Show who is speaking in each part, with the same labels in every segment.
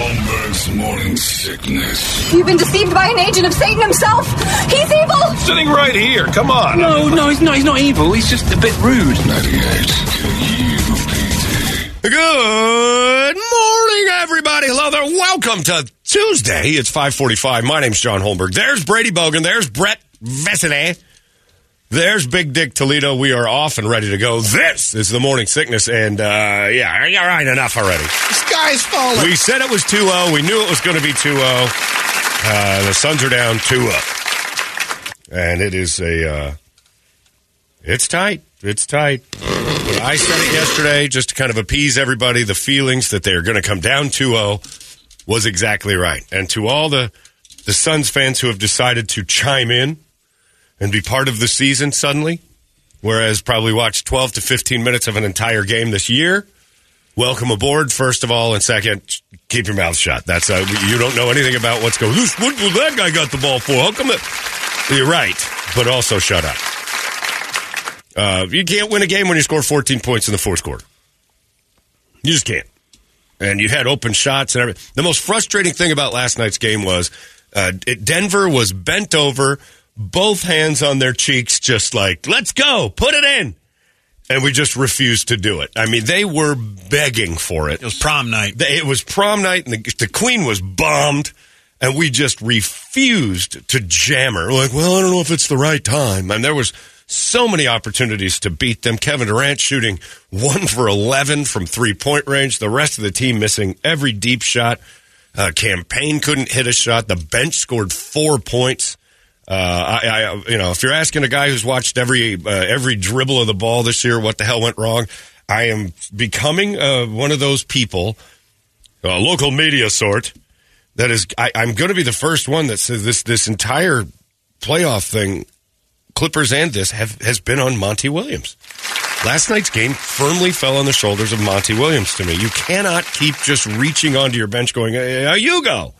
Speaker 1: Holmberg's morning sickness.
Speaker 2: You've been deceived by an agent of Satan himself. He's evil.
Speaker 1: Sitting right here. Come on.
Speaker 3: No, no, he's not. He's not evil. He's just a bit rude.
Speaker 1: 98 UPD.
Speaker 4: Good morning, everybody. Hello there. Welcome to Tuesday. It's 545. My name's John Holmberg. There's Brady Bogan. There's Brett Vessine. There's Big Dick Toledo. We are off and ready to go. This is the morning sickness. And, uh, yeah, all right, enough already.
Speaker 1: The sky's falling.
Speaker 4: We said it was 2 0. We knew it was going to be 2 0. Uh, the Suns are down 2 0. And it is a, uh, it's tight. It's tight. But I said it yesterday just to kind of appease everybody. The feelings that they're going to come down 2 0 was exactly right. And to all the, the Suns fans who have decided to chime in and be part of the season suddenly, whereas probably watched 12 to 15 minutes of an entire game this year, welcome aboard, first of all. And second, keep your mouth shut. That's uh, You don't know anything about what's going Who's, What that guy got the ball for? How come it? You're right, but also shut up. Uh, you can't win a game when you score 14 points in the fourth quarter. You just can't. And you had open shots and everything. The most frustrating thing about last night's game was uh, Denver was bent over, both hands on their cheeks, just like, let's go, put it in. And we just refused to do it. I mean, they were begging for it.
Speaker 3: It was prom night.
Speaker 4: It was prom night, and the, the queen was bombed, and we just refused to jam her. Like, well, I don't know if it's the right time. And there was so many opportunities to beat them. Kevin Durant shooting one for eleven from three point range. The rest of the team missing every deep shot. Uh, Cam Payne couldn't hit a shot. The bench scored four points. Uh, I, I, you know, if you're asking a guy who's watched every uh, every dribble of the ball this year, what the hell went wrong? I am becoming uh, one of those people, a local media sort, that is. I, I'm going to be the first one that says this this entire playoff thing, Clippers and this have has been on Monty Williams. Last night's game firmly fell on the shoulders of Monty Williams to me. You cannot keep just reaching onto your bench going, hey, you go.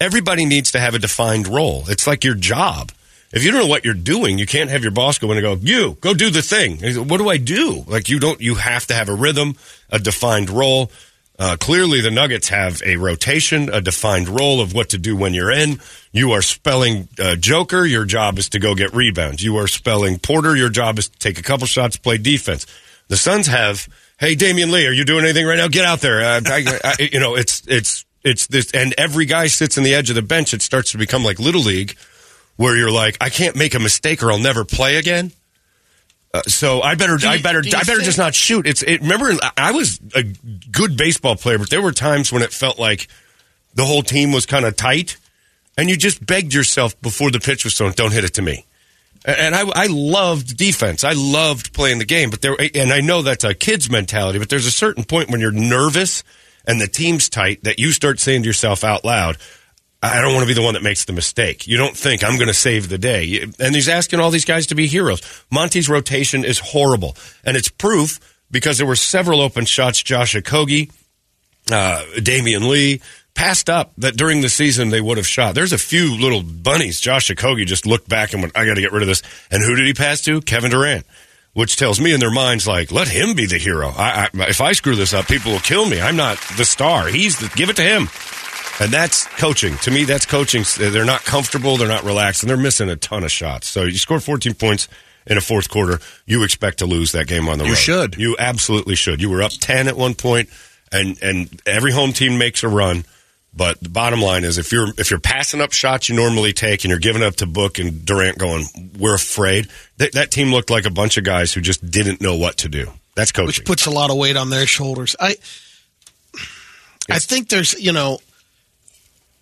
Speaker 4: Everybody needs to have a defined role. It's like your job. If you don't know what you're doing, you can't have your boss go in and go, you, go do the thing. What do I do? Like you don't, you have to have a rhythm, a defined role. Uh, clearly, the Nuggets have a rotation, a defined role of what to do when you're in. You are spelling uh, Joker. Your job is to go get rebounds. You are spelling Porter. Your job is to take a couple shots, play defense. The Suns have, hey, Damion Lee, are you doing anything right now? Get out there. Uh, I, I, you know, it's it's it's this, and every guy sits in the edge of the bench. It starts to become like little league, where you're like, I can't make a mistake or I'll never play again. Uh, so I better, I better, I better just not shoot. It's it, remember I was a good baseball player, but there were times when it felt like the whole team was kind of tight, and you just begged yourself before the pitch was thrown, "Don't hit it to me." And I, I loved defense. I loved playing the game, but there, and I know that's a kid's mentality, but there's a certain point when you're nervous and the team's tight that you start saying to yourself out loud, I don't want to be the one that makes the mistake. You don't think I'm going to save the day. And he's asking all these guys to be heroes. Monty's rotation is horrible. And it's proof because there were several open shots. Josh Okogie, uh, Damion Lee passed up that during the season they would have shot. There's a few little bunnies. Josh Okogie just looked back and went, I got to get rid of this. And who did he pass to? Kevin Durant. Which tells me in their minds, like, let him be the hero. I, I, if I screw this up, people will kill me. I'm not the star. He's the, give it to him. And that's coaching. To me, that's coaching. They're not comfortable. They're not relaxed, and they're missing a ton of shots. So you score 14 points in a fourth quarter. You expect to lose that game on the
Speaker 3: You
Speaker 4: road.
Speaker 3: should.
Speaker 4: You absolutely should. You were up 10 at one point, and and every home team makes a run. But the bottom line is, if you're if you're passing up shots you normally take, and you're giving up to Book and Durant, going, we're afraid. That, that team looked like a bunch of guys who just didn't know what to do. That's coaching.
Speaker 5: which puts a lot of weight on their shoulders. I I think there's you know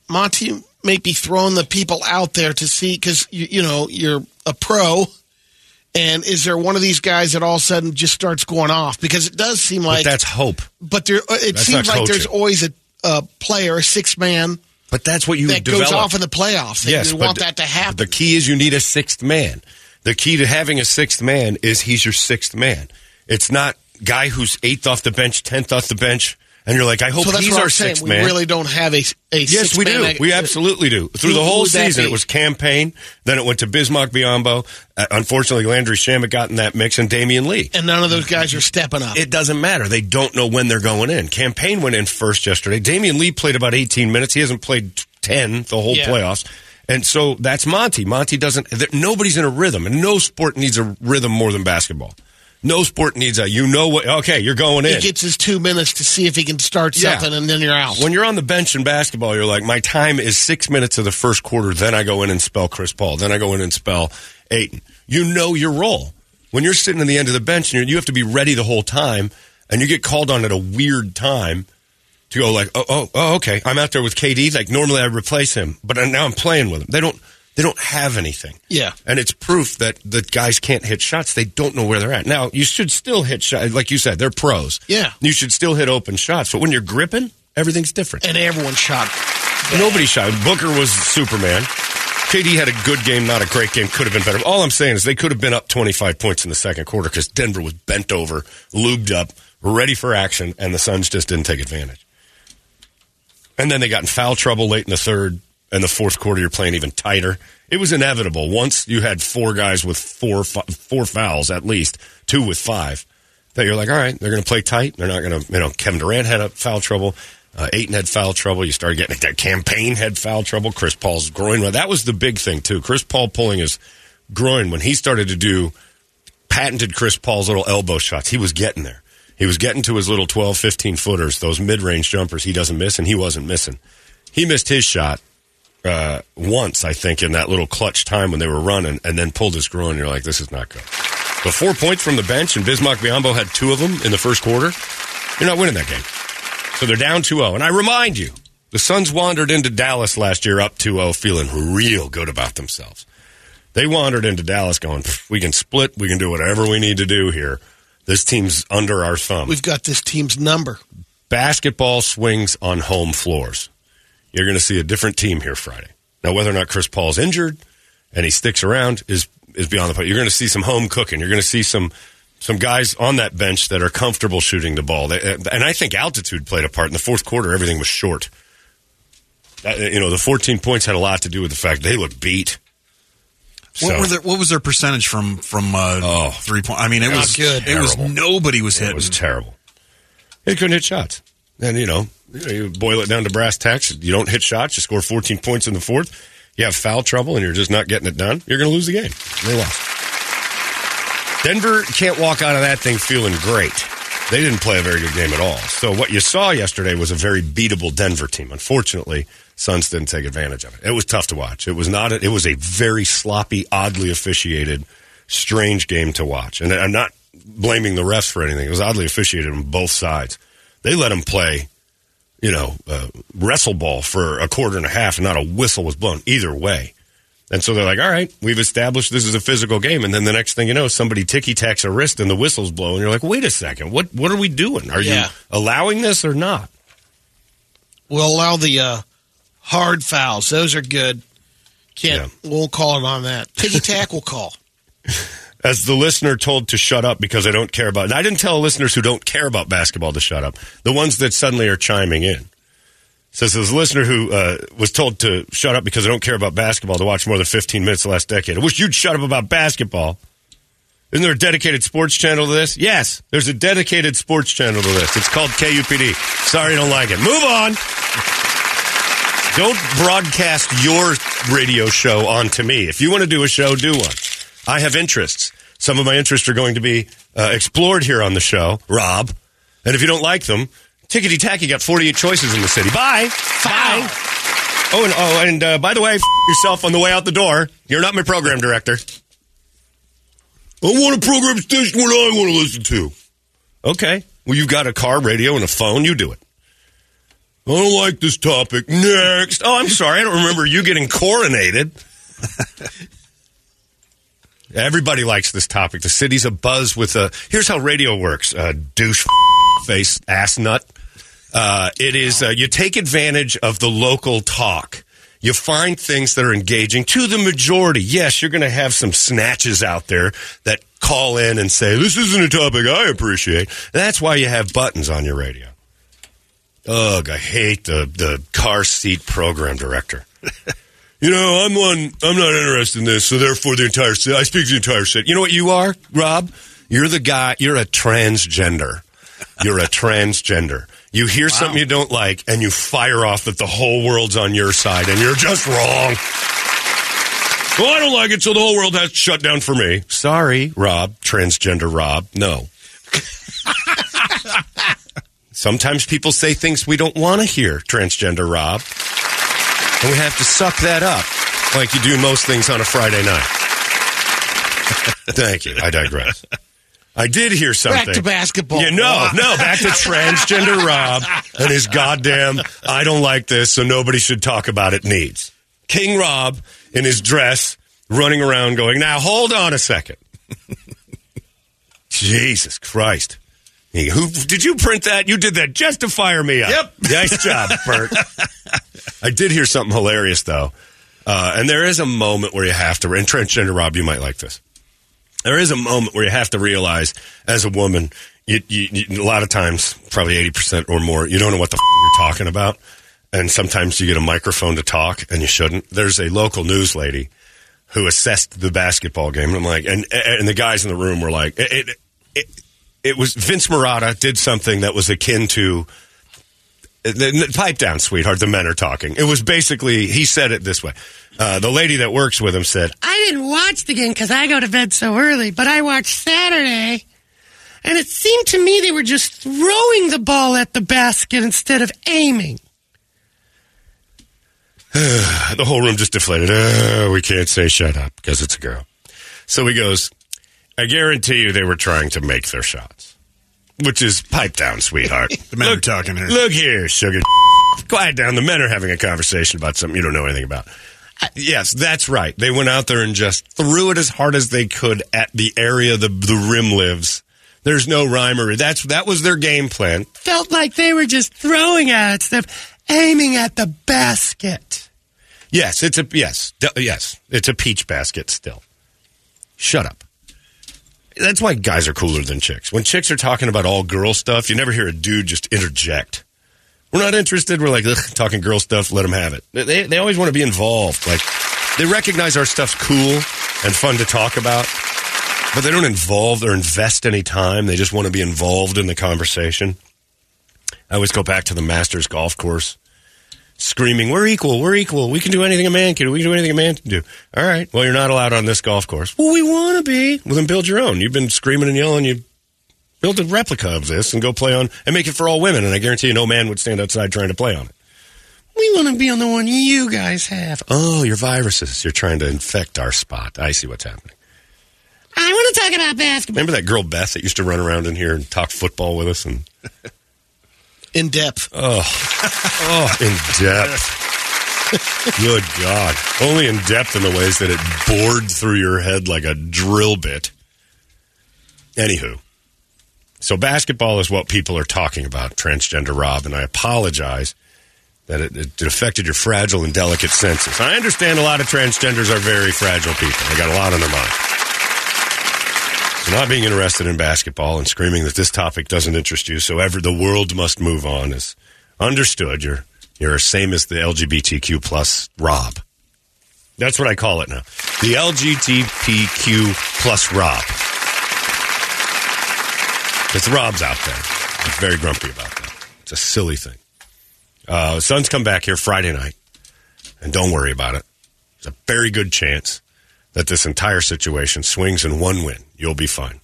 Speaker 5: Monty may be throwing the people out there to see because you, you know you're a pro. And is there one of these guys that all of a sudden just starts going off? Because it does seem
Speaker 4: but
Speaker 5: like,
Speaker 4: that's hope.
Speaker 5: but there, it
Speaker 4: That's
Speaker 5: seems like there's always a, a player, a six man
Speaker 4: But that's what you
Speaker 5: that
Speaker 4: develop.
Speaker 5: goes off in the playoffs.
Speaker 4: Yes,
Speaker 5: you want that to happen.
Speaker 4: The key is you need a sixth man. The key to having a sixth man is he's your sixth man. It's not guy who's eighth off the bench, tenth off the bench, and you're like, I hope
Speaker 5: so
Speaker 4: he's our sixth
Speaker 5: We really don't have a, a
Speaker 4: Yes, we do. We absolutely do. Through
Speaker 5: Who-
Speaker 4: the whole season, it was Cam Payne. Then it went to Bismack Biyombo. Uh, unfortunately, Landry Shamet got in that mix, and Damion Lee.
Speaker 5: And none of those guys are stepping up.
Speaker 4: It doesn't matter. They don't know when they're going in. Cam Payne went in first yesterday. Damion Lee played about 18 minutes. He hasn't played 10 the whole
Speaker 5: Yeah.
Speaker 4: playoffs. And so that's Monty. Monty doesn't, nobody's in a rhythm. And no sport needs a rhythm more than basketball. No sport needs a, you know what, okay, you're going in.
Speaker 5: he gets his two minutes to see if he can start
Speaker 4: Yeah.
Speaker 5: something, and then you're out.
Speaker 4: When you're on the bench in basketball, you're like, my time is six minutes of the first quarter. Then I go in and spell Chris Paul. Then I go in and spell Ayton. You know your role. When you're sitting in the end of the bench, and you're, you have to be ready the whole time, and you get called on at a weird time to go like, oh, oh, oh, okay, I'm out there with KD. Like normally I replace him, but now I'm playing with him. They don't, they don't have anything.
Speaker 5: Yeah.
Speaker 4: And it's proof that the guys can't hit shots. They don't know where they're at. Now, you should still hit shots. Like you said, they're pros.
Speaker 5: Yeah.
Speaker 4: You should still hit open shots. But when you're gripping, everything's different.
Speaker 5: and everyone shot.
Speaker 4: Nobody shot. Booker was Superman. KD had a good game, not a great game. Could have been better. All I'm saying is they could have been up 25 points in the second quarter because Denver was bent over, lubed up, ready for action, and the Suns just didn't take advantage. And then they got in foul trouble late in the third and the fourth quarter. You're playing even tighter. It was inevitable. Once you had four guys with four four fouls at least, two with five, that you're like, all right, they're going to play tight. They're not going to, you know, Kevin Durant had a foul trouble. Uh, Ayton had foul trouble. You started getting that Cam Payne had foul trouble. Chris Paul's groin. Well, that was the big thing too. Chris Paul pulling his groin when he started to do patented Chris Paul's little elbow shots. He was getting there. He was getting to his little 12, 15 footers, those mid range jumpers he doesn't miss, and he wasn't missing. He missed his shot uh, once, I think, in that little clutch time when they were running, and then pulled his groin. You're like, this is not good. But four points from the bench, and Bismack Biyombo had two of them in the first quarter. You're not winning that game. So they're down 2 0. And I remind you, the Suns wandered into Dallas last year up 2 0, feeling real good about themselves. They wandered into Dallas going, we can split, we can do whatever we need to do here. This team's under our thumb.
Speaker 5: We've got this team's number.
Speaker 4: Basketball swings on home floors. You're going to see a different team here Friday. Now, whether or not Chris Paul's injured and he sticks around is is beyond the point. You're going to see some home cooking. You're going to see some some guys on that bench that are comfortable shooting the ball. And I think altitude played a part. In the fourth quarter, everything was short. Uh, you know, the 14 points had a lot to do with the fact they looked beat.
Speaker 3: What
Speaker 4: So-
Speaker 3: were their, What was their percentage from from uh,
Speaker 4: Oh.
Speaker 3: three point? I mean, it was
Speaker 5: good.
Speaker 3: It was nobody was
Speaker 4: hit.
Speaker 3: It
Speaker 4: was terrible. They couldn't hit shots. And, you know, you know, you boil it down to brass tacks. You don't hit shots. You score 14 points in the fourth. You have foul trouble and you're just not getting it done. You're going to lose the game. They lost. Denver can't walk out of that thing feeling great. They didn't play a very good game at all. So what you saw yesterday was a very beatable Denver team. Unfortunately, Suns didn't take advantage of it. It was tough to watch. It was not. A, it was a very sloppy, oddly officiated, strange game to watch. And I'm not blaming the refs for anything. It was oddly officiated on both sides. They let him play, you know, uh, wrestle ball for a quarter and a half, and not a whistle was blown either way. And so they're like, all right, we've established this is a physical game. And then the next thing you know, somebody ticky tacks a wrist and the whistle's blowing. You're like, wait a second, what what are we doing? Are
Speaker 5: Yeah.
Speaker 4: you allowing this or not?
Speaker 5: We'll allow the uh, hard fouls. Those are good. Can't. We'll call it on that. Ticky tack. we'll call.
Speaker 4: As the listener told to shut up because I don't care about. And I didn't tell listeners who don't care about basketball to shut up. The ones that suddenly are chiming in. Says this listener who uh, was told to shut up because I don't care about basketball to watch more than 15 minutes the last decade. I wish you'd shut up about basketball. Isn't there a dedicated sports channel to this? Yes, there's a dedicated sports channel to this. It's called KUPD. Sorry you don't like it. Move on. Don't broadcast your radio show onto me. If you want to do a show, do one. I have interests. Some of my interests are going to be uh, explored here on the show, Rob. And if you don't like them, tickety tacky got 48 choices in the city. Bye. Bye. Oh, and oh, and uh, by the way, f- yourself on the way out the door. You're not my program director. I want a program station what I want to listen to. Okay. Well, you've got a car radio and a phone. You do it. I don't like this topic. Next. Oh, I'm sorry. I don't remember you getting coronated. Everybody likes this topic. The city's a buzz with a. Here's how radio works. Uh, douche face ass nut. Uh, it is uh, you take advantage of the local talk. You find things that are engaging to the majority. Yes, you're going to have some snatches out there that call in and say, This isn't a topic I appreciate. That's why you have buttons on your radio. Ugh, I hate the, the car seat program director. you know, I'm one, I'm not interested in this, so therefore the entire city, I speak to the entire city. You know what you are, Rob? You're the guy, you're a transgender. You're a transgender. You hear something you don't like and you fire off that the whole world's on your side and you're just wrong. Well, I don't like it, so the whole world has to shut down for me. Sorry, Rob, transgender Rob. No. Sometimes people say things we don't want to hear, transgender Rob. And we have to suck that up like you do most things on a Friday night. Thank you. I digress. I did hear something.
Speaker 5: Back to basketball.
Speaker 4: Yeah, no, no, back to transgender Rob and his goddamn I don't like this, so nobody should talk about it needs. King Rob in his dress running around going, now hold on a second. Jesus Christ. Hey, Who did you print that? You did that just to fire me up.
Speaker 3: Yep.
Speaker 4: Nice job, Bert. I did hear something hilarious though. Uh, and there is a moment where you have to, and transgender Rob, you might like this. There is a moment where you have to realize, as a woman, you, you, you, a lot of times, probably eighty percent or more, you don't know what the f- you're talking about, and sometimes you get a microphone to talk and you shouldn't. There's a local news lady who assessed the basketball game, and I'm like, and and the guys in the room were like, it, it, it, it was Vince Marotta did something that was akin to the, pipe down, sweetheart. The men are talking. It was basically he said it this way. Uh, the lady that works with him said,
Speaker 6: I didn't watch the game because I go to bed so early, but I watched Saturday. And it seemed to me they were just throwing the ball at the basket instead of aiming.
Speaker 4: the whole room just deflated. Uh, we can't say shut up because it's a girl. So he goes, I guarantee you they were trying to make their shots, which is pipe down, sweetheart.
Speaker 3: The men
Speaker 4: look,
Speaker 3: are talking here.
Speaker 4: Look here, sugar. Quiet down. The men are having a conversation about something you don't know anything about. Yes, that's right. They went out there and just threw it as hard as they could at the area the the rim lives. There's no rhyme or that's that was their game plan.
Speaker 6: Felt like they were just throwing at it instead aiming at the basket.
Speaker 4: Yes, it's a yes, yes, it's a peach basket still. Shut up. That's why guys are cooler than chicks. When chicks are talking about all girl stuff, you never hear a dude just interject. We're not interested. We're like talking girl stuff. Let them have it. They they always want to be involved. Like they recognize our stuff's cool and fun to talk about, but they don't involve or invest any time. They just want to be involved in the conversation. I always go back to the Masters golf course screaming, "We're equal. We're equal. We can do anything a man can do. We can do anything a man can do." All right. Well, you're not allowed on this golf course. Well, we want to be. Well, then build your own. You've been screaming and yelling. You build a replica of this and go play on and make it for all women. And I guarantee you, no man would stand outside trying to play on it.
Speaker 6: We want to be on the one you guys have.
Speaker 4: Oh, your viruses. You're trying to infect our spot. I see what's happening.
Speaker 6: I want to talk about basketball.
Speaker 4: Remember that girl Beth that used to run around in here and talk football with us and
Speaker 5: In depth.
Speaker 4: Oh. oh, in depth. Good God. Only in depth in the ways that it bored through your head like a drill bit. Anywho. So basketball is what people are talking about, transgender Rob, and I apologize that it, it affected your fragile and delicate senses. I understand a lot of transgenders are very fragile people. They got a lot on their mind. Not being interested in basketball and screaming that this topic doesn't interest you, so ever the world must move on is understood. You're you're same as the LGBTQ plus Rob. That's what I call it now. The LGBTQ plus Rob. Because Rob's out there. He's very grumpy about that. It's a silly thing. Uh, Suns come back here Friday night, and don't worry about it. There's a very good chance that this entire situation swings in one win. You'll be fine.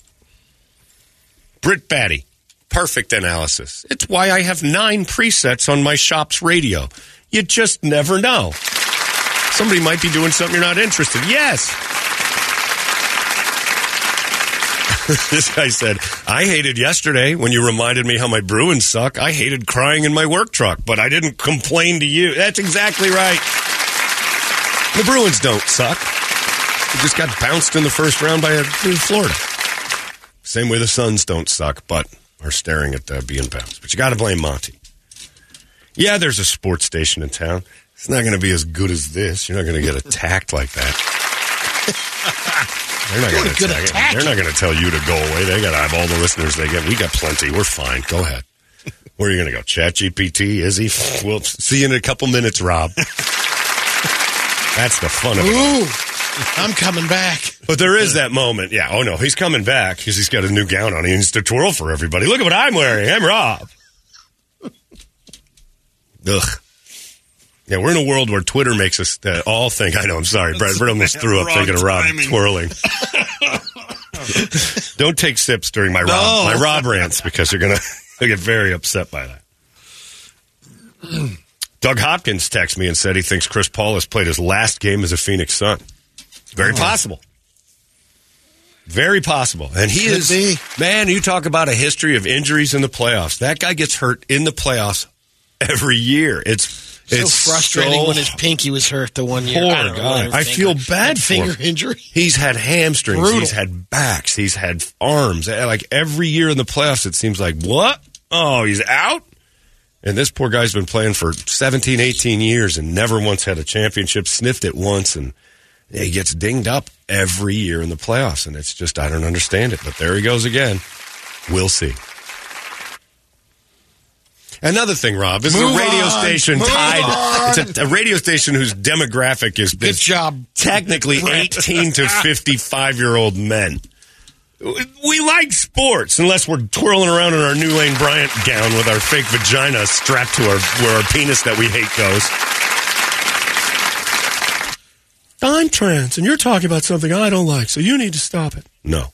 Speaker 4: Britt Batty, perfect analysis. It's why I have nine presets on my shop's radio. You just never know. Somebody might be doing something you're not interested. Yes. this guy said, I hated yesterday when you reminded me how my Bruins suck. I hated crying in my work truck, but I didn't complain to you. That's exactly right. The Bruins don't suck. They just got bounced in the first round by uh, Florida. Same way the Suns don't suck, but are staring at uh, being bounced. But you got to blame Monty. Yeah, there's a sports station in town. It's not going to be as good as this. You're not going to get attacked like that. They're not going to attack.
Speaker 5: attack.
Speaker 4: They're not going to tell you to go away. They got to have all the listeners they get. We got plenty. We're fine. Go ahead. Where are you going to go? Chat GPT? Is he? We'll see you in a couple minutes, Rob. That's the fun of it.
Speaker 5: Ooh, I'm coming back.
Speaker 4: But there is that moment. Yeah. Oh no, he's coming back because he's got a new gown on. He needs to twirl for everybody. Look at what I'm wearing. I'm Rob. Ugh. Yeah, we're in a world where Twitter makes us uh, all think. I know. I'm sorry, Brad. Brad almost threw up thinking of Rob
Speaker 3: timing.
Speaker 4: twirling. Don't take sips during my Rob
Speaker 3: No.
Speaker 4: my Rob rants because you're gonna you'll get very upset by that. Doug Hopkins texted me and said he thinks Chris Paul has played his last game as a Phoenix Sun. Very possible. Very possible. And he
Speaker 5: Could
Speaker 4: is
Speaker 5: be.
Speaker 4: man, you talk about a history of injuries in the playoffs. That guy gets hurt in the playoffs every year. It's
Speaker 5: So
Speaker 4: it's
Speaker 5: frustrating
Speaker 4: so
Speaker 5: when his pinky was hurt the one year.
Speaker 4: Poor
Speaker 5: I don't know,
Speaker 4: guy. I feel bad for
Speaker 5: finger
Speaker 4: him.
Speaker 5: injury.
Speaker 4: He's had hamstrings.
Speaker 5: Brutal.
Speaker 4: He's had backs. He's had arms. Eh, Like every year in the playoffs, it seems like, what? Oh, he's out? And this poor guy's been playing for 17, 18 years and never once had a championship, sniffed it once, and he gets dinged up every year in the playoffs. And it's just, I don't understand it. But there he goes again. We'll see. Another thing, Rob, this is a radio
Speaker 5: on.
Speaker 4: station
Speaker 5: Move
Speaker 4: tied.
Speaker 5: on.
Speaker 4: It's a, a radio station whose demographic is
Speaker 5: Good
Speaker 4: is
Speaker 5: job.
Speaker 4: technically
Speaker 5: Brett.
Speaker 4: 18 to 55 year old men. We like sports unless we're twirling around in our new Lane Bryant gown with our fake vagina strapped to our where our penis that we hate goes. I'm trans, and you're talking about something I don't like, so you need to stop it. No.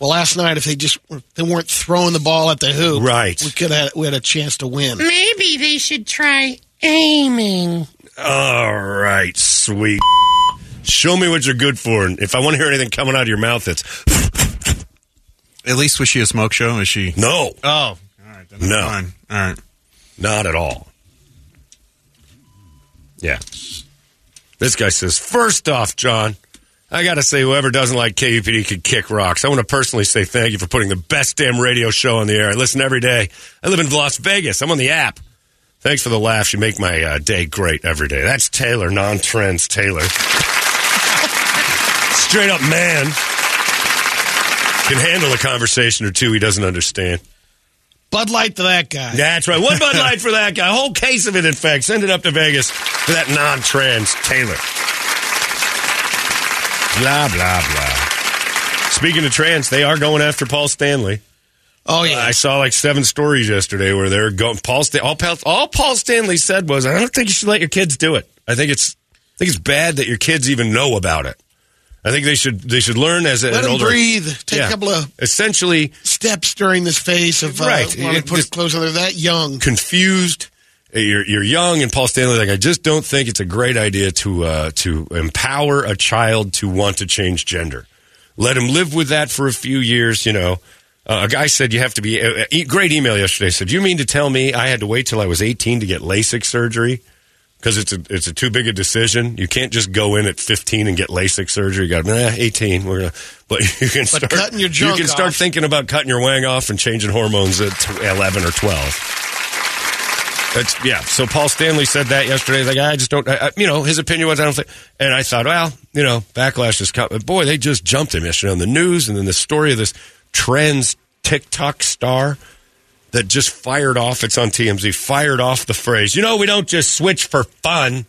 Speaker 5: Well, last night, if they just they weren't throwing the ball at the hoop,
Speaker 4: Right.
Speaker 5: we could have we had a chance to win.
Speaker 6: Maybe they should try aiming.
Speaker 4: All right, sweet. Show me what you're good for, and if I want to hear anything coming out of your mouth, it's
Speaker 3: At least was she a smoke show? Is she?
Speaker 4: no,
Speaker 3: Oh, all right. Then
Speaker 4: No.
Speaker 3: Fine. All right.
Speaker 4: not at all. Yeah. This guy says, first off, John, I got to say, whoever doesn't like KUPD could kick rocks. I want to personally say thank you for putting the best damn radio show on the air. I listen every day. I live in Las Vegas. I'm on the app. Thanks for the laughs. You make my uh, day great every day. That's Taylor, non trends Taylor. Straight up man. Can handle a conversation or two he doesn't understand.
Speaker 5: Bud Light to that guy.
Speaker 4: That's right. One Bud Light for that guy. A whole case of it, in fact. Send it up to Vegas for that non trans Taylor. Blah, blah, blah. Speaking of trans, they are going after Paul Stanley.
Speaker 5: Oh yeah,
Speaker 4: I saw like seven stories yesterday where they're going. Paul Stan- all, Paul, all Paul Stanley said was, "I don't think you should let your kids do it. I think it's, I think it's bad that your kids even know about it. I think they should, they should learn as a,
Speaker 5: let
Speaker 4: an
Speaker 5: him
Speaker 4: older.
Speaker 5: breathe. Take
Speaker 4: Yeah.
Speaker 5: a couple of
Speaker 4: Essentially,
Speaker 5: steps during this phase of uh,
Speaker 4: Right.
Speaker 5: Want to put it closer. They're that young.
Speaker 4: confused. You're you're young, and Paul Stanley like I just don't think it's a great idea to uh, to empower a child to want to change gender. Let him live with that for a few years. You know, uh, a guy said you have to be. Uh, e- great email yesterday said you mean to tell me I had to wait till I was 18 to get LASIK surgery because it's a it's a too big a decision. You can't just go in at 15 and get LASIK surgery. You got eh, 18. We're gonna, but you can start
Speaker 5: cutting your junk you
Speaker 4: can start
Speaker 5: off.
Speaker 4: thinking about cutting your wang off and changing hormones at 11 or 12. That's yeah. So Paul Stanley said that yesterday. He's like, I just don't. I, I- you know, his opinion was I don't think. And I thought, well, you know, backlash is coming. Boy, they just jumped him yesterday on the news, and then the story of this trans TikTok star that just fired off. It's on TMZ. Fired off the phrase. You know, we don't just switch for fun.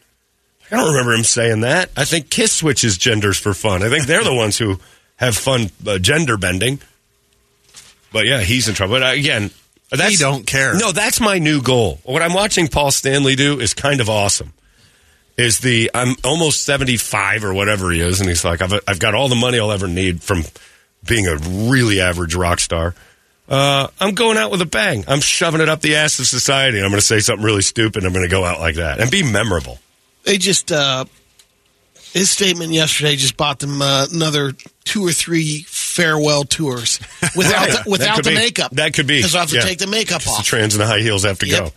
Speaker 4: I don't remember him saying that. I think Kiss switches genders for fun. I think they're the ones who have fun uh, gender bending. But yeah, he's in trouble. But uh, again, that's,
Speaker 3: He don't care.
Speaker 4: No, that's my new goal. What I'm watching Paul Stanley do is kind of awesome. Is the I'm almost 75 or whatever he is, and he's like, I've I've got all the money I'll ever need from being a really average rock star. Uh, I'm going out with a bang. I'm shoving it up the ass of society, and I'm going to say something really stupid. And I'm going to go out like that and be memorable.
Speaker 5: They just uh, his statement yesterday just bought them uh, another two or three farewell tours without the, without the
Speaker 4: be.
Speaker 5: makeup.
Speaker 4: That could be.
Speaker 5: because I have to
Speaker 4: Yeah.
Speaker 5: take the makeup
Speaker 4: off. The trans and the high heels have to
Speaker 5: Yep.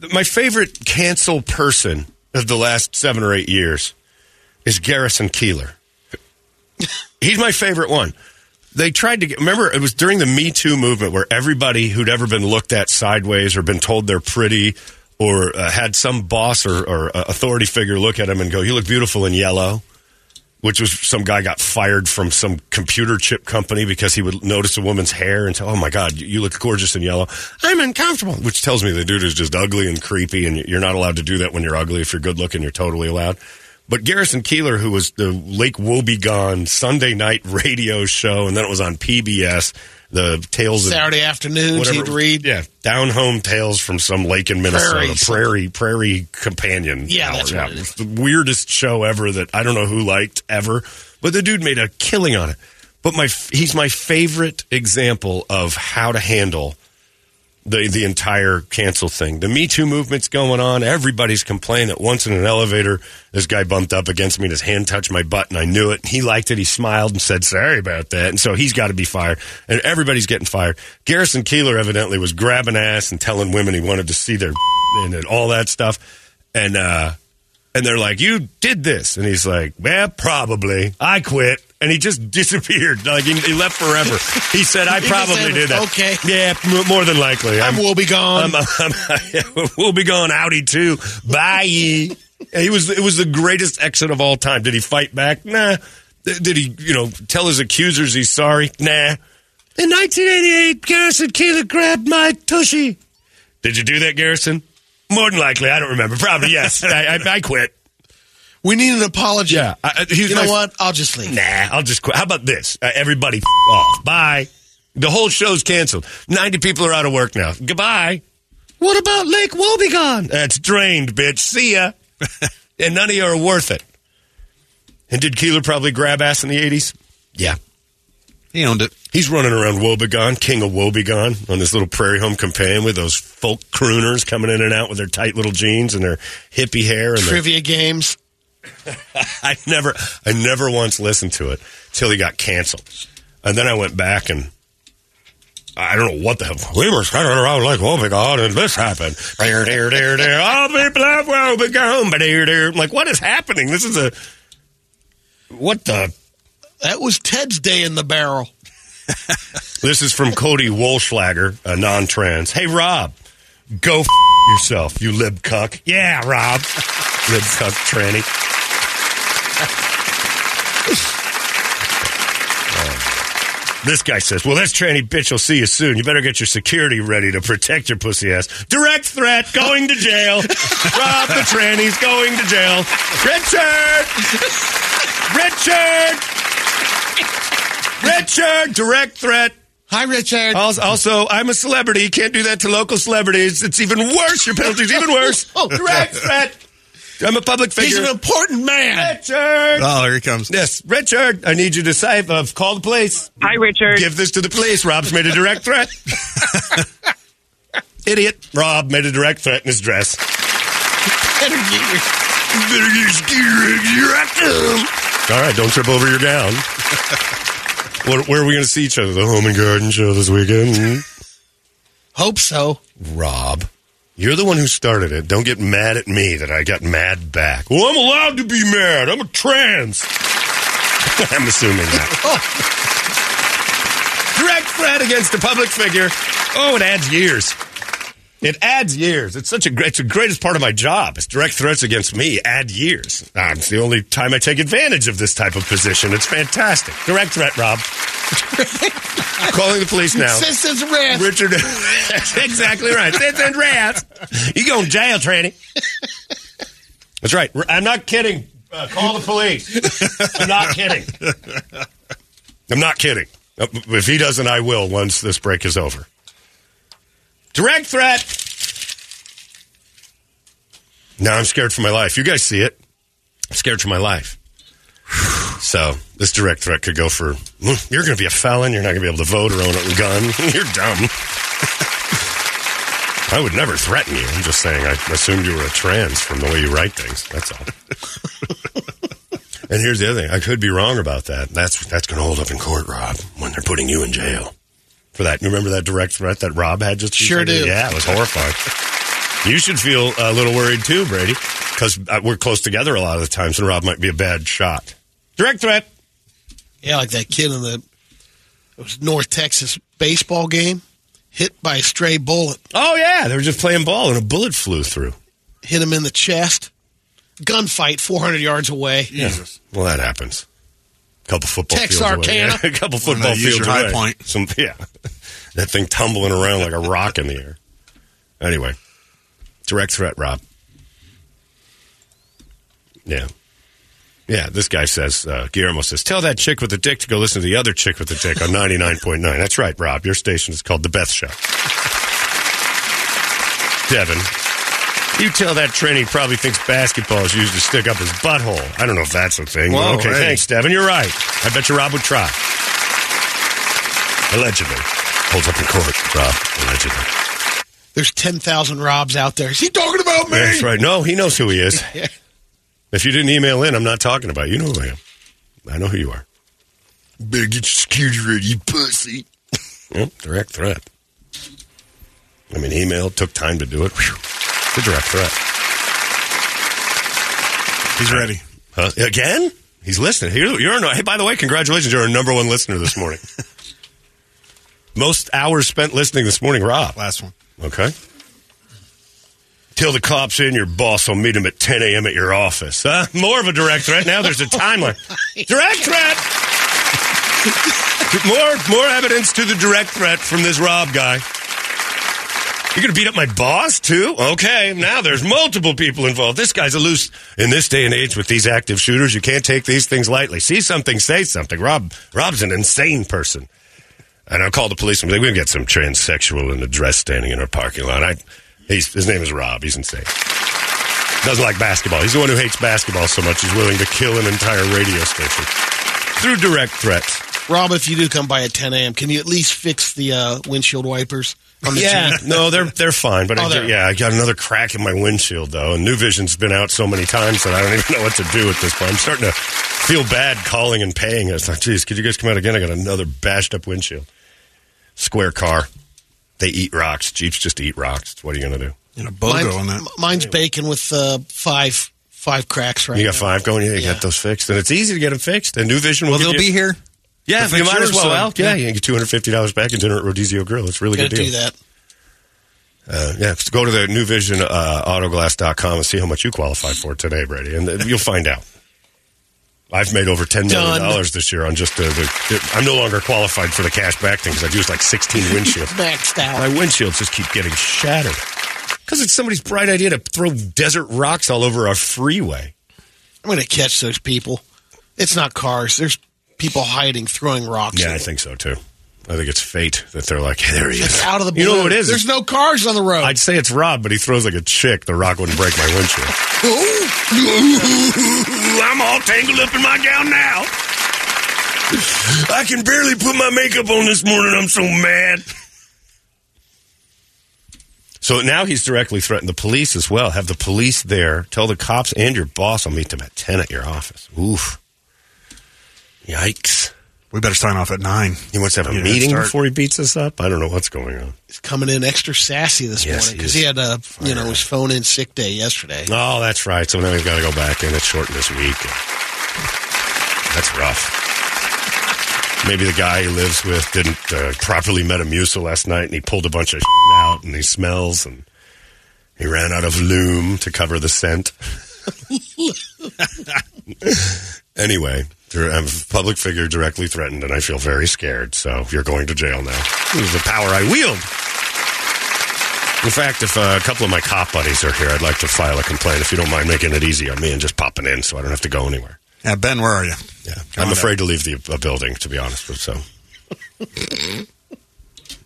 Speaker 4: go. My favorite cancel person of the last seven or eight years is Garrison Keillor. He's my favorite one. They tried to get, remember, it was during the Me Too movement where everybody who'd ever been looked at sideways or been told they're pretty or uh, had some boss or, or uh, authority figure look at them and go, You look beautiful in yellow which was some guy got fired from some computer chip company because he would notice a woman's hair and say, "Oh my God, you look gorgeous in yellow." I'm uncomfortable, which tells me the dude is just ugly and creepy, and you're not allowed to do that when you're ugly. If you're good looking, you're totally allowed. But Garrison Keillor, who was the Lake Wobegon Sunday night radio show, and then it was on PBS, the Tales of
Speaker 5: Saturday afternoons,
Speaker 4: whatever-
Speaker 5: he'd read.
Speaker 4: yeah, down home tales from some lake in Minnesota,
Speaker 5: Prairie
Speaker 4: prairie, prairie, companion.
Speaker 5: Yeah,
Speaker 4: hour.
Speaker 5: that's
Speaker 4: It's the weirdest show ever that I don't know who liked ever, but the dude made a killing on it. But my he's my favorite example of how to handle the the entire cancel thing. The Me Too movement's going on. Everybody's complaining that once in an elevator, this guy bumped up against me and his hand touched my butt, and I knew it. He liked it. He smiled and said sorry about that, and so he's got to be fired. And everybody's getting fired. Garrison Keillor evidently was grabbing ass and telling women he wanted to see their and, all that stuff, and uh, and they're like, "You did this," and he's like, "Well, probably. I quit." And he just disappeared. Like he, he left forever. He said, "I probably did that."
Speaker 5: "Okay."
Speaker 4: Yeah, m- more than likely.
Speaker 5: I'm will be gone.
Speaker 4: I'm, I'm, we'll be going Audi too. Bye. He was. It was the greatest exit of all time. Did he fight back? Nah. Did he, you know, tell his accusers he's sorry? Nah. In 1988, Garrison Keillor grabbed my tushy. Did you do that, Garrison? More than likely, I don't remember. Probably yes. I, I, I quit.
Speaker 5: We need an apology.
Speaker 4: Yeah, I, I- he's
Speaker 5: You know what? I'll just leave.
Speaker 4: Nah, I'll just quit. How about this? Uh, everybody f- off. Bye. The whole show's canceled. 90 people are out of work now. Goodbye. What about Lake Wobegon? That's drained, bitch. See ya. and none of you are worth it. And did Keillor probably grab ass in the 80s? Yeah.
Speaker 3: He owned it.
Speaker 4: He's running around Wobegon, king of Wobegon, on this little prairie home companion with those folk crooners coming in and out with their tight little jeans and their hippie hair and their
Speaker 5: Trivia games.
Speaker 4: I never, I never once listened to it till he got canceled, and then I went back and I don't know what the hell. We were running around like oh Wobegon, and this happened. There, there, there. All people love Wobegon, but there, there. I'm like, what is happening? This is a what the?
Speaker 5: That was Ted's day in the barrel.
Speaker 4: This is from Cody Wolschlager, a non-trans. Hey, Rob, go f- yourself, you lib cuck. Yeah, Rob, lib cuck tranny. Uh, This guy says, "Well, this tranny bitch will see you soon. You better get your security ready to protect your pussy ass." Direct threat, going to jail. Rob the tranny's going to jail. Richard, Richard, Richard, direct threat.
Speaker 5: Hi, Richard.
Speaker 4: Also, also, I'm a celebrity. You can't do that to local celebrities. It's even worse. Your penalty's even worse.
Speaker 5: Oh,
Speaker 4: direct threat. I'm a public figure.
Speaker 5: He's an important man.
Speaker 4: Richard.
Speaker 3: Oh, here he comes.
Speaker 4: Yes, Richard. I need you to say, uh, call the police.
Speaker 7: Hi, Richard.
Speaker 4: Give this to the police. Rob's made a direct threat. Idiot. Rob made a direct threat in his dress.
Speaker 5: Better get
Speaker 4: All right, don't trip over your gown. where, where are we going to see each other? The Home and Garden Show this weekend.
Speaker 5: Hope so.
Speaker 4: Rob, you're the one who started it. Don't get mad at me that I got mad back. Well, I'm allowed to be mad. I'm a trans. I'm assuming that. Direct threat against a public figure. Oh, it adds years. It adds years. It's such a great, it's the greatest part of my job. It's direct threats against me add years. Ah, it's the only time I take advantage of this type of position. It's fantastic. Direct threat, Rob. Calling the police now.
Speaker 5: Citizens arrest.
Speaker 4: Richard, that's exactly right. Citizens arrest. You going to jail, tranny. That's right. I'm not kidding. Uh, call the police. I'm not kidding. I'm not kidding. Uh, If he doesn't, I will once this break is over. Direct threat. Now I'm scared for my life. You guys see it. I'm scared for my life. So this direct threat could go for "Mm, you're going to be a felon. You're not going to be able to vote or own a gun. you're dumb. I would never threaten you. I'm just saying I assumed you were a trans from the way you write things. That's all. and here's the other thing. I could be wrong about that. That's that's going to hold up in court, Rob. When they're putting you in jail for that. You remember that direct threat that Rob had just? a
Speaker 5: Sure
Speaker 4: second?
Speaker 5: do.
Speaker 4: Yeah, it was horrifying. you should feel a little worried too, Brady, because uh, we're close together a lot of the times, and Rob might be a bad shot. Direct threat.
Speaker 5: Yeah, like that kid in the it was North Texas baseball game, hit by a stray bullet,
Speaker 4: Oh yeah, they were just playing ball, and a bullet flew through.
Speaker 5: hit him in the chest. Gunfight 400 yards away.
Speaker 3: Jesus.
Speaker 4: Well, that happens. Couple football
Speaker 5: Texarkana.
Speaker 4: fields away. Yeah, a couple
Speaker 3: Why not
Speaker 4: football
Speaker 3: use
Speaker 4: fields
Speaker 3: your high
Speaker 4: away.
Speaker 3: point?
Speaker 4: Some yeah, that thing tumbling around like a rock in the air. Anyway, direct threat, Rob. Yeah. Yeah, this guy says, uh, Guillermo says, tell that chick with the dick to go listen to the other chick with the dick on 99.9. That's right, Rob. Your station is called The Beth Show. Devin, you tell that trainee he probably thinks basketball is used to stick up his butthole. I don't know if that's a thing.
Speaker 3: Whoa,
Speaker 4: okay,
Speaker 3: hey.
Speaker 4: thanks, Devin. You're right. I bet you Rob would try. Allegedly. Holds up in court, Rob. Allegedly.
Speaker 5: There's 10,000 Robs out there. Is he talking about me?
Speaker 4: That's right. No, he knows who he is.
Speaker 5: Yeah.
Speaker 4: If you didn't email in, I'm not talking about you. You know who I am. I know who you are.
Speaker 1: Better get your security ready, you pussy.
Speaker 4: Yep, direct threat. I mean, email took time to do it. Whew. It's a direct threat.
Speaker 3: He's ready.
Speaker 4: Huh? Again? He's listening. You're, you're no, hey, by the way, congratulations. You're our number one listener this morning. Most hours spent listening this morning, Rob.
Speaker 3: Last one.
Speaker 4: Okay. Till the cops in, your boss will meet him at 10 a.m. at your office. Huh? More of a direct threat. Now there's a oh timeline. direct threat. more, more evidence to the direct threat from this Rob guy. You're going to beat up my boss, too? Okay, now there's multiple people involved. This guy's a loose. In this day and age with these active shooters, you can't take these things lightly. See something, say something. Rob, Rob's an insane person. And I'll call the police and we've got some transsexual in a dress standing in our parking lot. I, his name is Rob. He's insane. Doesn't like basketball. He's the one who hates basketball so much he's willing to kill an entire radio station through direct threats.
Speaker 5: Rob, if you do come by at 10 a.m., can you at least fix the uh, windshield wipers
Speaker 4: Yeah, no, they're they're fine. But
Speaker 5: Oh,
Speaker 4: I,
Speaker 5: they're-
Speaker 4: yeah, I got another crack in my windshield though, and New Vision's been out so many times that I don't even know what to do at this point. I'm starting to feel bad calling and paying. It's like, geez, could you guys come out again? I got another bashed up windshield. Square car. They eat rocks. Jeeps just eat rocks. What are you going to do?
Speaker 3: And a BOGO on that.
Speaker 5: Mine's bacon with uh, five five cracks right
Speaker 4: You got
Speaker 5: now.
Speaker 4: five going. Yeah, you
Speaker 5: Yeah.
Speaker 4: got those fixed, and it's easy to get them fixed. And New Vision will
Speaker 3: Well,
Speaker 4: give
Speaker 3: they'll
Speaker 4: you-
Speaker 3: be here.
Speaker 4: Yeah,
Speaker 3: to
Speaker 4: you might as well.
Speaker 3: so-
Speaker 4: yeah, you can get two hundred fifty dollars back and dinner at Rodizio Grill. It's a really good deal.
Speaker 5: do that.
Speaker 4: Uh, yeah, go to the New Vision uh, Autoglass.com and see how much you qualify for today, Brady, and you'll find out. I've made over ten million
Speaker 5: Done.
Speaker 4: dollars this year on just the, the. I'm no longer qualified for the cash back thing because I've used like 16 windshields.
Speaker 5: Maxed out.
Speaker 4: My windshields just keep getting shattered because it's somebody's bright idea to throw desert rocks all over our freeway.
Speaker 5: I'm going to catch those people. It's not cars. There's people hiding, throwing rocks.
Speaker 4: Yeah, I think so too. I think it's fate that they're like, hey, there he is.
Speaker 5: It's out of the blue.
Speaker 4: You know what it is?
Speaker 5: There's no cars on the road.
Speaker 4: I'd say it's Rob, but he throws like a chick. The rock wouldn't break my windshield. I'm all tangled up in my gown now. I can barely put my makeup on this morning. I'm so mad. So now he's directly threatened the police as well. Have the police there. Tell the cops and your boss I'll meet them at 10 at your office. Oof. Yikes.
Speaker 3: We better sign off at nine.
Speaker 4: He wants to have a
Speaker 3: Yeah,
Speaker 4: meeting
Speaker 3: start.
Speaker 4: before he beats us up? I don't know what's going on.
Speaker 5: He's coming in extra sassy this
Speaker 4: Yes,
Speaker 5: morning because
Speaker 4: is.
Speaker 5: he had a you know his phone in sick day yesterday.
Speaker 4: Oh, that's right. So now he's got to go back in. It's shortened this week. That's rough. Maybe the guy he lives with didn't uh, properly Metamucil last night, and he pulled a bunch of out, and he smells, and he ran out of loom to cover the scent. anyway, there- I'm a public figure directly threatened, and I feel very scared. So you're going to jail now. This is the power I wield. In fact, if uh, a couple of my cop buddies are here, I'd like to file a complaint if you don't mind making it easy on me and just popping in so I don't have to go anywhere.
Speaker 3: Yeah, Ben, where are you?
Speaker 4: Yeah,
Speaker 3: Come
Speaker 4: I'm afraid to leave the uh, building, to be honest with so.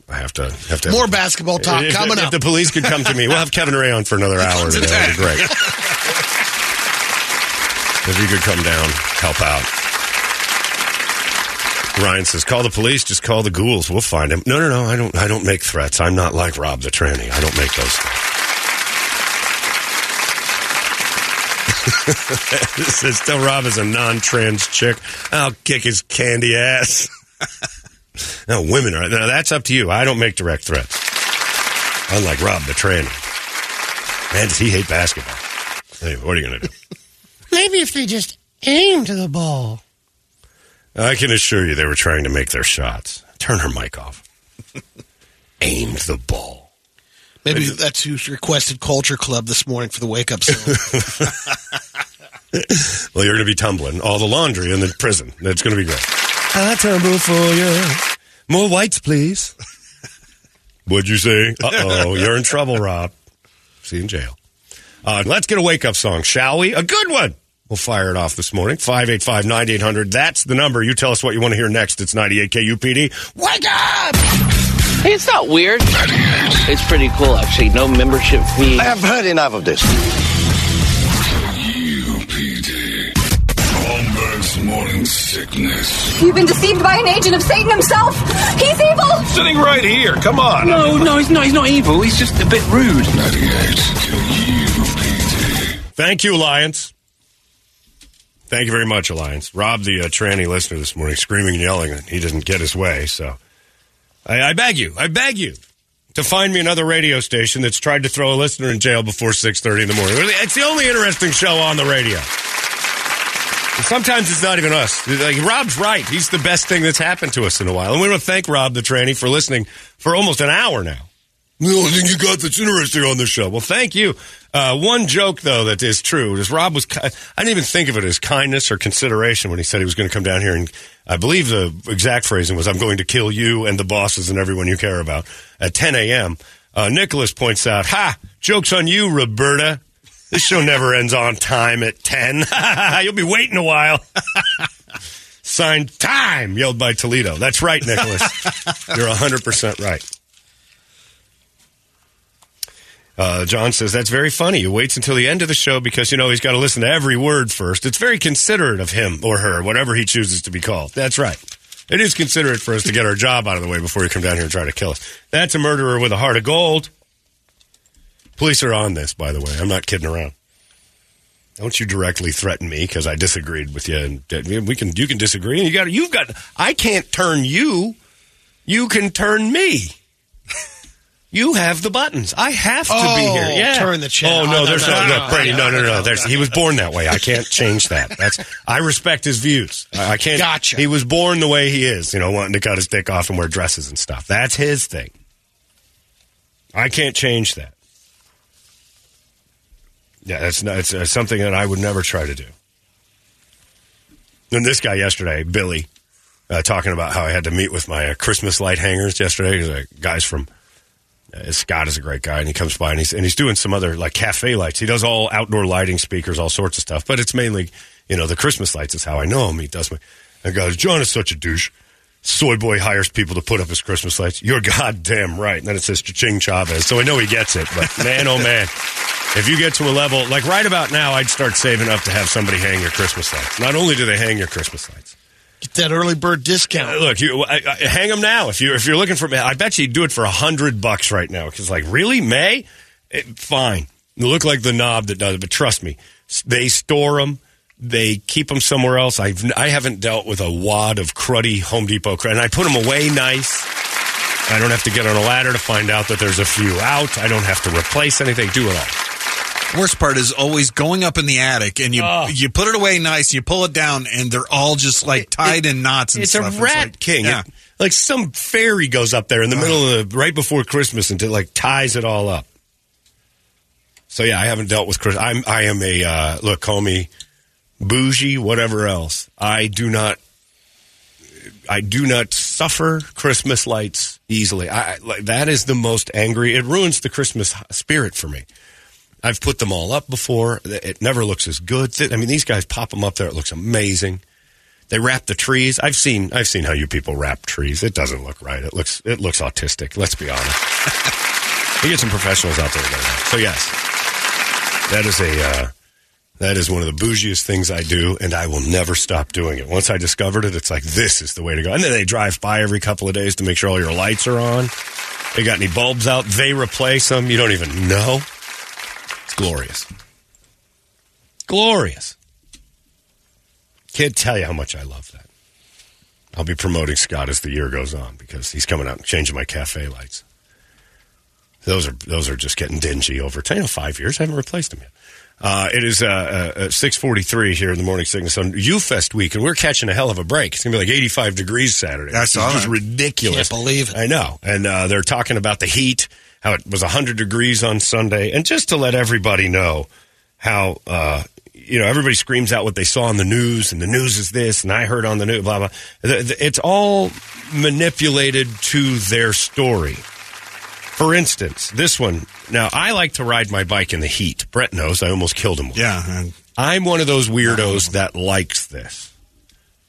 Speaker 4: I have to have to
Speaker 5: More basketball talk
Speaker 4: if,
Speaker 5: coming
Speaker 4: if
Speaker 5: up.
Speaker 4: If the police could come to me, we'll have Kevin Ray on for another hour today. That'd be great. if you could come down, help out. Ryan says, "Call the police. Just call the ghouls. We'll find him." No, no, no. I don't. I don't make threats. I'm not like Rob the tranny. I don't make those says, "Tell Rob is a non-trans chick. I'll kick his candy ass." No, women are. Now, that's up to you. I don't make direct threats. Unlike Rob the tranny. Man, does he hate basketball. Hey, what are you going to do?
Speaker 6: Maybe if they just aimed the ball.
Speaker 4: I can assure you they were trying to make their shots. Turn her mic off. Aimed the ball.
Speaker 5: Maybe that's who's requested Culture Club this morning for the wake up song.
Speaker 4: Well, you're going to be tumbling all the laundry in the prison. That's going to be great. I tumble for you. More whites, please. What'd you say? Uh oh, you're in trouble, Rob. See you in jail. Uh, let's get a wake up song, shall we? A good one. We'll fire it off this morning. 585 9800. That's the number. You tell us what you want to hear next. It's 98 KUPD. Wake up!
Speaker 7: Hey, it's not weird. It's pretty cool, actually. No membership fee.
Speaker 1: I have heard enough of this.
Speaker 8: UPD. Holmberg's morning sickness.
Speaker 2: You've been deceived by an agent of Satan himself. He's evil.
Speaker 8: Sitting right here. Come on.
Speaker 7: No, no, he's not. He's not evil. He's just a bit rude.
Speaker 8: 98 KUPD.
Speaker 4: Thank you, Alliance. Thank you very much, Alliance. Rob, the uh, tranny listener this morning, screaming and yelling that he didn't get his way. So I, I beg you, I beg you to find me another radio station that's tried to throw a listener in jail before 6.30 in the morning. It's the only interesting show on the radio. And sometimes it's not even us. Like, Rob's right. He's the best thing that's happened to us in a while. And we want to thank Rob, the tranny, for listening for almost an hour now. The only thing you got that's interesting on the show. Well, thank you. Uh, one joke, though, that is true is Rob was, I didn't even think of it as kindness or consideration when he said he was going to come down here. And I believe the exact phrasing was, I'm going to kill you and the bosses and everyone you care about at 10 a.m. Uh, Nicholas points out, ha, joke's on you, Roberta. This show never ends on time at 10. You'll be waiting a while. Signed time, yelled by Toledo. That's right, Nicholas. You're 100% right. Uh, John says, that's very funny. He waits until the end of the show because, you know, he's got to listen to every word first. It's very considerate of him or her, whatever he chooses to be called. That's right. It is considerate for us to get our job out of the way before you come down here and try to kill us. That's a murderer with a heart of gold. Police are on this, by the way. I'm not kidding around. Don't you directly threaten me because I disagreed with you. And we can, you can disagree. And you got, you've got. I can't turn you. You can turn me. You have the buttons. I have to be
Speaker 5: Oh,
Speaker 4: here. Yeah.
Speaker 5: turn the channel.
Speaker 4: Oh no,
Speaker 5: Oh, no,
Speaker 4: there's
Speaker 5: no,
Speaker 4: no,
Speaker 5: no,
Speaker 4: no,
Speaker 5: no,
Speaker 4: Brady.
Speaker 5: no,
Speaker 4: No, no, no.
Speaker 5: no,
Speaker 4: There's, he was born that way. I can't change that. That's. I respect his views. I, I can't.
Speaker 5: Gotcha.
Speaker 4: He was born the way he is. You know, wanting to cut his dick off and wear dresses and stuff. That's his thing. I can't change that. Yeah, that's not, it's uh, something that I would never try to do. And this guy yesterday, Billy, uh, talking about how I had to meet with my uh, Christmas light hangers yesterday. 'cause, uh, guys from uh, Scott is a great guy, and he comes by and he's and he's doing some other like cafe lights. He does all outdoor lighting, speakers, all sorts of stuff. But it's mainly you know the Christmas lights is how I know him. He does my. And goes, John is such a douche. Soy boy hires people to put up his Christmas lights. You're goddamn right. And then it says Ching Chavez. So I know he gets it. But man, oh man, if you get to a level like right about now, I'd start saving up to have somebody hang your Christmas lights. Not only do they hang your Christmas lights.
Speaker 5: Get that early bird
Speaker 4: Uh,
Speaker 5: discount.
Speaker 4: Look, you I, I, hang them now if you if you're looking for. I bet you'd do it for a hundred bucks right now. Because like, really, May? It, fine, you look like the knob that does it, but trust me, they store them. They keep them somewhere else. I've I haven't dealt with a wad of cruddy Home Depot and I put them away nice. I don't have to get on a ladder to find out that there's a few out. I don't have to replace anything. Do it all.
Speaker 3: Worst part is always going up in the attic and you
Speaker 4: Oh.
Speaker 3: you put it away nice, you pull it down, and they're all just like tied in knots. And
Speaker 4: It's a
Speaker 3: stuff.
Speaker 4: rat
Speaker 3: like-
Speaker 4: king.
Speaker 3: Yeah.
Speaker 4: It- like some fairy goes up there in the middle of the, right before Christmas and like ties it all up. So yeah, I haven't dealt with Chris. I'm I am a uh, look, call me bougie, whatever else. I do not. I do not suffer Christmas lights easily. I, I like that is the most angry. It ruins the Christmas spirit for me. I've put them all up before. It never looks as good. I mean, these guys pop them up there. It looks amazing. They wrap the trees. I've seen I've seen how you people wrap trees. It doesn't look right. It looks it looks autistic. Let's be honest. you get some professionals out there right. So yes, that is a uh, that is one of the bougiest things I do, and I will never stop doing it. Once I discovered it, it's like this is the way to go. And then they drive by every couple of days to make sure all your lights are on. They got any bulbs out? They replace them. You don't even know. It's glorious. Glorious. Can't tell you how much I love that. I'll be promoting Scott as the year goes on because he's coming out and changing my cafe lights. Those are those are just getting dingy over ten or five years. I haven't replaced them yet. Uh, it is uh, uh, six forty three here in the morning sickness on UFest week, and we're catching a hell of a break. It's gonna be like eighty five degrees Saturday.
Speaker 3: I saw
Speaker 4: It's just
Speaker 3: that.
Speaker 4: ridiculous.
Speaker 5: Can't believe it.
Speaker 4: I know, and uh, they're talking about the heat, how it was hundred degrees on Sunday, and just to let everybody know how uh, you know everybody screams out what they saw on the news, and the news is this, and I heard on the news, blah blah. It's all manipulated to their story. For instance, this one. Now, I like to ride my bike in the heat. Brett knows I almost killed him.
Speaker 3: Yeah, and
Speaker 4: I'm one of those weirdos that likes this.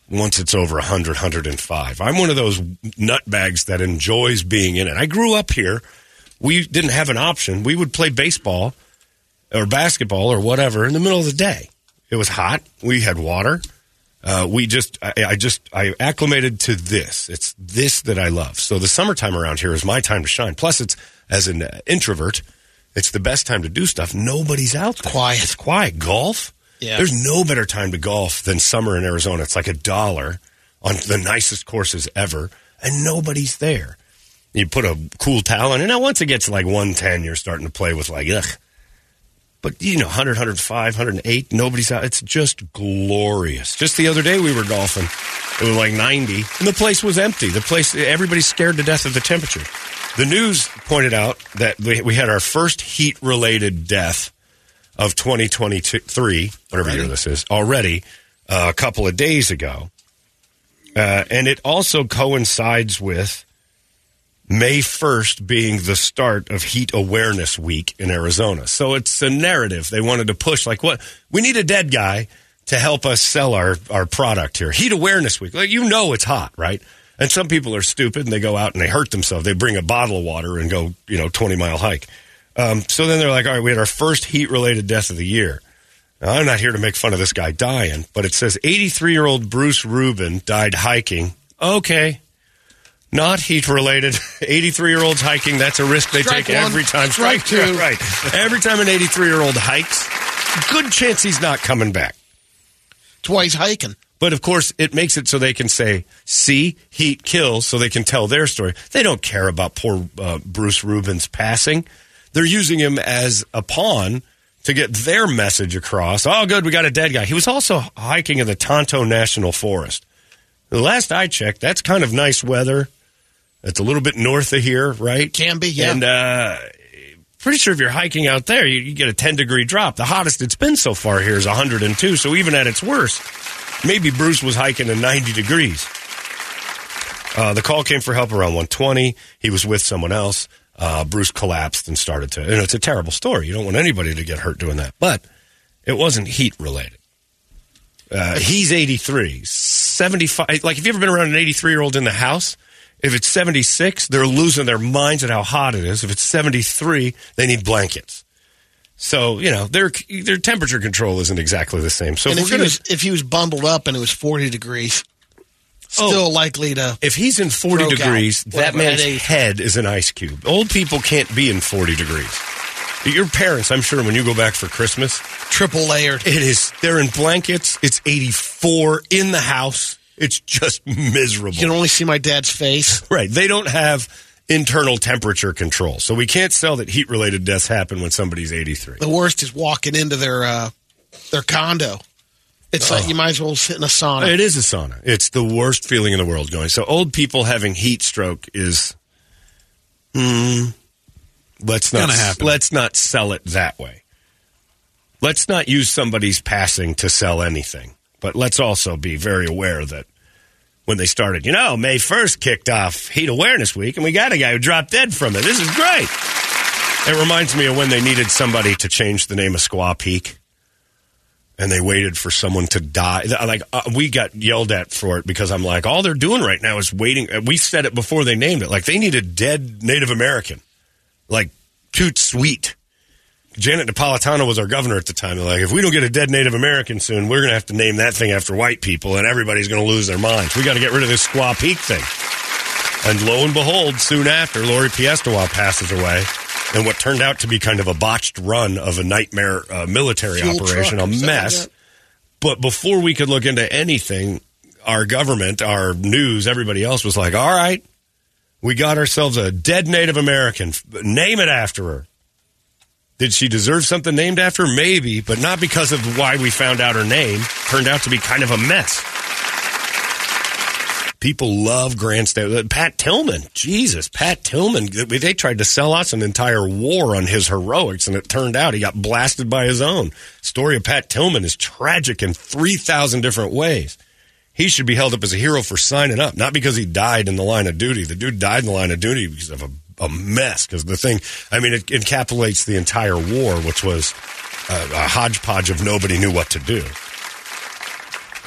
Speaker 4: Once it's over 100, 105. I'm one of those nutbags that enjoys being in it. I grew up here. We didn't have an option. We would play baseball or basketball or whatever in the middle of the day. It was hot. We had water. Uh, we just, I, I just, I acclimated to this. It's this that I love. So the summertime around here is my time to shine. Plus, it's as an uh, introvert, it's the best time to do stuff. Nobody's out there.
Speaker 5: Quiet.
Speaker 4: It's quiet. Golf.
Speaker 5: Yeah.
Speaker 4: There's no better time to golf than summer in Arizona. It's like a dollar on the nicest courses ever, and nobody's there. You put a cool towel on, and now once it gets like 110, you're starting to play with like, ugh. But, you know, 100, 105, 108, nobody's out. It's just glorious. Just the other day we were golfing. It was like 90, and the place was empty. The place, everybody's scared to death of the temperature. The news pointed out that we, we had our first heat related death of 2023, whatever year this is, already uh, a couple of days ago. Uh, and it also coincides with May 1st being the start of Heat Awareness Week in Arizona. So it's a narrative they wanted to push. Like, what? We need a dead guy to help us sell our, our product here. Heat Awareness Week. Like, you know it's hot, right? And some people are stupid and they go out and they hurt themselves. They bring a bottle of water and go, you know, 20 mile hike. Um, so then they're like, all right, we had our first heat related death of the year. Now, I'm not here to make fun of this guy dying, but it says 83 year old Bruce Rubin died hiking. Okay. Not heat related. 83 year olds hiking, that's a risk they
Speaker 5: Strike
Speaker 4: take
Speaker 5: one,
Speaker 4: every time.
Speaker 5: strike two.
Speaker 4: right. Every time an 83 year old hikes, good chance he's not coming back.
Speaker 5: Twice he's hiking.
Speaker 4: But of course, it makes it so they can say, see, heat kills, so they can tell their story. They don't care about poor uh, Bruce Rubin's passing. They're using him as a pawn to get their message across. Oh, good, we got a dead guy. He was also hiking in the Tonto National Forest. The last I checked, that's kind of nice weather. It's a little bit north of here, right?
Speaker 5: Can be, yeah.
Speaker 4: And uh, pretty sure if you're hiking out there, you, you get a 10 degree drop. The hottest it's been so far here is 102. So even at its worst, maybe Bruce was hiking in 90 degrees. Uh, the call came for help around 120. He was with someone else. Uh, Bruce collapsed and started to. You know, it's a terrible story. You don't want anybody to get hurt doing that. But it wasn't heat related. Uh, he's 83. 75. Like, have you ever been around an 83 year old in the house? If it's 76, they're losing their minds at how hot it is. If it's 73, they need blankets. So, you know, their their temperature control isn't exactly the same. So
Speaker 5: and
Speaker 4: if
Speaker 5: if he,
Speaker 4: going
Speaker 5: was, if he was bundled up and it was 40 degrees,
Speaker 4: Oh.
Speaker 5: still likely to.
Speaker 4: if he's in 40
Speaker 5: Broke out.
Speaker 4: degrees, that man's head is an ice cube. Old people can't be in 40 degrees. Your parents, I'm sure, when you go back for Christmas,
Speaker 5: Triple layered.
Speaker 4: it is, they're in blankets. It's 84 in the house. It's just miserable.
Speaker 5: You can only see my dad's face.
Speaker 4: Right. They don't have internal temperature control. So we can't sell that heat related deaths happen when somebody's 83.
Speaker 5: The worst is walking into their uh, their condo. It's like you might as well sit in a sauna.
Speaker 4: It is a sauna. It's the worst feeling in the world going. So old people having heat stroke is mm, let's not
Speaker 3: Gonna happen.
Speaker 4: let's not sell it that way. Let's not use somebody's passing to sell anything. But let's also be very aware that when they started, you know, May 1st kicked off Heat Awareness Week, and we got a guy who dropped dead from it. This is great. It reminds me of when they needed somebody to change the name of Squaw Peak and they waited for someone to die. Like uh, we got yelled at for it because I'm like, all they're doing right now is waiting. uh, We said it before they named it. Like they need a dead Native American, like toot sweet. Janet Napolitano was our governor at the time. They're like, if we don't get a dead Native American soon, we're going to have to name that thing after white people, and everybody's going to lose their minds. We got to get rid of this Squaw Peak thing. And lo and behold, soon after, Lori Piestewa passes away. And what turned out to be kind of a botched run of a nightmare uh, military
Speaker 5: Fuel
Speaker 4: operation, a
Speaker 5: like
Speaker 4: mess. But before we could look into anything, our government, our news, everybody else was like, all right, we got ourselves a dead Native American. Name it after her. Did she deserve something named after? Maybe, but not because of why we found out her name. Turned out to be kind of a mess. People love grandstand. Uh, Pat Tillman, Jesus, Pat Tillman. They tried to sell us an entire war on his heroics, and it turned out he got blasted by his own. Story of Pat Tillman is tragic in three thousand different ways. He should be held up as a hero for signing up, not because he died in the line of duty. The dude died in the line of duty because of a, a mess. Because the thing, I mean, it encapsulates the entire war, which was a, a hodgepodge of nobody knew what to do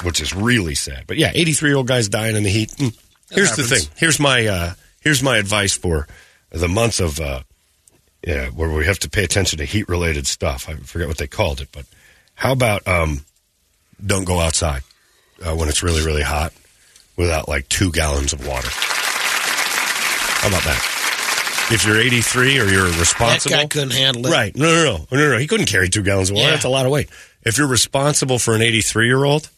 Speaker 4: which is really sad. But yeah, 83 year old guys dying in the heat. Mm. Here's the thing. Here's my uh, here's my advice for the month of uh, yeah, where we have to pay attention to heat related stuff. I forget what they called it, but how about um, don't go outside uh, when it's really really hot without like two gallons of water. How about that? If you're 83 or you're responsible.
Speaker 5: That guy couldn't handle it.
Speaker 4: Right. No, no, no. No, no, no. He couldn't carry two gallons of water.
Speaker 5: Yeah.
Speaker 4: That's a lot of weight. If you're responsible for an 83 year old,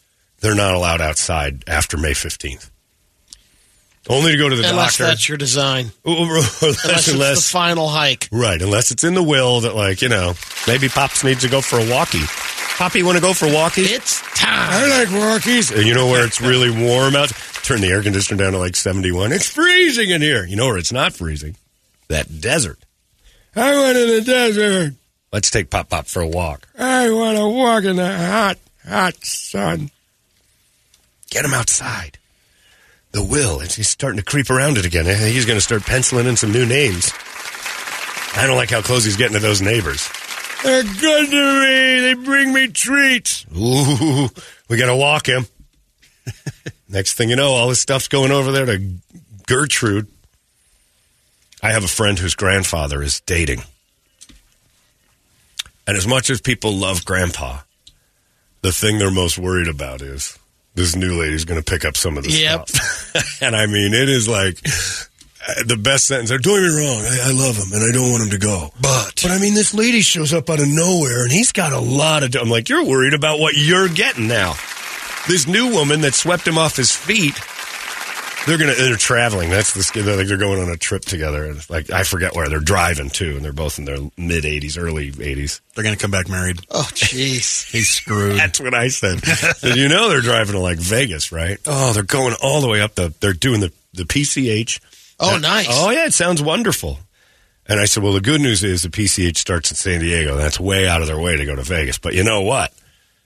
Speaker 4: they're not allowed outside after May 15th. Only to go to the
Speaker 5: Unless
Speaker 4: doctor.
Speaker 5: that's your design.
Speaker 4: unless,
Speaker 5: Unless,
Speaker 4: unless-
Speaker 5: it's the final hike.
Speaker 4: right. Unless it's in the will that, like, you know, maybe Pops needs to go for a walkie. Poppy, want to go for a walkie?
Speaker 5: It's time.
Speaker 4: I like walkies. And you know where it's really warm out? Turn the air conditioner down to like 71. It's freezing in here. You know where it's not freezing? That desert. I went in the desert. Let's take Pop Pop for a walk. I want to walk in the hot, hot sun. Get him outside. The will. He's starting to creep around it again. He's going to start penciling in some new names. I don't like how close he's getting to those neighbors. They're good to me. They bring me treats. Ooh, we got to walk him. Next thing you know, all this stuff's going over there to Gertrude. I have a friend whose grandfather is dating. And as much as people love grandpa, the thing they're most worried about is this new lady's going to pick up some of the
Speaker 5: Yep.
Speaker 4: stuff. and I mean, it is like uh, the best sentence. They're doing me wrong. I, I love him and I don't want him to go.
Speaker 1: But
Speaker 4: But I mean, this lady shows up out of nowhere and he's got a lot of. I'm like, you're worried about what you're getting now. This new woman that swept him off his feet. They're gonna. They're traveling. That's the. They're like they're going on a trip together. And like I forget where they're driving to, and they're both in their mid 80s, early 80s.
Speaker 3: They're going to come back married.
Speaker 5: Oh, jeez.
Speaker 3: He's screwed.
Speaker 4: That's what I said. Said, you know they're driving to like Vegas, right? Oh, they're going all the way up the. They're doing the the PCH.
Speaker 5: Oh,
Speaker 4: Uh,
Speaker 5: nice.
Speaker 4: Oh yeah, it sounds wonderful. And I said, well, the good news is the PCH starts in San Diego. That's way out of their way to go to Vegas. But you know what?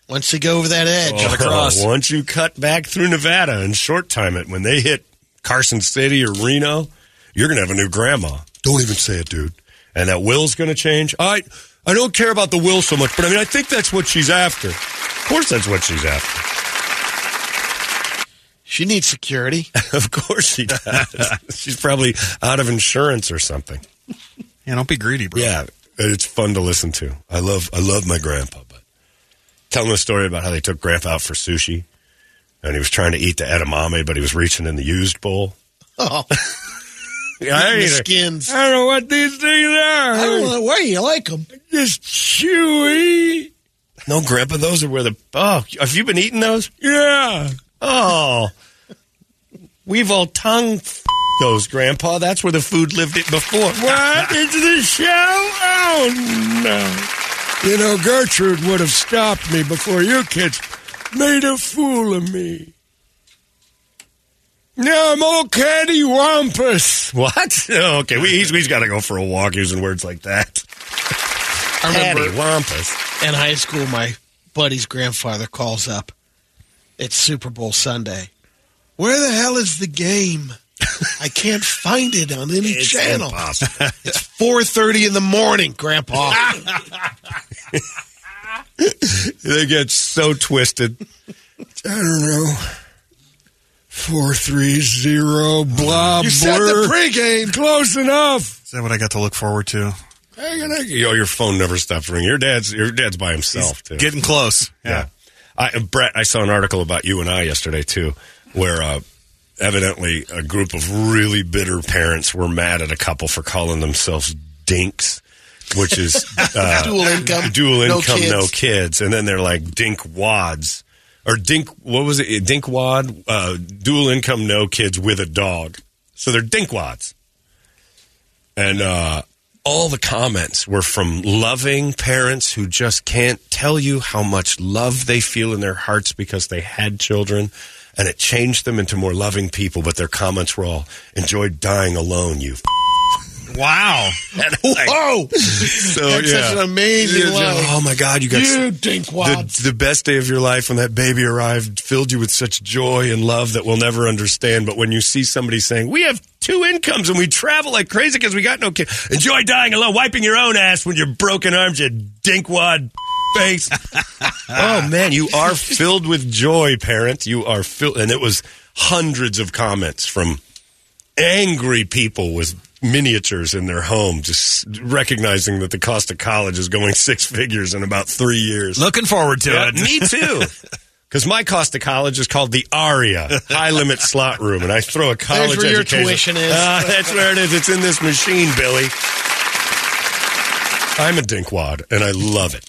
Speaker 5: Once you go over that edge,
Speaker 4: Oh, once you cut back through Nevada and short time it, when they hit Carson City or Reno, you're going to have a new grandma. Don't even say it, dude. And that will's going to change. I I don't care about the will so much, but I mean, I think that's what she's after. Of course, that's what she's after.
Speaker 5: she needs security.
Speaker 4: of course she does. she's probably out of insurance or something.
Speaker 3: Yeah, don't be greedy, bro.
Speaker 4: Yeah, it's fun to listen to. I love I love my grandpa, but telling a story about how they took grandpa out for sushi and he was trying to eat the edamame, but he was reaching in the used bowl.
Speaker 5: Oh,
Speaker 4: Yeah, I,
Speaker 5: the skins.
Speaker 4: I don't know what these things are.
Speaker 5: I don't know why you like them.
Speaker 4: Just chewy. No, Grandpa, those are where the. Oh, have you been eating those? Yeah. Oh. We've all tongue f- those, Grandpa. That's where the food lived it before. What? Into the shell? Oh, no. You know, Gertrude would have stopped me before you kids made a fool of me. Now I'm all candy wampus. What? Oh, okay, we, he's, he's got to go for a walk using words like that.
Speaker 5: I
Speaker 4: Caddy
Speaker 5: remember
Speaker 4: wampus.
Speaker 5: in high school, my buddy's grandfather calls up. It's Super Bowl Sunday. Where the hell is the game? I can't find it on any
Speaker 4: It's
Speaker 5: channel.
Speaker 4: impossible.
Speaker 5: It's four thirty in the morning, Grandpa.
Speaker 4: they get so twisted. I don't know. Four three zero blah
Speaker 5: You said the pregame.
Speaker 4: Close enough.
Speaker 3: Is that what I got to look forward to?
Speaker 4: Hang on, hang on. Yo, your phone never stops ringing. Your dad's your dad's by himself too.
Speaker 3: Getting close.
Speaker 4: yeah. I, Brett, I saw an article about you and I yesterday too, where uh, evidently a group of really bitter parents were mad at a couple for calling themselves dinks, which is uh,
Speaker 5: Dual income,
Speaker 4: dual
Speaker 5: no
Speaker 4: income, no
Speaker 5: kids.
Speaker 4: kids, and then they're like dink wads, or dink. What was it? Dinkwad, uh, dual income, no kids with a dog. So they're dink wads, and uh, all the comments were from loving parents who just can't tell you how much love they feel in their hearts because they had children. And it changed them into more loving people, but their comments were all enjoyed dying alone, you
Speaker 3: Wow.
Speaker 5: Whoa!
Speaker 4: So
Speaker 5: That's
Speaker 4: yeah.
Speaker 5: such an amazing
Speaker 4: Yeah,
Speaker 5: line.
Speaker 4: Oh my God, you got
Speaker 5: You
Speaker 4: the, the best day of your life when that baby arrived filled you with such joy and love that we'll never understand. But when you see somebody saying, "We have two incomes and we travel like crazy because we got no kid," enjoy dying alone, wiping your own ass when you're broken arms, you dinkwad face. oh man, you are filled with joy, parent. You are filled, and it was hundreds of comments from angry people with miniatures in their home, just recognizing that the cost of college is going six figures in about three years.
Speaker 3: Looking forward to
Speaker 4: Yeah,
Speaker 3: it.
Speaker 4: me too. Because my cost of college is called the ARIA, high limit slot room, and I throw a college
Speaker 5: where your tuition is.
Speaker 4: Ah, that's where it is. It's in this machine, Billy. I'm a dinkwad, and I love it.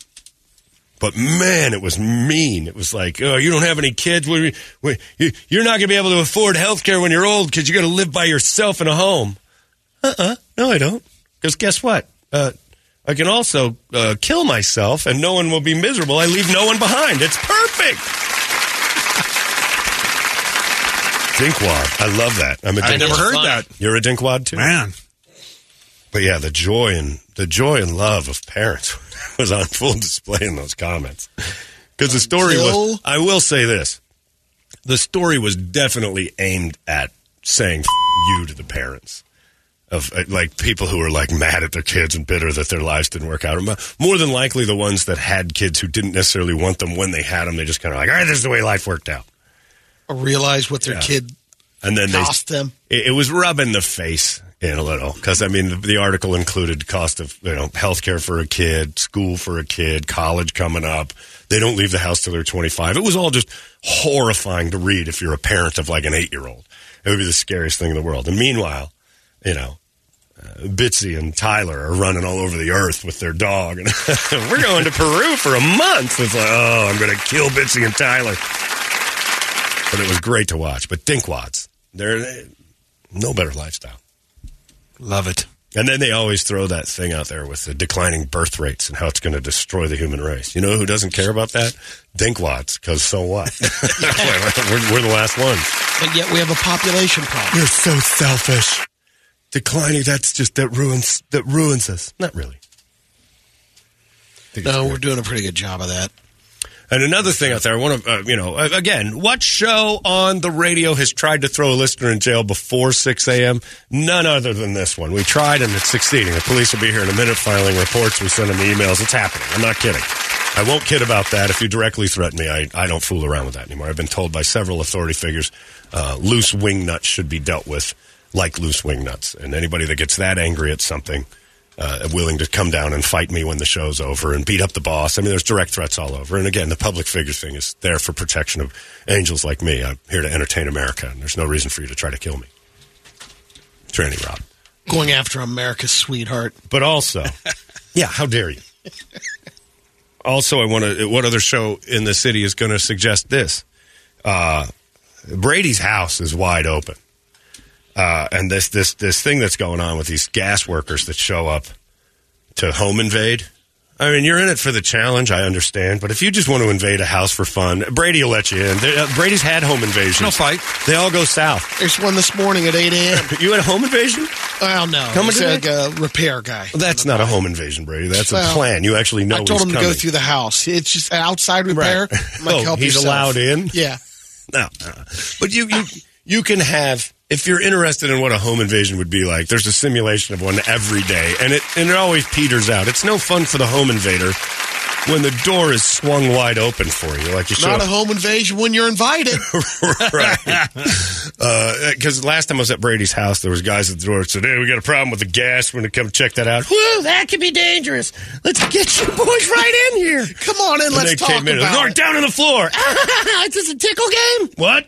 Speaker 4: But man, it was mean. It was like, oh, you don't have any kids. We, we, you, you're not going to be able to afford health care when you're old because you're going to live by yourself in a home. Uh-uh. No, I don't. Because guess what? Uh, I can also uh, kill myself and no one will be miserable. I leave no one behind. It's perfect. Dinkwad. I love that. I'm a
Speaker 3: I
Speaker 4: dinkwad.
Speaker 3: never heard that.
Speaker 4: You're a dinkwad too?
Speaker 3: Man.
Speaker 4: But yeah, the joy and the joy and love of parents was on full display in those comments. Because the story was, I will say this, the story was definitely aimed at saying F- you to the parents of uh, like people who are like mad at their kids and bitter that their lives didn't work out. Mo- More than likely, the ones that had kids who didn't necessarily want them when they had them, they just kind of like, all right, this is the way life worked out.
Speaker 5: realize what their
Speaker 4: Yeah.
Speaker 5: kid
Speaker 4: And then they
Speaker 5: cost them.
Speaker 4: it, it was rubbing the face in a little because I mean the, the article included cost of you know healthcare for a kid, school for a kid, college coming up. They don't leave the house till they're 25. It was all just horrifying to read if you're a parent of like an eight year old. It would be the scariest thing in the world. And meanwhile, you know. Uh, Bitsy and Tyler are running all over the earth with their dog, and we're going to Peru for a month. It's like, oh, I'm going to kill Bitsy and Tyler. But it was great to watch. But Dinkwads, they're no better lifestyle.
Speaker 3: Love it.
Speaker 4: And then they always throw that thing out there with the declining birth rates and how it's going to destroy the human race. You know who doesn't care about that? Dinkwads, because so what? we're, we're the last ones.
Speaker 5: But yet we have a population problem.
Speaker 4: You're so selfish. Declining, that's just, that ruins, that ruins us. Not really.
Speaker 5: No, we're doing a pretty good job of that.
Speaker 4: And another thing out there, I want to, uh, you know, again, what show on the radio has tried to throw a listener in jail before 6 a.m.? None other than this one. We tried and it's succeeding. The police will be here in a minute filing reports. We send them emails. It's happening. I'm not kidding. I won't kid about that. If you directly threaten me, I, I don't fool around with that anymore. I've been told by several authority figures uh, loose wing nuts should be dealt with like loose wing nuts. And anybody that gets that angry at something, uh, willing to come down and fight me when the show's over and beat up the boss. I mean, there's direct threats all over. And again, the public figures thing is there for protection of angels like me. I'm here to entertain America, and there's no reason for you to try to kill me. Tranny Rob.
Speaker 5: Going after America's sweetheart.
Speaker 4: But also, yeah, how dare you? Also, I want to. What other show in the city is going to suggest this? Uh, Brady's house is wide open, uh, and this this this thing that's going on with these gas workers that show up to home invade. I mean, you're in it for the challenge. I understand, but if you just want to invade a house for fun, Brady will let you in. They- uh, Brady's had home invasions.
Speaker 3: No fight.
Speaker 4: They all go south.
Speaker 5: There's one this morning at 8 a.m.
Speaker 4: You had a home invasion?
Speaker 5: Well, no.
Speaker 4: Come
Speaker 5: It's
Speaker 4: on,
Speaker 5: like a repair guy.
Speaker 4: Well, that's not a home invasion, Brady. That's a plan. You actually know
Speaker 5: I told
Speaker 4: he's
Speaker 5: him to go through the house. It's just an outside repair.
Speaker 4: Right.
Speaker 5: Like,
Speaker 4: Oh,
Speaker 5: help
Speaker 4: he's
Speaker 5: yourself.
Speaker 4: allowed in?
Speaker 5: Yeah.
Speaker 4: No, no. but you, you you can have if you're interested in what a home invasion would be like. There's a simulation of one every day, and it and it always peters out. It's no fun for the home invader when the door is swung wide open for you, like you
Speaker 5: Not a home invasion when you're invited.
Speaker 4: right. Uh, because last time I was at Brady's house, there was guys at the door that said, "Hey, we got a problem with the gas. We're to come check that out."
Speaker 6: Whoa, that could be dangerous. Let's get you boys right in here.
Speaker 5: Come on in,
Speaker 4: And
Speaker 5: let's
Speaker 4: they
Speaker 5: talk
Speaker 4: came in.
Speaker 5: about it.
Speaker 4: down on the floor.
Speaker 6: Is this a tickle game?
Speaker 4: what?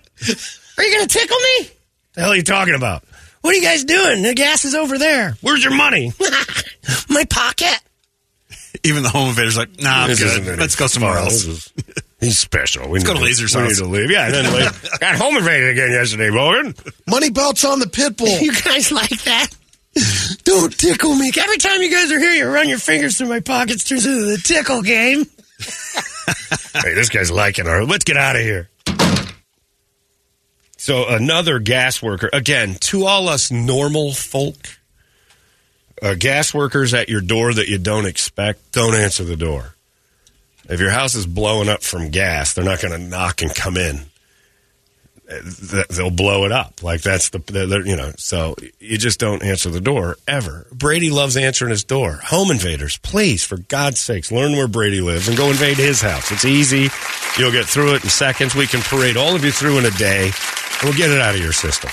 Speaker 6: Are you going to tickle me?
Speaker 4: The hell are you talking about?
Speaker 6: What are you guys doing? The gas is over there.
Speaker 4: Where's your money?
Speaker 6: My pocket.
Speaker 3: Even the home invader's like, nah, I'm
Speaker 4: This
Speaker 3: good. Let's go somewhere
Speaker 4: fun.
Speaker 3: else.
Speaker 4: Is- He's special. We
Speaker 3: go
Speaker 4: need
Speaker 3: to Laser's
Speaker 4: we need to leave. Yeah, and then leave. got home invaded again yesterday, Morgan.
Speaker 5: Money belts on the pit bull.
Speaker 6: You guys like that? Don't tickle me. Every time you guys are here, you run your fingers through my pockets, turns into the tickle game.
Speaker 4: hey, this guy's liking our. Let's get out of here. So another gas worker again to all us normal folk. Uh, gas workers at your door that you don't expect. Don't answer the door. If your house is blowing up from gas, they're not going to knock and come in. They'll blow it up. Like that's the, you know. So you just don't answer the door ever. Brady loves answering his door. Home invaders, please, for God's sakes, learn where Brady lives and go invade his house. It's easy. You'll get through it in seconds. We can parade all of you through in a day, we'll get it out of your system.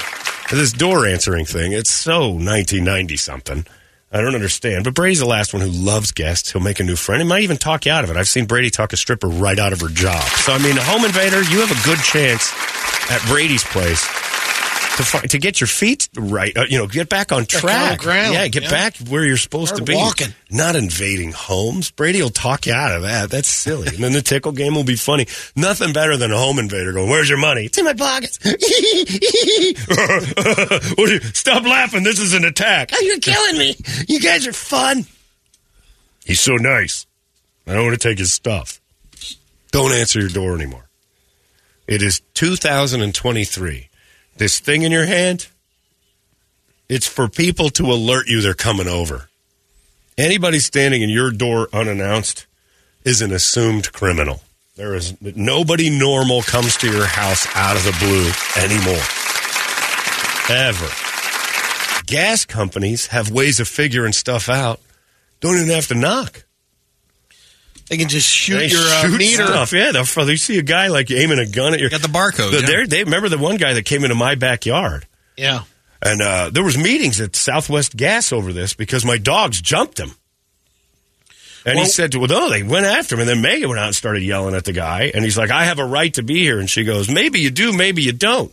Speaker 4: This door answering thing, it's so 1990 something. I don't understand. But Brady's the last one who loves guests. He'll make a new friend. He might even talk you out of it. I've seen Brady talk a stripper right out of her job. So, I mean, home invader, you have a good chance at Brady's place to find, to get your feet right. Uh, you know, get back on
Speaker 5: Back on
Speaker 4: track. Yeah, get
Speaker 5: yeah.
Speaker 4: back where you're supposed
Speaker 5: Start
Speaker 4: to be.
Speaker 5: walking.
Speaker 4: Not invading homes. Brady will talk you out of that. That's silly. and then the tickle game will be funny. Nothing better than a home invader going, "Where's your money?"
Speaker 6: It's in my pockets.
Speaker 4: You- Stop laughing. This is an attack.
Speaker 6: Oh, you're killing me. You guys are fun.
Speaker 4: He's so nice. I don't want to take his stuff. Don't answer your door anymore. It is 2023. This thing in your hand, it's for people to alert you they're coming over. Anybody standing in your door unannounced is an assumed criminal. There is nobody normal comes to your house out of the blue anymore. Ever. Gas companies have ways of figuring stuff out. Don't even have to knock.
Speaker 5: They can just shoot
Speaker 4: They
Speaker 5: your uh, meter.
Speaker 4: stuff. Yeah, they'll, you see a guy like aiming a gun at your.
Speaker 3: Got the barcode.
Speaker 4: The-
Speaker 3: yeah.
Speaker 4: They remember the one guy that came into my backyard,
Speaker 5: Yeah.
Speaker 4: and uh, there was meetings at Southwest Gas over this because my dogs jumped him. And he said, "Well, no, they went after him." And then Megan went out and started yelling at the guy, and he's like, "I have a right to be here." And she goes, "Maybe you do, maybe you don't,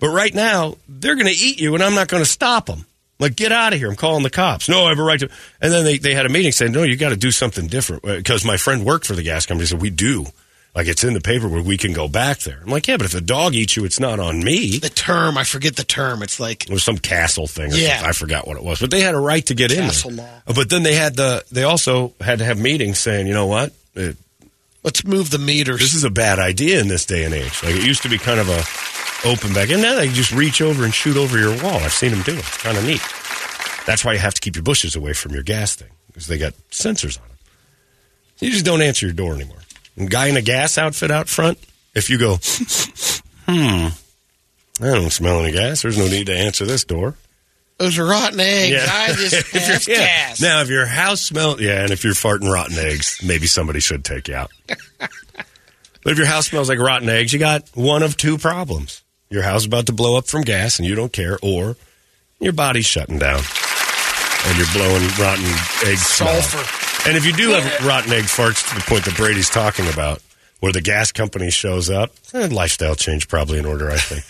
Speaker 4: but right now they're going to eat you, and I'm not going to stop them." Like, get out of here. I'm calling the cops. No, I have a right to. And then they, they had a meeting saying, no, you got to do something different. Because my friend worked for the gas company. He said, we do. Like, it's in the paper where we can go back there. I'm like, yeah, but if the dog eats you, it's not on me.
Speaker 5: The term, I forget the term. It's like
Speaker 4: It was some castle thing. Or
Speaker 5: Yeah.
Speaker 4: something. I forgot what it was. But they had a right to get
Speaker 5: Castle
Speaker 4: in
Speaker 5: law.
Speaker 4: there. But then they had the, they also had to have meetings saying, you know what? It,
Speaker 5: let's move the meters.
Speaker 4: this is a bad idea in this day and age. Like, it used to be kind of a open back. And now they just reach over and shoot over your wall. I've seen them do it. It's kind of neat. That's why you have to keep your bushes away from your gas thing because they got sensors on them. You just don't answer your door anymore. And guy in a gas outfit out front, if you go, hmm, I don't smell any gas. There's no need to answer this door.
Speaker 5: Those are rotten eggs. I just
Speaker 4: yeah.
Speaker 5: gas.
Speaker 4: Now, if your house smells, yeah, and if you're farting rotten eggs, maybe somebody should take you out. but if your house smells like rotten eggs, you got one of two problems. Your house is about to blow up from gas and you don't care, or your body's shutting down and you're blowing rotten egg smell.
Speaker 5: Sulfur.
Speaker 4: And if you do have rotten egg farts to the point that Brady's talking about, where the gas company shows up, eh, lifestyle change probably in order, I think.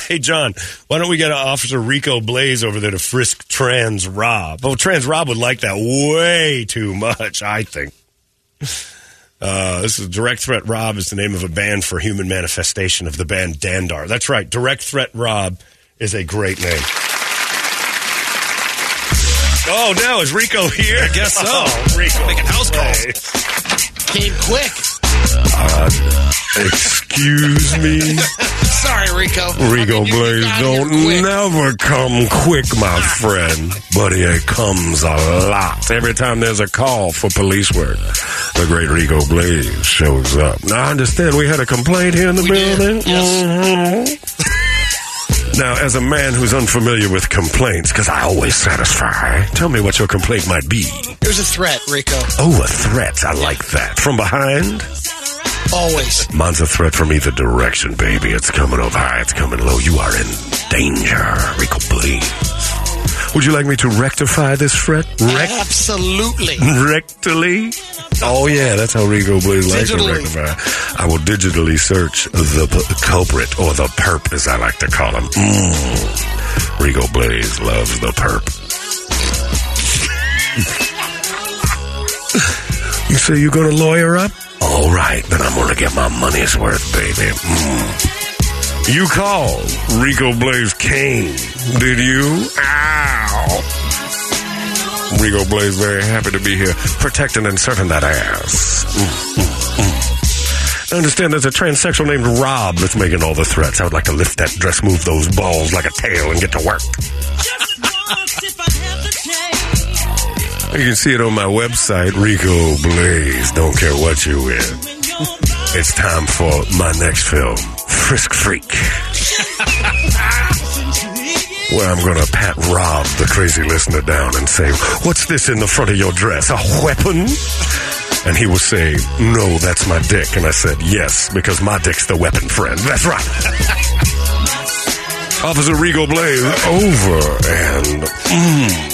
Speaker 4: hey, John, why don't we get Officer Rico Blaze over there to frisk Trans Rob? Well, Trans Rob would like that way too much, I think. Uh, this is Direct Threat Rob is the name of a band for human manifestation of the band Dandar. That's right. Direct Threat Rob is a great name. Oh, now is Rico here? I
Speaker 3: guess so.
Speaker 4: Oh, Rico.
Speaker 3: Making house calls.
Speaker 4: Hey.
Speaker 5: Came quick.
Speaker 4: Excuse me?
Speaker 5: Sorry, Rico.
Speaker 4: Rico
Speaker 5: I mean,
Speaker 4: Blaze don't never come quick, my friend. But it comes a lot. Every time there's a call for police work, the great Rico Blaze shows up. Now, I understand we had a complaint here in the
Speaker 5: We did,
Speaker 4: building.
Speaker 5: yes.
Speaker 4: Mhm. Now, as a man who's unfamiliar with complaints, because I always satisfy, tell me what your complaint might be.
Speaker 5: There's a threat, Rico.
Speaker 4: Oh, a threat. I like that. From behind?
Speaker 5: Always.
Speaker 4: Mine's a threat from either direction, baby. It's coming over high, it's coming low. You are in danger, Rico, please. Would you like me to rectify this threat? Rect-
Speaker 5: Absolutely.
Speaker 4: rectally? Oh, yeah, that's how Rico Blaze likes to rectify. I will digitally search the p- culprit, or the perp, as I like to call him. Mm. Rico Blaze loves the perp. You say you're going to lawyer up? All right, then I'm going to get my money's worth, baby. Mm. You called Rico Blaze Kane, did you? Ow. Rico Blaze very happy to be here, protecting and serving that ass. Mm, mm, mm. I understand there's a transsexual named Rob that's making all the threats. I would like to lift that dress, move those balls like a tail, and get to work. You can see it on my website, Rico Blaze. Don't care what you wear. It's time for my next film, Frisk Freak. Where I'm gonna pat Rob, the crazy listener, down and say, What's this in the front of your dress? A weapon? And he will say, No, that's my dick. And I said, Yes, because my dick's the weapon, friend. That's right. Officer Rico Blaze, over and mm.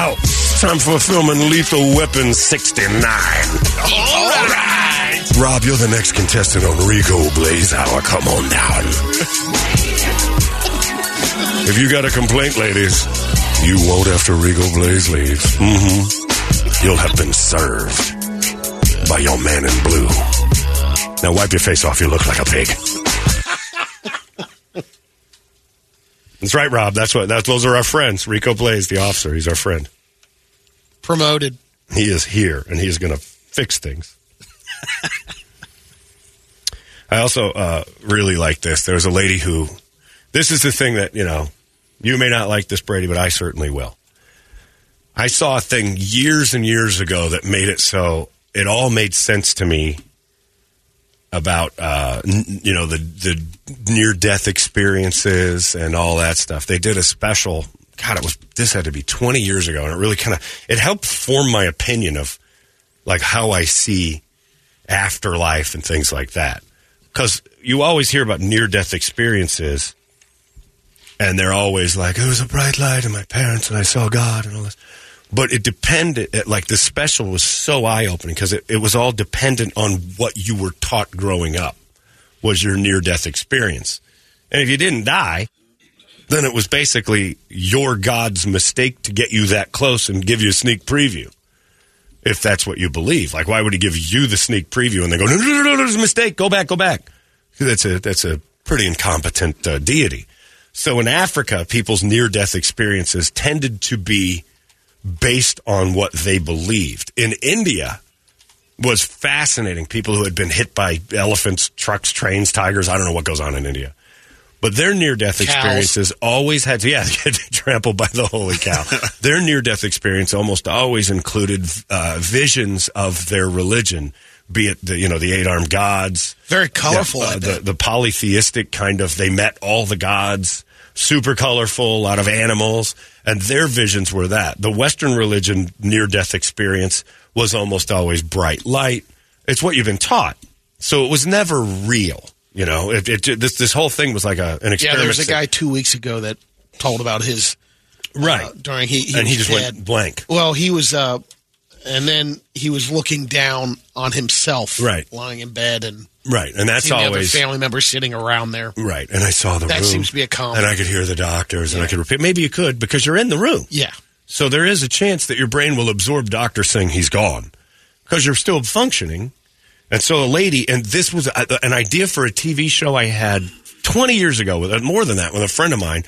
Speaker 4: Out. Time for filming Lethal Weapon 69. All right. Rob, you're the next contestant on Rico Blaze Hour. Come on down. if you got a complaint, ladies, you won't after Rico Blaze leaves. Mm-hmm. You'll have been served by your man in blue. Now wipe your face off. You look like a pig. That's right, Rob. That's what. That, those are our friends. Rico Blaze, the officer. He's our friend.
Speaker 5: Promoted.
Speaker 4: He is here, and he is going to fix things. I also uh, really like this. There was a lady who. This is the thing that you know. You may not like this, Brady, but I certainly will. I saw a thing years and years ago that made it so it all made sense to me about uh, n- you know the the near death experiences and all that stuff. They did a special. God, it was this had to be twenty years ago, and it really kind of it helped form my opinion of like how I see afterlife and things like that. Because you always hear about near death experiences, and they're always like, "It was a bright light, and my parents, and I saw God, and all this." But it depended, like the special was so eye opening because it, it was all dependent on what you were taught growing up was your near death experience. And if you didn't die, then it was basically your God's mistake to get you that close and give you a sneak preview. If that's what you believe. Like, why would he give you the sneak preview and then go, no, no, no, no, there's a mistake, go back, go back? That's a, that's a pretty incompetent uh, deity. So in Africa, people's near death experiences tended to be based on what they believed. In India, was fascinating. People who had been hit by elephants, trucks, trains, tigers. I don't know what goes on in India. But their near death experiences always had to, yeah, get trampled by the holy cow. their near death experience almost always included uh, visions of their religion, be it the, you know, the eight armed gods.
Speaker 5: Very colorful.
Speaker 4: Yeah, uh, the, the polytheistic kind of, they met all the gods, super colorful, a lot of animals, and their visions were that. The Western religion near death experience was almost always bright light. It's what you've been taught. So it was never real. You know, it, it, this this whole thing was like a, an
Speaker 5: yeah,
Speaker 4: experiment.
Speaker 5: there was a guy two weeks ago that told about his
Speaker 4: right?
Speaker 5: uh, during he, he
Speaker 4: and he just
Speaker 5: dead.
Speaker 4: went blank.
Speaker 5: Well, he was, uh, and then he was looking down on himself,
Speaker 4: Right.
Speaker 5: lying in bed, and
Speaker 4: Right, and that's
Speaker 5: seeing the other
Speaker 4: always
Speaker 5: family members sitting around there.
Speaker 4: right. And I saw the
Speaker 5: That
Speaker 4: room,
Speaker 5: seems to be a common.
Speaker 4: and I could hear the doctors, and I could repeat. Maybe you could because you're in the room.
Speaker 5: Yeah,
Speaker 4: So there is a chance that your brain will absorb doctor saying he's gone because you're still functioning. And so a lady, and this was a, an idea for a TV show I had 20 years ago, with uh, more than that, with a friend of mine,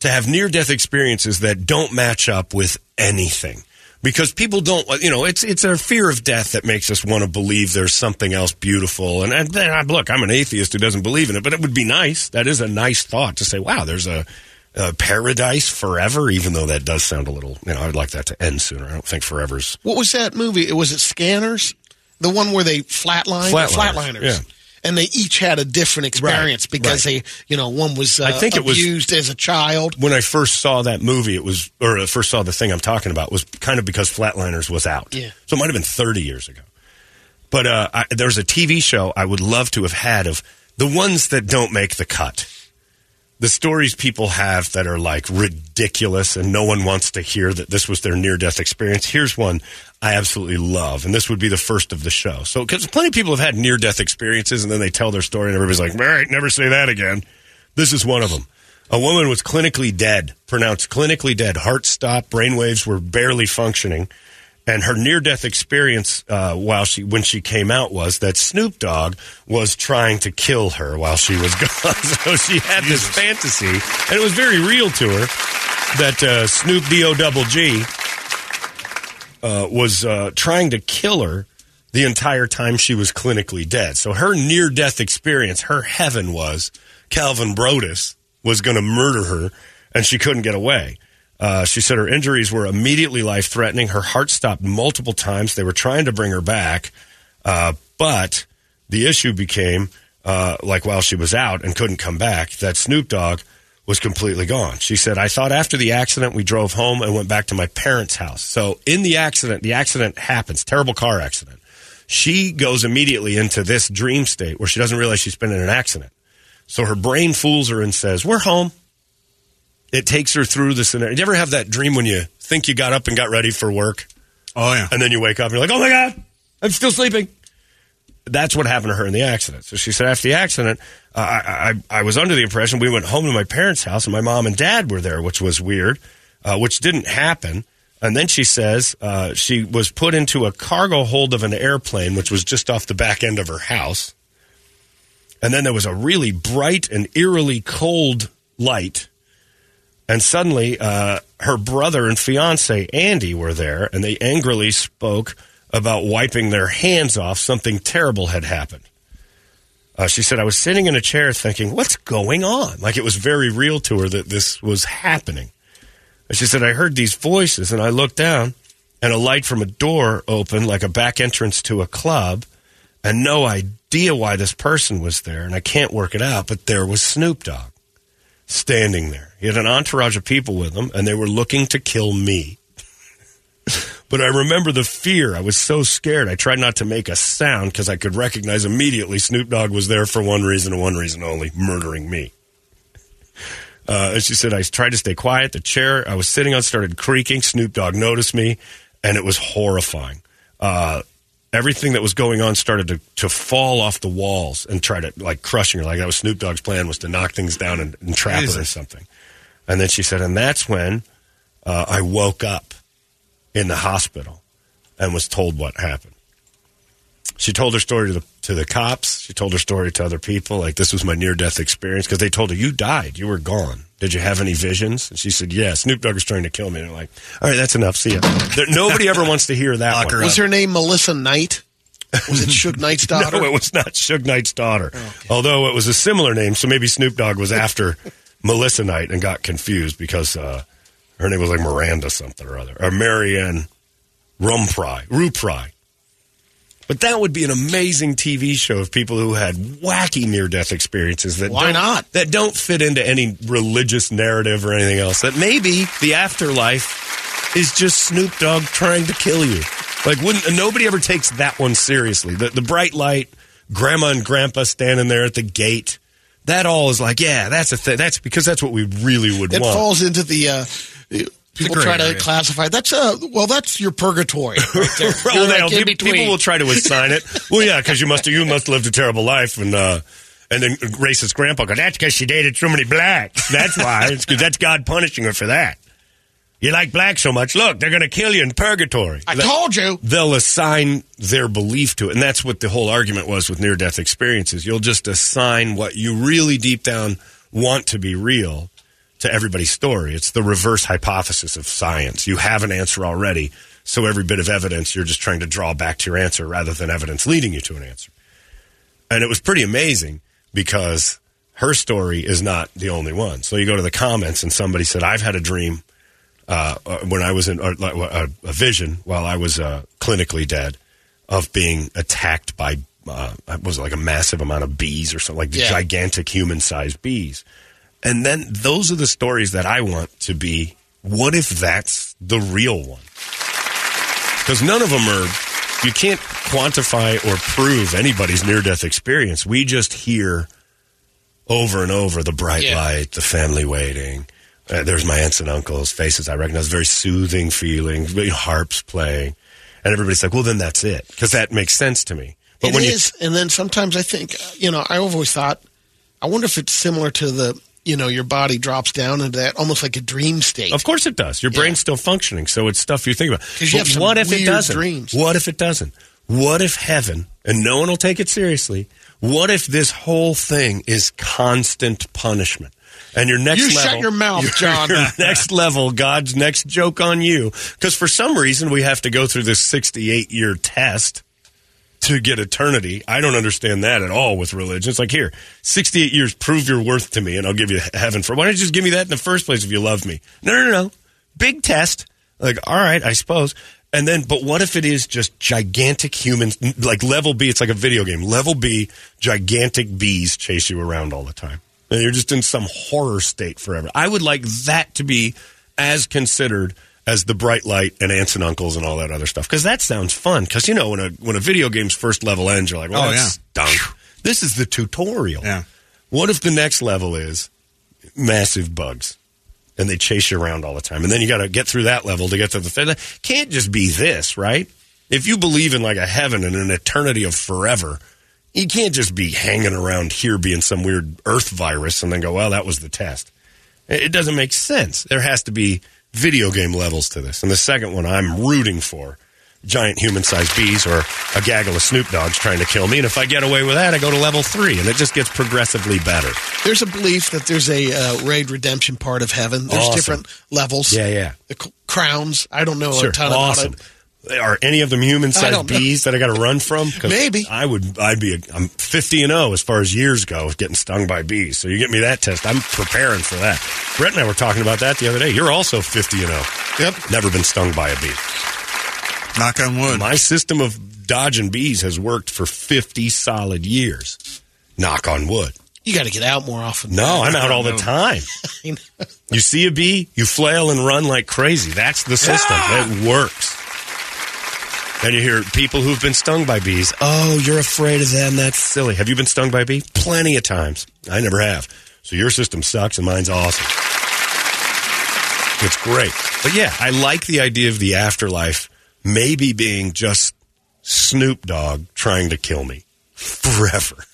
Speaker 4: to have near death experiences that don't match up with anything. Because people don't, you know, it's it's a fear of death that makes us want to believe there's something else beautiful. And, and look, I'm an atheist who doesn't believe in it, but it would be nice. That is a nice thought to say, wow, there's a, a paradise forever, even though that does sound a little, you know, I'd like that to end sooner. I don't think forever's
Speaker 5: what was that movie? It was it Scanners, the one where they flatline
Speaker 4: Flatliners,
Speaker 5: flatliners.
Speaker 4: yeah.
Speaker 5: And they each had a different experience
Speaker 4: Right,
Speaker 5: because
Speaker 4: right.
Speaker 5: they, you know, one was uh,
Speaker 4: I think it was-
Speaker 5: abused as a child.
Speaker 4: when I first saw that movie, it was, or uh, first saw the thing I'm talking about, was kind of because Flatliners was out.
Speaker 5: Yeah.
Speaker 4: So it might have been 30 years ago. But uh, I, there's a TV show I would love to have had of the ones that don't make the cut. The stories people have that are like ridiculous and no one wants to hear that this was their near death experience. Here's one I absolutely love, and this would be the first of the show. So, because plenty of people have had near death experiences and then they tell their story and everybody's like, all right, never say that again. This is one of them. A woman was clinically dead, pronounced clinically dead. Heart stopped, brainwaves were barely functioning. And her near death experience uh, while she when she came out was that Snoop Dogg was trying to kill her while she was gone. so she had this fantasy, and it was very real to her that uh, Snoop D O double G uh, was uh, trying to kill her the entire time she was clinically dead. So her near death experience, her heaven was Calvin Broadus was going to murder her, and she couldn't get away. Uh, she said her injuries were immediately life threatening. Her heart stopped multiple times. They were trying to bring her back, uh, but the issue became uh, like while she was out and couldn't come back, that Snoop Dogg was completely gone. She said, I thought after the accident, we drove home and went back to my parents' house. So in the accident, the accident happens, terrible car accident. She goes immediately into this dream state where she doesn't realize she's been in an accident. So her brain fools her and says, We're home. It takes her through the scenario. You ever have that dream when you think you got up and got ready for work?
Speaker 3: Oh, yeah.
Speaker 4: And then you wake up and you're like, oh my God, I'm still sleeping. That's what happened to her in the accident. So she said after the accident, uh, I, I, I was under the impression we went home to my parents' house and my mom and dad were there, which was weird, uh, which didn't happen. And then she says uh, she was put into a cargo hold of an airplane, which was just off the back end of her house. And then there was a really bright and eerily cold light. And suddenly, uh, her brother and fiance, Andy, were there, and they angrily spoke about wiping their hands off. Something terrible had happened. Uh, she said, I was sitting in a chair thinking, what's going on? Like it was very real to her that this was happening. And she said, I heard these voices and I looked down and a light from a door opened like a back entrance to a club and no idea why this person was there. And I can't work it out, but there was Snoop Dogg standing there. He had an entourage of people with him and they were looking to kill me. but I remember the fear. I was so scared. I tried not to make a sound because I could recognize immediately Snoop Dogg was there for one reason and one reason only murdering me. Uh, and she said, I tried to stay quiet. The chair I was sitting on started creaking. Snoop Dogg noticed me, and it was horrifying. Uh, everything that was going on started to, to fall off the walls and try to, like, crushing her. Like, that was Snoop Dogg's plan, was to knock things down and, and trap her or something. And then she said, and that's when uh, I woke up in the hospital and was told what happened. She told her story to the to the cops. She told her story to other people. Like this was my near death experience because they told her you died, you were gone. Did you have any visions? And she said, "Yeah, Snoop Dogg was trying to kill me." And they're like, "All right, that's enough. See ya." There, nobody ever wants to hear that one.
Speaker 5: Was her name Melissa Knight? Was it Suge Knight's daughter?
Speaker 4: No, it was not Suge Knight's daughter. Although it was a similar name, so maybe Snoop Dogg was after Melissa Knight and got confused because uh, her name was like Miranda something or other, or Marianne Rumpry, Rupry. But that would be an amazing TV show of people who had wacky near death experiences that
Speaker 5: Why
Speaker 4: don't,
Speaker 5: not?
Speaker 4: that don't fit into any religious narrative or anything else. That maybe the afterlife is just Snoop Dogg trying to kill you. Like wouldn't nobody ever takes that one seriously. The the bright light, grandma and grandpa standing there at the gate. That all is like, yeah, that's a thing. That's because that's what we really would
Speaker 5: It
Speaker 4: want.
Speaker 5: falls into the. Uh, people try to
Speaker 3: area.
Speaker 5: classify. That's a well, that's your purgatory. Right.
Speaker 4: Well,
Speaker 5: like
Speaker 4: people, people will try to assign it. Well, yeah, because you must you must have lived a terrible life, and uh, and then racist grandpa goes, "That's because she dated so many blacks. That's why. It's 'cause that's God punishing her for that. You like black so much. Look, they're going to kill you in purgatory.
Speaker 5: I told you.
Speaker 4: They'll assign their belief to it, and that's what the whole argument was with near death experiences. You'll just assign what you really deep down want to be real to everybody's story. It's the reverse hypothesis of science. You have an answer already, so every bit of evidence you're just trying to draw back to your answer rather than evidence leading you to an answer. And it was pretty amazing because her story is not the only one. So you go to the comments and somebody said, "I've had a dream uh, uh, when I was in uh, like, uh, a vision while I was uh, clinically dead of being attacked by uh, was it like a massive amount of bees or something like
Speaker 5: Yeah.
Speaker 4: gigantic human sized bees." And then those are the stories that I want to be. What if that's the real one? Because none of them are, you can't quantify or prove anybody's near death experience. We just hear over and over the bright
Speaker 5: Yeah.
Speaker 4: light, the family waiting. Uh, there's my aunts and uncles' faces. I recognize very soothing feelings, really harps playing. And everybody's like, well, then that's it. Because that makes sense to me. But
Speaker 5: It
Speaker 4: when
Speaker 5: is, and then sometimes I think, uh, you know, I always thought, I wonder if it's similar to the you know your body drops down into that almost like a dream state.
Speaker 4: Of course it does. Your brain's still functioning, so it's stuff you think about.
Speaker 5: you
Speaker 4: But
Speaker 5: have
Speaker 4: what if it doesn't?
Speaker 5: dreams.
Speaker 4: What if it doesn't? What if heaven, and no one will take it seriously, what if this whole thing is constant punishment? And your next
Speaker 5: You
Speaker 4: level,
Speaker 5: shut your mouth,
Speaker 4: your-
Speaker 5: John.
Speaker 4: Your next level, God's next joke on you. Because for some reason we have to go through this 68 year test to get eternity. I don't understand that at all with religion. It's like, here, 68 years, prove your worth to me, and I'll give you heaven for. Why don't you just give me that in the first place if you love me? No, no, no, no. Big test. Like, all right, I suppose. And then, but what if it is just gigantic humans, like level B? It's like a video game. Level B, gigantic bees chase you around all the time. And you're just in some horror state forever. I would like that to be as considered as the bright light and aunts and uncles and all that other stuff. Because that sounds fun. Because, you know, when a, when a video game's first level ends, you're like, well,
Speaker 3: Oh, yeah.
Speaker 4: stunk. This is the tutorial.
Speaker 3: Yeah.
Speaker 4: What if the next level is massive bugs? and they chase you around all the time. And then you got to get through that level to get to the fifth. Can't just be this, right? If you believe in like a heaven and an eternity of forever, you can't just be hanging around here being some weird earth virus and then go, well, that was the test. It doesn't make sense. There has to be video game levels to this. And the second one I'm rooting for giant human sized bees or a gaggle of Snoop Dogs trying to kill me. And if I get away with that, I go to level three and it just gets progressively better.
Speaker 5: There's a belief that there's a uh, raid redemption part of heaven. There's
Speaker 4: Awesome.
Speaker 5: different levels.
Speaker 4: Yeah, yeah.
Speaker 5: The c- crowns. I don't know
Speaker 4: Sure.
Speaker 5: a ton
Speaker 4: awesome.
Speaker 5: about it.
Speaker 4: Are any of them
Speaker 5: human-sized
Speaker 4: bees that I got to run from?
Speaker 5: Maybe.
Speaker 4: I would. I'd be. A, I'm 50 and 0 as far as years go, getting stung by bees. So you get me that test. I'm preparing for that. Brett and I were talking about that the other day. You're also 50 and 0.
Speaker 5: Yep.
Speaker 4: Never been stung by a bee.
Speaker 3: Knock on wood.
Speaker 4: My system of dodging bees has worked for 50 solid years. Knock on wood.
Speaker 5: You got to get out more often.
Speaker 4: No, I'm out all the time. You see a bee, you flail and run like crazy. That's the system. It works. Then you hear people who've been stung by bees. Oh, you're afraid of them. That's silly. Have you been stung by a bee? Plenty of times. I never have. So your system sucks and mine's awesome. It's great. But yeah, I like the idea of the afterlife maybe being just Snoop Dogg trying to kill me forever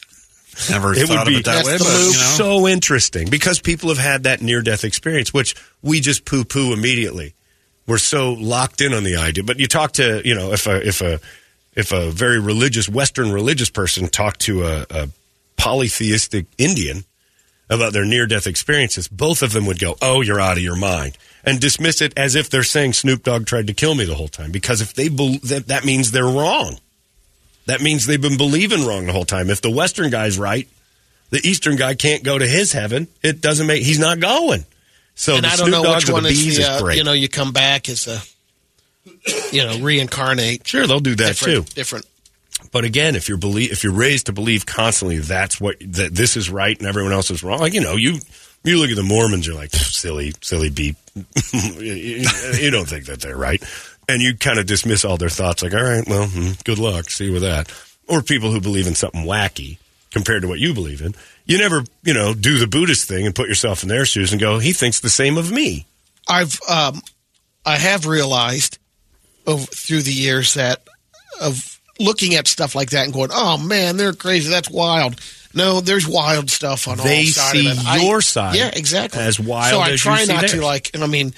Speaker 3: Never
Speaker 4: it
Speaker 3: thought
Speaker 4: would be
Speaker 3: of it that way, but you know.
Speaker 4: so interesting because people have had that near death experience, which we just poo poo immediately. We're so locked in on the idea. But you talk to, you know, if a if a if a very religious Western religious person talked to a, a polytheistic Indian about their near death experiences, both of them would go, "Oh, you're out of your mind," and dismiss it as if they're saying Snoop Dogg tried to kill me the whole time. Because if they bel that, that means they're wrong. That means they've been believing wrong the whole time. If the Western guy's right, the Eastern guy can't go to his heaven. It doesn't make. He's not going. So
Speaker 5: and
Speaker 4: the
Speaker 5: I don't
Speaker 4: Snoop
Speaker 5: know which one
Speaker 4: the bees
Speaker 5: is the, uh, you know, you come back as a, you know, reincarnate.
Speaker 4: sure, they'll do that too.
Speaker 5: different, Different.
Speaker 4: But again, if you're believe, if you're raised to believe constantly that's what that this is right and everyone else is wrong, like you know, you you look at the Mormons, you're like silly, silly beep. you don't think that they're right, and you kind of dismiss all their thoughts, like, all right, well, hmm, good luck, see you with that. Or people who believe in something wacky compared to what you believe in. You never, you know, do the Buddhist thing and put yourself in their shoes and go, he thinks the same of me.
Speaker 5: I've, um, I have realized over, through the years that of looking at stuff like that and going, oh man, they're crazy. That's wild. No, there's wild stuff on
Speaker 4: They
Speaker 5: all sides.
Speaker 4: see
Speaker 5: of it. I-
Speaker 4: your side
Speaker 5: Yeah, exactly.
Speaker 4: as wild
Speaker 5: So I try
Speaker 4: see
Speaker 5: not to like, and I mean,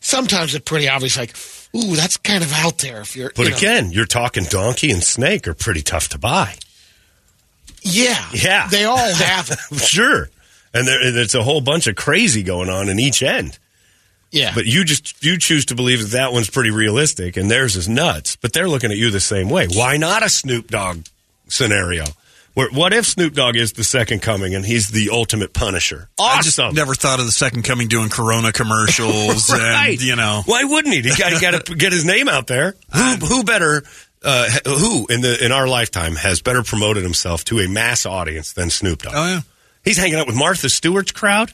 Speaker 5: sometimes it's pretty obvious, like, ooh, that's kind of out there if you're,
Speaker 4: But
Speaker 5: you know.
Speaker 4: again, you're talking donkey and snake are pretty tough to buy.
Speaker 5: Yeah,
Speaker 4: Yeah.
Speaker 5: they all have it.
Speaker 4: sure. And there, there's a whole bunch of crazy going on in each end.
Speaker 5: Yeah.
Speaker 4: But you just you choose to believe that that one's pretty realistic and theirs is nuts. But they're looking at you the same way. Why not a Snoop Dogg scenario? Where, what if Snoop Dogg is the second coming and he's the ultimate punisher?
Speaker 3: I just
Speaker 4: Awesome.
Speaker 3: never thought of the second coming doing Corona commercials
Speaker 4: right.
Speaker 3: and you know.
Speaker 4: Why wouldn't he? He he got to get his name out there. Who, who better? Uh, who in the in our lifetime has better promoted himself to a mass audience than Snoop Dogg?
Speaker 3: Oh yeah.
Speaker 4: He's hanging out with Martha Stewart's crowd.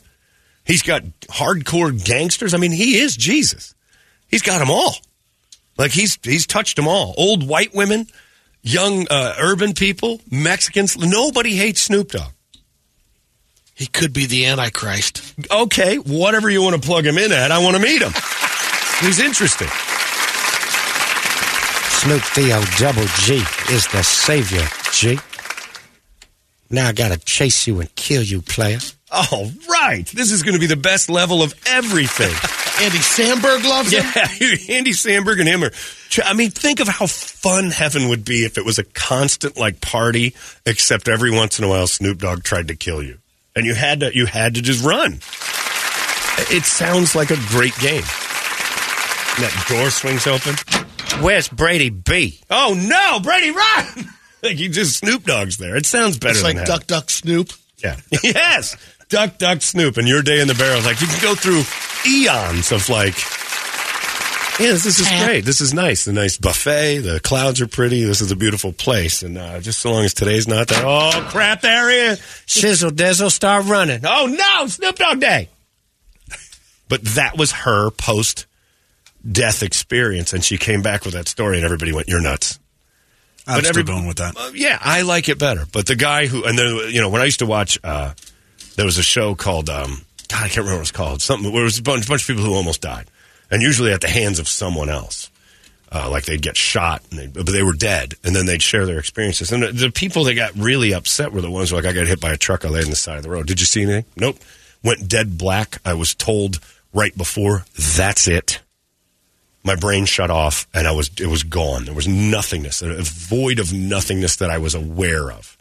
Speaker 4: He's got hardcore gangsters. I mean, he is Jesus. He's got them all. Like he's he's touched them all. Old white women, young uh, urban people, Mexicans. Nobody hates Snoop Dogg.
Speaker 5: he could be the Antichrist.
Speaker 4: Okay, whatever you want to plug him in at, I want to meet him. He's interesting.
Speaker 9: Snoop D-O Double G is the savior, G. Now I gotta chase you and kill you, player.
Speaker 4: All right. This is going to be the best level of everything.
Speaker 5: Andy Samberg loves him.
Speaker 4: Yeah, Andy Samberg and him are. I mean, think of how fun heaven would be if it was a constant like party, except every once in a while Snoop Dogg tried to kill you, and you had to you had to just run. It sounds like a great game. And that door swings open.
Speaker 9: Where's Brady B?
Speaker 4: Oh no, Brady, run! like you just Snoop Dogg's there. It sounds better
Speaker 5: It's like
Speaker 4: heaven.
Speaker 5: Duck Duck Snoop.
Speaker 4: Yeah. yes. Duck, duck, snoop, and your day in the barrel. Like you can go through eons of like, yeah, this, this is great. This is nice. The nice buffet. The clouds are pretty. This is a beautiful place. And uh, just so long as today's not that, oh crap, there he is.
Speaker 9: Shizzle Dizzle, start running.
Speaker 4: Oh no, Snoop Dogg Day. But that was her post death experience, and she came back with that story, and everybody went, "You're nuts."
Speaker 3: I'm
Speaker 4: But
Speaker 3: still
Speaker 4: every-
Speaker 3: going with that.
Speaker 4: Uh, yeah, I like it better. But the guy who, and then, you know, when I used to watch, uh, there was a show called, um, God, I can't remember what it was called. Something where it was a bunch, bunch of people who almost died. And usually at the hands of someone else. Uh, like they'd get shot, and but they were dead, and then they'd share their experiences. And the, the people that got really upset were the ones who were like, I got hit by a truck, I laid on the side of the road. Did you see anything? Nope. Went dead black. I was told right before, that's it my brain shut off and I was it was gone. There was nothingness, a void of nothingness that I was aware of.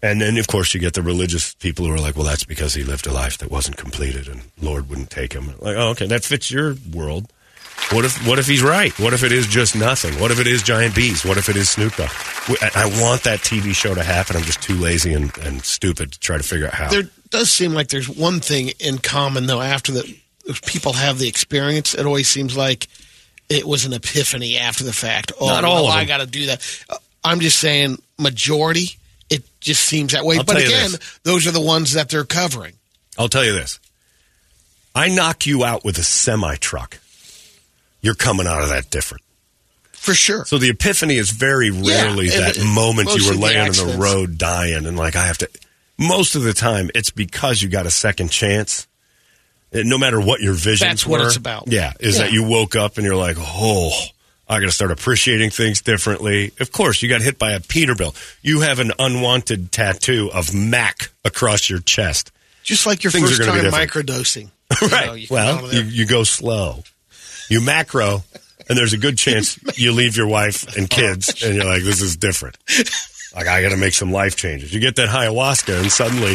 Speaker 4: And then of course you get the religious people who are like, well that's because he lived a life that wasn't completed and Lord wouldn't take him. Like, oh okay, that fits your world. What if what if he's right? What if it is just nothing? What if it is giant bees? What if it is Snoop Dogg? I want that TV show to happen. I'm just too lazy and, and stupid to try to figure out how.
Speaker 5: There does seem like there's one thing in common, though, after that people have the experience. It always seems like it was an epiphany after the fact. Oh,
Speaker 4: Not all
Speaker 5: well, I got to do that. Uh, I'm just saying, majority, it just seems that way.
Speaker 4: I'll
Speaker 5: but again, those are the ones that they're covering.
Speaker 4: I'll tell you this. I knock you out with a semi truck. You're coming out of that different.
Speaker 5: For sure.
Speaker 4: So the epiphany is very rarely
Speaker 5: and
Speaker 4: that
Speaker 5: it-
Speaker 4: moment you were laying on the road dying and like I have to. Most of the time, it's because you got a second chance. No matter what your visions
Speaker 5: That's what it's about.
Speaker 4: Yeah, is that you woke up and you're like, oh, I got to start appreciating things differently. Of course, you got hit by a Peterbilt. You have an unwanted tattoo of Mac across your chest.
Speaker 5: Just like your
Speaker 4: Things are
Speaker 5: first time
Speaker 4: different.
Speaker 5: microdosing. You
Speaker 4: right.
Speaker 5: know, you
Speaker 4: well, you, you go slow. You macro, and there's a good chance you leave your wife and kids, and you're like, this is different. Like, I got to make some life changes. You get that ayahuasca, and suddenly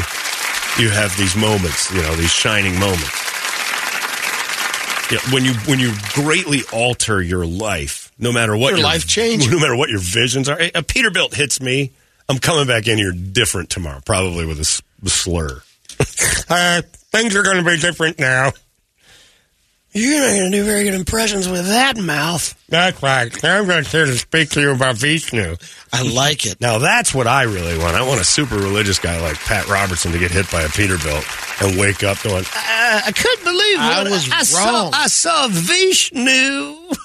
Speaker 4: you have these moments, you know, these shining moments. Yeah, when you when you greatly alter your life, no matter what
Speaker 5: Your life changes.
Speaker 4: no matter what your visions are. A Peterbilt hits me, I'm coming back in here different tomorrow, probably with a slur. uh, things are going to be different now.
Speaker 6: You're not going to do very good impressions with that mouth.
Speaker 4: That's right. I'm going here to speak to you about Vishnu.
Speaker 5: I like it.
Speaker 4: Now that's what I really want. I want a super religious guy like Pat Robertson to get hit by a Peterbilt and wake up going,
Speaker 6: I, I couldn't believe
Speaker 5: I
Speaker 6: what
Speaker 5: was
Speaker 6: I saw.
Speaker 5: wrong.
Speaker 6: I saw Vishnu,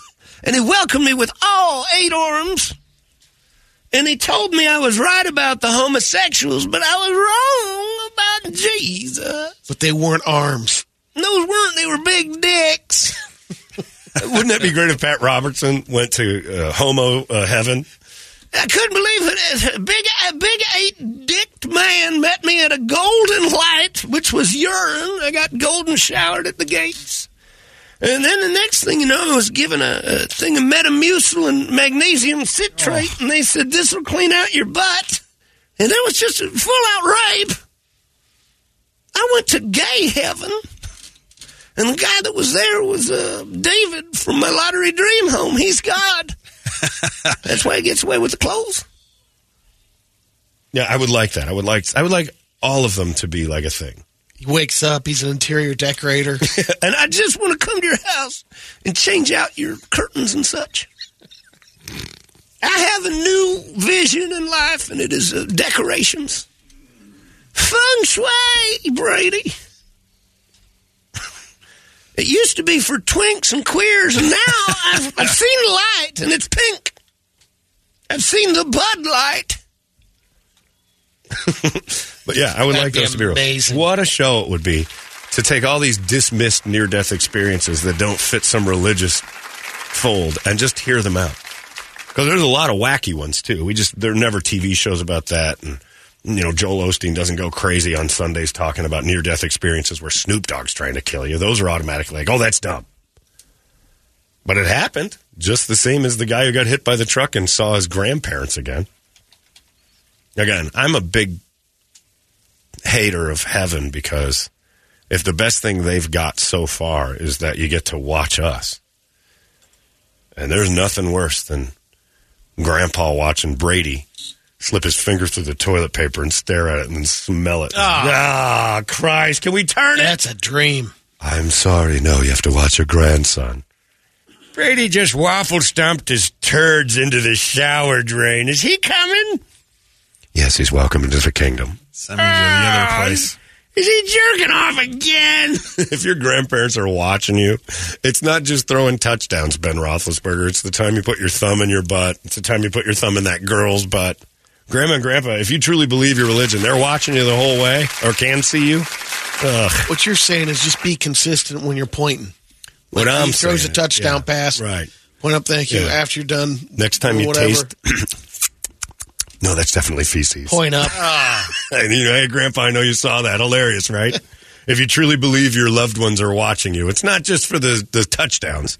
Speaker 6: and he welcomed me with all eight arms. And he told me I was right about the homosexuals, but I was wrong about Jesus.
Speaker 5: But they weren't arms.
Speaker 6: Those weren't, they were big dicks.
Speaker 4: wouldn't that be great if Pat Robertson went to uh, homo uh, heaven?
Speaker 6: I couldn't believe it. A big, a big eight-dicked man met me at a golden light, which was urine. I got golden showered at the gates. And then the next thing you know, I was given a, a thing of Metamucil and magnesium citrate, and they said, this will clean out your butt. And it was just full-out rape. I went to gay heaven. And the guy that was there was uh, David from my lottery dream home. He's God. That's why he gets away with the clothes.
Speaker 4: Yeah, I would like that. I would like I would like all of them to be like a thing.
Speaker 5: He wakes up. He's an interior decorator.
Speaker 6: And I just want to come to your house and change out your curtains and such. I have a new vision in life, and it is uh, decorations. Feng shui, Brady. It used to be for twinks and queers, and now I've, I've seen light, and it's pink. I've seen the Bud Light.
Speaker 4: But yeah, I would
Speaker 5: That'd
Speaker 4: like those to be real. What a show it would be to take all these dismissed near death experiences that don't fit some religious fold and just hear them out. Because there's a lot of wacky ones too. We just there are never TV shows about that, and you know, Joel Osteen doesn't go crazy on Sundays talking about near death experiences where Snoop Dogg's trying to kill you. Those are automatically like, oh, that's dumb. But it happened just the same as the guy who got hit by the truck and saw his grandparents again. Again, I'm a big hater of heaven because if the best thing they've got so far is that you get to watch us, and there's nothing worse than grandpa watching Brady slip his finger through the toilet paper and stare at it and then smell it. Ah, Christ, can we turn it?
Speaker 5: That's a dream.
Speaker 4: I'm sorry. No, you have to watch your grandson.
Speaker 6: Brady just waffle stomped his turds into the shower drain. Is he coming?
Speaker 4: Yes, he's welcome into the kingdom.
Speaker 3: Send me to the other place.
Speaker 6: Is he jerking off again?
Speaker 4: if your grandparents are watching you, it's not just throwing touchdowns, Ben Roethlisberger. It's the time you put your thumb in your butt. It's the time you put your thumb in that girl's butt. Grandma and Grandpa, if you truly believe your religion, they're watching you the whole way or can see you. Ugh.
Speaker 5: What you're saying is just be consistent when you're pointing.
Speaker 4: What
Speaker 5: Like,
Speaker 4: I'm
Speaker 5: he throws
Speaker 4: saying,
Speaker 5: a touchdown
Speaker 4: yeah,
Speaker 5: pass.
Speaker 4: right.
Speaker 5: Point up, thank you.
Speaker 4: Yeah.
Speaker 5: After you're done,
Speaker 4: Next time you
Speaker 5: whatever,
Speaker 4: taste. no, that's definitely feces.
Speaker 5: point up.
Speaker 4: And, you know, hey, Grandpa, I know you saw that. Hilarious, right? if you truly believe your loved ones are watching you, it's not just for the, the touchdowns.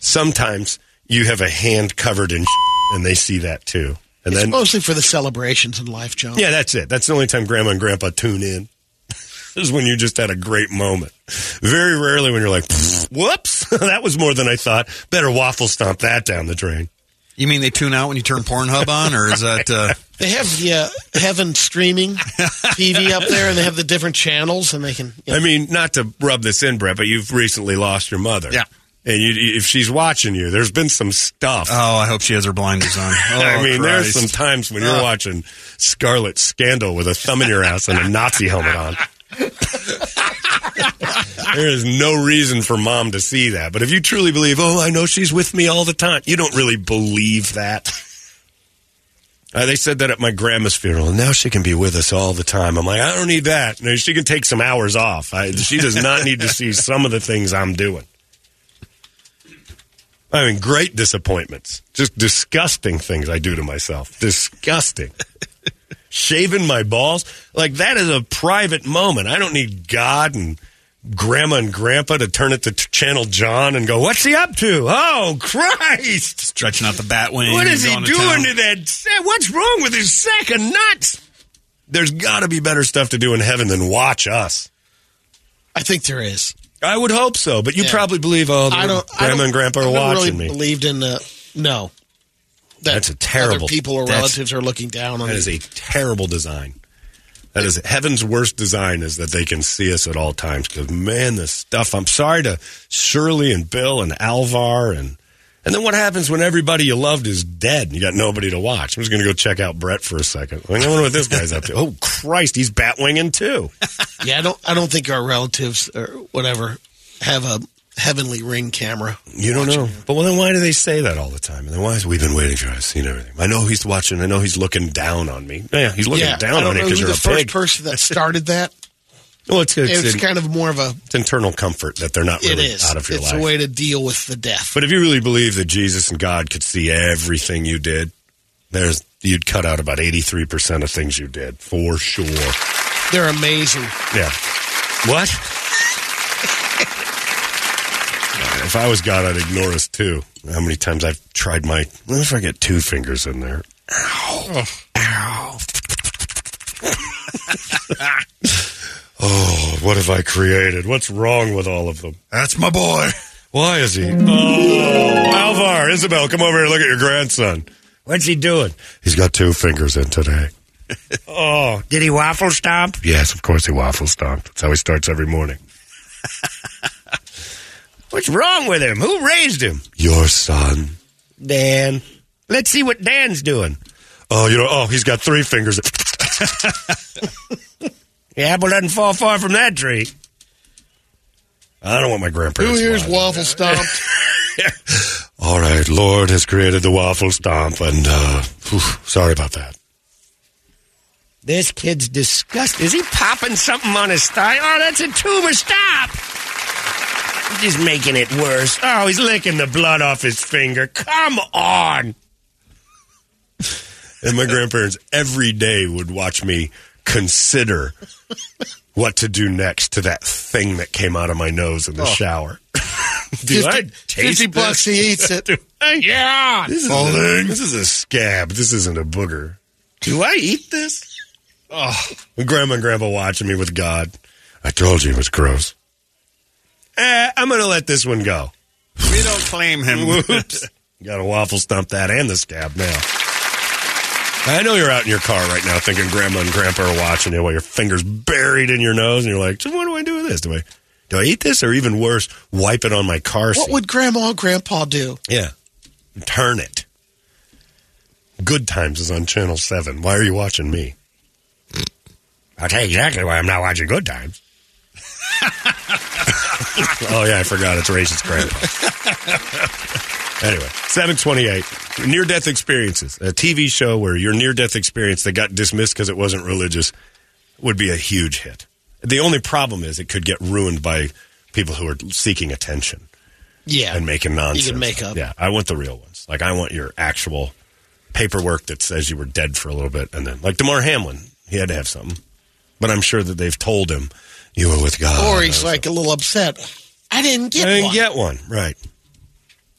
Speaker 4: Sometimes you have a hand covered in and they see that too. And
Speaker 5: it's
Speaker 4: then,
Speaker 5: mostly for the celebrations in life, John.
Speaker 4: yeah, that's it. That's the only time Grandma and Grandpa tune in. is when you just had a great moment. Very rarely when you're like, whoops, that was more than I thought. Better waffle stomp that down the drain.
Speaker 3: You mean they tune out when you turn Pornhub on, or is that? Uh,
Speaker 5: They have the uh, heaven streaming TV up there, and they have the different channels, and they can. you know,
Speaker 4: I mean, not to rub this in, Brett, but you've recently lost your mother.
Speaker 3: Yeah.
Speaker 4: And you, if she's watching you, there's been some stuff.
Speaker 3: oh, I hope she has her blinders on. Oh,
Speaker 4: I mean, there's some times when you're
Speaker 3: Oh.
Speaker 4: watching Scarlet Scandal with a thumb in your ass and a Nazi helmet on. there is no reason for mom to see that. But if you truly believe, oh, I know she's with me all the time, you don't really believe that. Uh, they said that at my grandma's funeral, now she can be with us all the time. I'm like, I don't need that. No, she can take some hours off. I, she does not need to see some of the things I'm doing. I mean, great disappointments. Just disgusting things I do to myself. Disgusting. Shaving my balls. Like, that is a private moment. I don't need God and grandma and grandpa to turn it to t- Channel John and go, What's he up to? Oh, Christ.
Speaker 3: stretching out the bat wing.
Speaker 4: What is he
Speaker 3: going to
Speaker 4: doing to that? sa- What's wrong with his sack of nuts? There's got to be better stuff to do in heaven than watch us.
Speaker 5: I think there is.
Speaker 4: I would hope so, but you
Speaker 5: Yeah.
Speaker 4: probably believe, oh,
Speaker 5: I don't. I
Speaker 4: grandma
Speaker 5: don't-
Speaker 4: and grandpa are watching
Speaker 5: really
Speaker 4: me.
Speaker 5: Believed in the no. That
Speaker 4: That's a terrible-
Speaker 5: people or relatives are looking down on
Speaker 4: That
Speaker 5: me.
Speaker 4: is a terrible design. That is heaven's worst design is that they can see us at all times. Because man, the stuff. I'm sorry to Shirley and Bill and Alvar and and then what happens when everybody you loved is dead and you got nobody to watch? I'm just going to go check out Brett for a second. I wonder what this guy's up to. Oh Christ, he's batwinging too.
Speaker 5: yeah, I don't. I don't think our relatives or whatever have a heavenly ring camera.
Speaker 4: You don't know. But well, then why do they say that all the time? And then why is we've been waiting for? I've seen everything. I know he's watching. I know he's looking down on me. Yeah, he's looking
Speaker 5: yeah,
Speaker 4: down on
Speaker 5: know
Speaker 4: because you're
Speaker 5: the first
Speaker 4: pig.
Speaker 5: person that started that.
Speaker 4: Well, it's, it's,
Speaker 5: It's
Speaker 4: in-
Speaker 5: kind of more of a.
Speaker 4: it's internal comfort that they're not really out of your
Speaker 5: It's
Speaker 4: life.
Speaker 5: It's a way to deal with the death.
Speaker 4: But if you really believe that Jesus and God could see everything you did, there's you'd cut out about 83% of things you did, for sure.
Speaker 5: They're amazing.
Speaker 4: Yeah. What? if I was God, I'd ignore us too. How many times I've tried my. What if I get two fingers in there? Ow. Ow. oh, what have I created? What's wrong with all of them?
Speaker 3: That's my boy.
Speaker 4: Why is he? Oh, Alvar, Isabel, come over here look at your grandson.
Speaker 6: What's he doing?
Speaker 4: He's got two fingers in today.
Speaker 6: Oh, did he waffle stomp?
Speaker 4: Yes, of course he waffle stomped. That's how he starts every morning.
Speaker 6: What's wrong with him? Who raised him?
Speaker 4: Your son.
Speaker 6: Dan. Let's see what Dan's doing.
Speaker 4: Oh, you know, oh, he's got three fingers.
Speaker 6: The apple doesn't fall far from that tree.
Speaker 4: I don't want my
Speaker 5: Who
Speaker 4: grandparents.
Speaker 5: here's
Speaker 4: watching.
Speaker 5: waffle stomped?
Speaker 4: All right, Lord has created the waffle stomp, and uh, whew, sorry about that.
Speaker 6: This kid's disgusting. Is he popping something on his thigh? Oh, that's a tumor. Stop. He's just making it worse. Oh, he's licking the blood off his finger. Come on.
Speaker 4: And my grandparents every day would watch me consider what to do next to that thing that came out of my nose in the
Speaker 5: Oh.
Speaker 4: shower. do I
Speaker 5: 50,
Speaker 4: taste
Speaker 5: 50 bucks
Speaker 4: this?
Speaker 5: he eats it.
Speaker 4: yeah. This is, a, this is a scab. This isn't a booger. Do I eat this? Oh, grandma and grandpa watching me with God. I told you it was gross. Eh, I'm going to let this one go.
Speaker 3: We don't claim him.
Speaker 4: Whoops. Got to waffle stump that and the scab now. I know you're out in your car right now thinking grandma and grandpa are watching you while your fingers buried in your nose and you're like, so what do I do with this? Do I do I eat this or even worse, wipe it on my car seat?
Speaker 5: What would grandma and grandpa do?
Speaker 4: Yeah. Turn it. Good Times is on Channel 7. Why are you watching me? I'll tell you exactly why I'm not watching Good Times. oh, yeah, I forgot. It's racist grandpa. anyway, 728. Near death experiences. A TV show where your near death experience that got dismissed because it wasn't religious would be a huge hit. The only problem is it could get ruined by people who are seeking attention
Speaker 5: Yeah.
Speaker 4: and making nonsense.
Speaker 5: You can make up.
Speaker 4: Yeah, I want the real ones. Like I want your actual paperwork that says you were dead for a little bit, and then like Damar Hamlin, he had to have something. But I'm sure that they've told him you were with God.
Speaker 5: or he's like a little upset. I didn't get
Speaker 4: I didn't
Speaker 5: one.
Speaker 4: get one, right?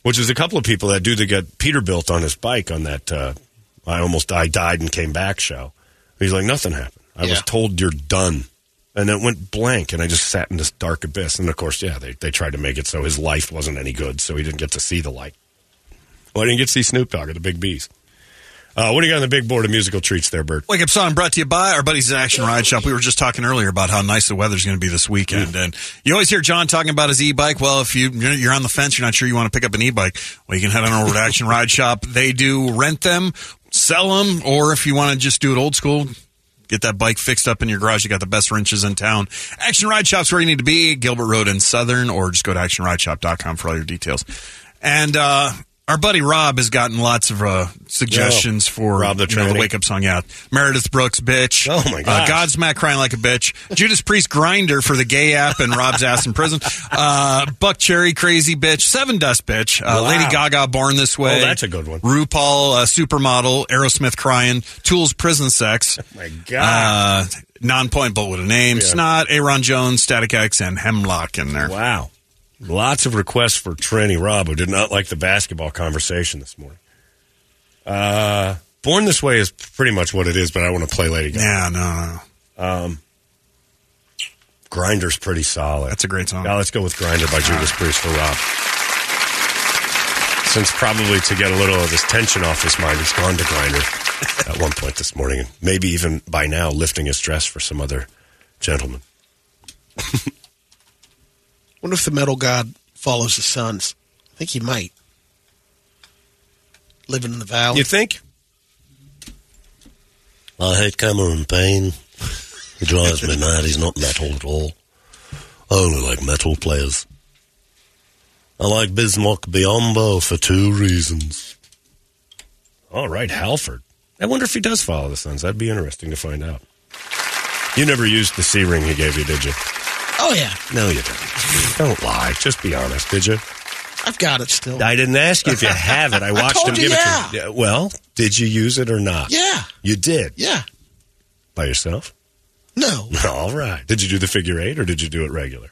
Speaker 4: Which is a couple of people that do to get Peterbilt on his bike on that. Uh, I almost I died and came back show. He's like nothing happened. I was told you're done, and it went blank, and I just sat in this dark abyss. And of course, yeah, they they tried to make it so his life wasn't any good, so he didn't get to see the light. Well, I didn't get to see Snoop Dogg or the Big B's. Uh, what do you got on the big board of musical treats there, Bert?
Speaker 3: Wake Up Song brought to you by our buddies at Action Ride Shop. We were just talking earlier about how nice the weather's going to be this weekend. And you always hear John talking about his e-bike. Well, if you, you're on the fence, you're not sure you want to pick up an e-bike, well, you can head on over to Action Ride Shop. They do rent them, sell them, or if you want to just do it old school, Get that bike fixed up in your garage. You got the best wrenches in town. Action Ride Shop's where you need to be. Gilbert Road in Southern, or just go to actionrideshop.com for all your details. And uh, our buddy Rob has gotten lots of uh, suggestions for
Speaker 4: Rob the
Speaker 3: you know, the wake up song. Yeah, Meredith Brooks, bitch.
Speaker 4: Oh, my
Speaker 3: Uh,
Speaker 4: gosh.
Speaker 3: Godsmack crying like a bitch. Judas Priest grinder for the gay app and Rob's ass in prison. Uh, Buckcherry crazy bitch. Sevendust bitch. Uh,
Speaker 4: Wow.
Speaker 3: Lady Gaga born this way.
Speaker 4: Oh, that's a good one.
Speaker 3: RuPaul uh, supermodel. Aerosmith crying. Tools prison sex.
Speaker 4: Oh My God.
Speaker 3: Uh, non-point but with a name.
Speaker 4: Yeah.
Speaker 3: Snot. Aaron Jones. Static X and Hemlock in there.
Speaker 4: Wow. Lots of requests for Tranny Rob, who did not like the basketball conversation this morning. Uh, Born This Way is pretty much what it is, but I want to play Lady Gaga.
Speaker 3: Yeah, no, no.
Speaker 4: Um, Grinder's pretty solid.
Speaker 3: That's a great song.
Speaker 4: Now let's go with Grinder by Judas Priest for Rob. Since probably to get a little of this tension off his mind, he's gone to Grinder at one point this morning, and maybe even by now lifting his dress for some other gentleman.
Speaker 5: Wonder if the metal god follows the Suns. I think he might. Living in the valley.
Speaker 4: You think?
Speaker 1: I hate Cameron Payne. He drives me mad. He's not metal at all. I only like metal players. I like Bismack Biyombo for two reasons.
Speaker 4: All right, Halford. I wonder if he does follow the Suns. That'd be interesting to find out. You never used the C ring he gave you, did you?
Speaker 5: Oh yeah,
Speaker 4: No, you don't. Don't lie. Just be honest, did you?
Speaker 5: I've got it still.
Speaker 4: I didn't ask you if you have it. I watched
Speaker 5: told
Speaker 4: him
Speaker 5: you,
Speaker 4: give
Speaker 5: yeah.
Speaker 4: it to you. Well, did you use it or not?
Speaker 5: Yeah,
Speaker 4: You did.
Speaker 5: yeah.
Speaker 4: By yourself?
Speaker 5: No,
Speaker 4: All right. Did you do the figure eight or did you do it regular?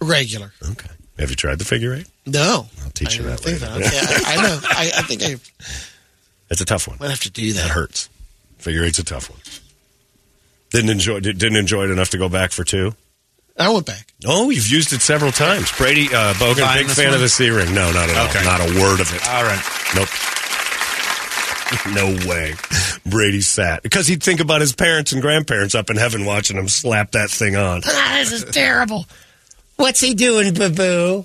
Speaker 5: regular.
Speaker 4: Okay. Have you tried the figure eight?
Speaker 5: No,
Speaker 4: I'll teach you
Speaker 5: I
Speaker 4: that
Speaker 5: think
Speaker 4: later.
Speaker 5: that- yeah, I know. I, I think I
Speaker 4: It's a tough one.
Speaker 5: I have to do
Speaker 4: That
Speaker 5: that.
Speaker 4: hurts. Figure eight's a tough one. Didn't enjoy didn't enjoy it enough to go back for two.
Speaker 5: I went back.
Speaker 4: Oh, you've used it several times. Brady uh, Bogan,
Speaker 3: Buying
Speaker 4: big fan
Speaker 3: one?
Speaker 4: of the C ring. No, not at all.
Speaker 3: Okay.
Speaker 4: Not a word of it.
Speaker 3: All right.
Speaker 4: Nope. no way. Brady sat because he'd think about his parents and grandparents up in heaven watching him slap that thing on.
Speaker 6: Ah, this is terrible. What's he doing, boo boo?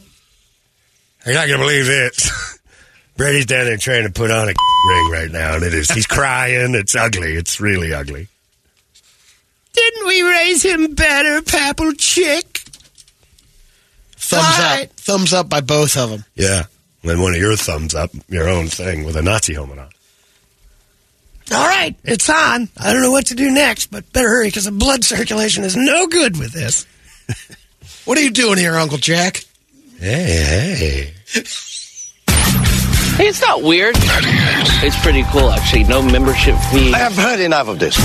Speaker 4: You're not gonna believe this. Brady's down there trying to put on a ring right now, and it is. He's crying. It's ugly. It's really ugly.
Speaker 6: Didn't we raise him better, Papal Chick?
Speaker 5: Thumbs
Speaker 6: All
Speaker 5: up. Thumbs up by both of them.
Speaker 4: Yeah. And then one of your thumbs up, your own thing with a Nazi helmet on.
Speaker 6: All right, it's on. I don't know what to do next, but better hurry because the blood circulation is no good with this.
Speaker 5: What are you doing here, Uncle Jack?
Speaker 4: Hey, hey.
Speaker 7: Hey, it's not weird. It's pretty cool, actually. No membership fee.
Speaker 10: I have heard enough of this.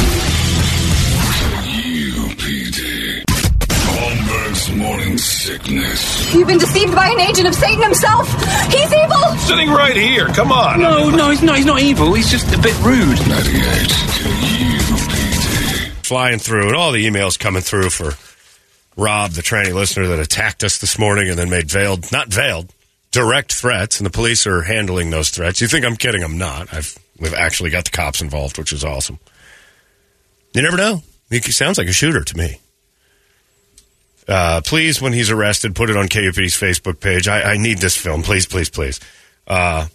Speaker 8: Sickness.
Speaker 2: You've been deceived by an agent of Satan himself. He's evil.
Speaker 8: Sitting right here. Come on.
Speaker 11: No, no, he's not. He's not evil. He's just a bit rude.
Speaker 8: 98 UPD.
Speaker 4: Flying through, and all the emails coming through for Rob, the tranny listener that attacked us this morning and then made veiled, not veiled, direct threats, and the police are handling those threats. You think I'm kidding? I'm not. I've we've actually got the cops involved, which is awesome. You never know. He sounds like a shooter to me. Uh, please, when he's arrested, put it on KUPD's Facebook page. I, I need this film. Please, please, please. Uh,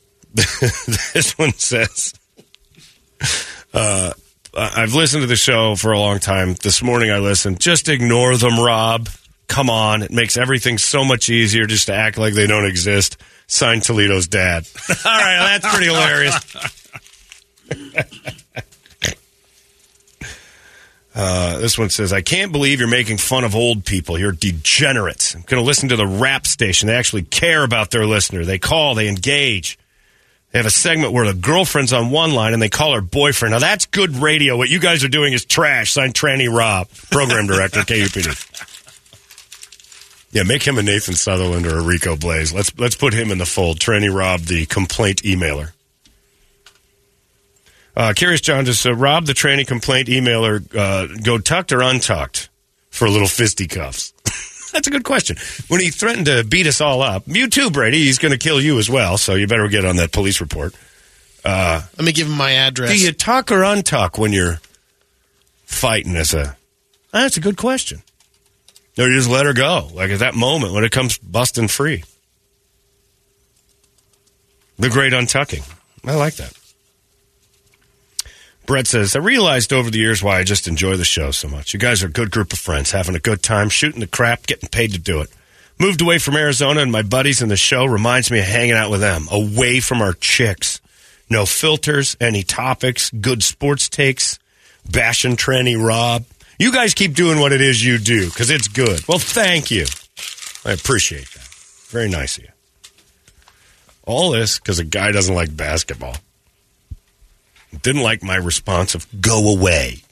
Speaker 4: this one says, uh, I've listened to the show for a long time. This morning I listened. Just ignore them, Rob. Come on. It makes everything so much easier just to act like they don't exist. Signed Toledo's dad. All right, that's pretty hilarious. Uh, this one says, I can't believe you're making fun of old people. You're degenerates. I'm going to listen to the rap station. They actually care about their listener. They call, they engage. They have a segment where the girlfriend's on one line and they call her boyfriend. Now that's good radio. What you guys are doing is trash. Signed Tranny Rob, program director, KUPD. Yeah, make him a Nathan Sutherland or a Rico Blaze. Let's let's put him in the fold. Tranny Rob, the complaint emailer. Uh, Curious John just uh, Rob, the tranny complaint emailer, uh, go tucked or untucked for a little fisticuffs? That's a good question. When he threatened to beat us all up, you too, Brady. He's going to kill you as well. So you better get on that police report. Uh,
Speaker 5: Let me give him my address.
Speaker 4: do you tuck or untuck when you're fighting as a? That's a good question. Or you just let her go, like at that moment when it comes busting free. The great untucking. I like that. Brett says, I realized over the years why I just enjoy the show so much. You guys are a good group of friends, having a good time, shooting the crap, getting paid to do it. Moved away from Arizona, and my buddies in the show reminds me of hanging out with them, away from our chicks. No filters, any topics, good sports takes, bashing tranny Rob. You guys keep doing what it is you do, because it's good. Well, thank you. I appreciate that. Very nice of you. All this because a guy doesn't like basketball. Didn't like my response of go away.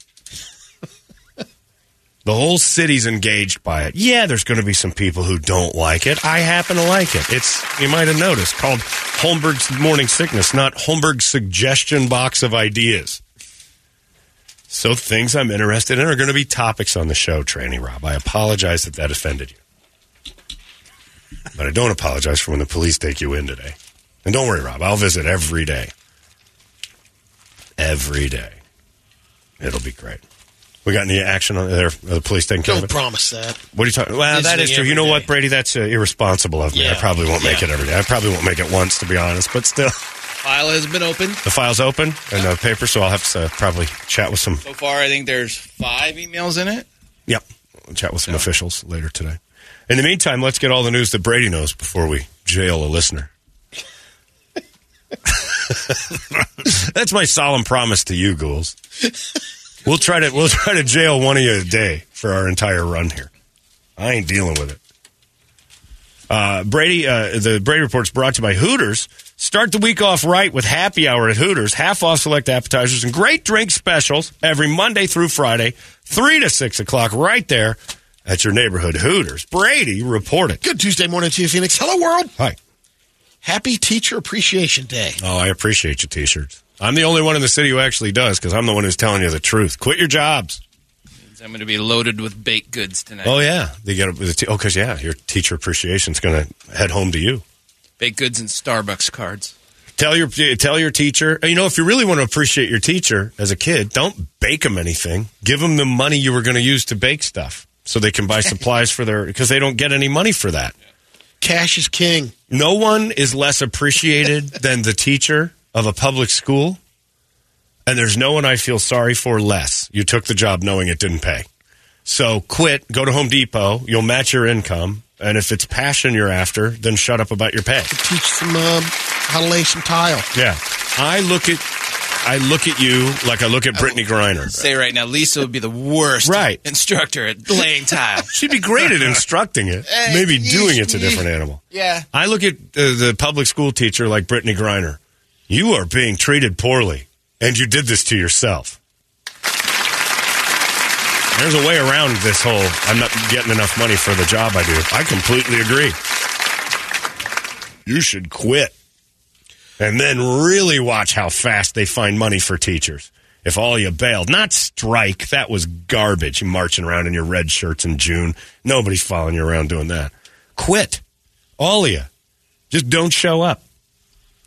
Speaker 4: the whole city's engaged by it. Yeah, there's going to be some people who don't like it. I happen to like it. It's, you might have noticed, called Holmberg's Morning Sickness, not Holmberg's Suggestion Box of Ideas. So things I'm interested in are going to be topics on the show, Tranny Rob. I apologize that that offended you. But I don't apologize for when the police take you in today. And don't worry, Rob, I'll visit every day every day. It'll be great. We got any action on there? The police taking care of
Speaker 5: Don't
Speaker 4: it?
Speaker 5: promise that.
Speaker 4: What are you talking? Well, that is true. You
Speaker 5: every
Speaker 4: know
Speaker 5: day.
Speaker 4: what, Brady? That's uh, irresponsible of me. I probably won't make
Speaker 12: Yeah.
Speaker 4: it every day. I probably won't make it once, to be honest. But still,
Speaker 12: File has been opened.
Speaker 4: the file's open and the paper, so I'll have to uh, probably chat with some.
Speaker 12: So far, I think there's five emails in it.
Speaker 4: Yep, I'll chat with some officials later today. In the meantime, let's get all the news that Brady knows before we jail a listener. That's my solemn promise to you, ghouls. We'll try to we'll try to jail one of you a day for our entire run here. I ain't dealing with it. Uh, Brady, uh, the Brady Report's brought to you by Hooters. Start the week off right with happy hour at Hooters. Half off select appetizers and great drink specials every Monday through Friday, 3 to 6 o'clock, right there at your neighborhood Hooters. Brady, report it.
Speaker 5: Good Tuesday morning to you, Phoenix. Hello, world.
Speaker 4: Hi.
Speaker 5: Happy Teacher Appreciation Day.
Speaker 4: Oh, I appreciate your t shirts. I'm the only one in the city who actually does because I'm the one who's telling you the truth. Quit your jobs.
Speaker 12: I'm going to be loaded with baked goods tonight.
Speaker 4: Oh, yeah. They get a, the t- oh, because, yeah, your teacher appreciation's going to head home to you.
Speaker 12: Baked goods and Starbucks cards.
Speaker 4: Tell your tell your teacher. Uh, you know, if you really want to appreciate your teacher as a kid, don't bake them anything. Give them the money you were going to use to bake stuff, so they can buy supplies for their because they don't get any money for that.
Speaker 5: Cash is king.
Speaker 4: No one is less appreciated than the teacher of a public school, and there's no one I feel sorry for less. You took the job knowing it didn't pay, so quit. Go to Home Depot. You'll match your income, and if it's passion you're after, then shut up about your pay.
Speaker 5: Teach some how to lay some tile.
Speaker 4: Yeah. I look at I look at you like I look at Brittney Griner.
Speaker 12: Say right now, Lisa would be the worst
Speaker 4: Right.
Speaker 12: instructor at laying tile.
Speaker 4: She'd be great at instructing it. Maybe doing it's a different animal.
Speaker 12: Yeah.
Speaker 4: I look at uh, the public school teacher like Brittney Griner. You are being treated poorly, and you did this to yourself. There's a way around this whole I'm not getting enough money for the job I do. I completely agree. You should quit. And then really watch how fast they find money for teachers. If all you bailed, not strike, that was garbage. You marching around in your red shirts in June. Nobody's following you around doing that. Quit. All of you. Just don't show up.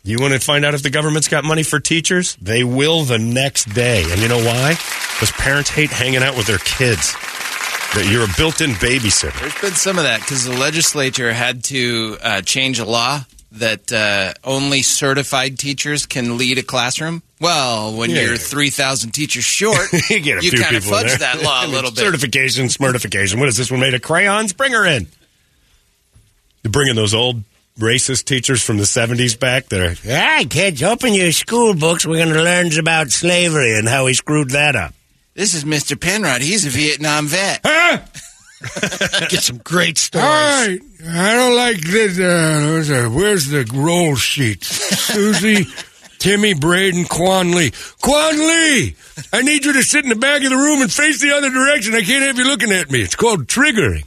Speaker 4: You want to find out if the government's got money for teachers? They will the next day. And you know why? Because parents hate hanging out with their kids. You're a built-in babysitter.
Speaker 12: There's been some of that because the legislature had to uh, change a law that uh, only certified teachers can lead a classroom. Well, when
Speaker 4: Yeah.
Speaker 12: you're 3,000 teachers short,
Speaker 4: you get a few
Speaker 12: kind of fudge that law a little bit.
Speaker 4: Certification, smartification. What is this one made of crayons? Bring her in. You're bringing those old racist teachers from the 70s back that are,
Speaker 6: Hey, kids, open your school books. We're going to learn about slavery and how he screwed that up.
Speaker 12: This is Mr. Penrod. He's a Vietnam vet.
Speaker 5: Get some great stories.
Speaker 10: All right. I don't like this. Uh, where's the- roll sheet? Susie, Timmy, Braden, Quan Lee. Quan Lee! I need you to sit in the back of the room and face the other direction. I can't have you looking at me. It's called triggering.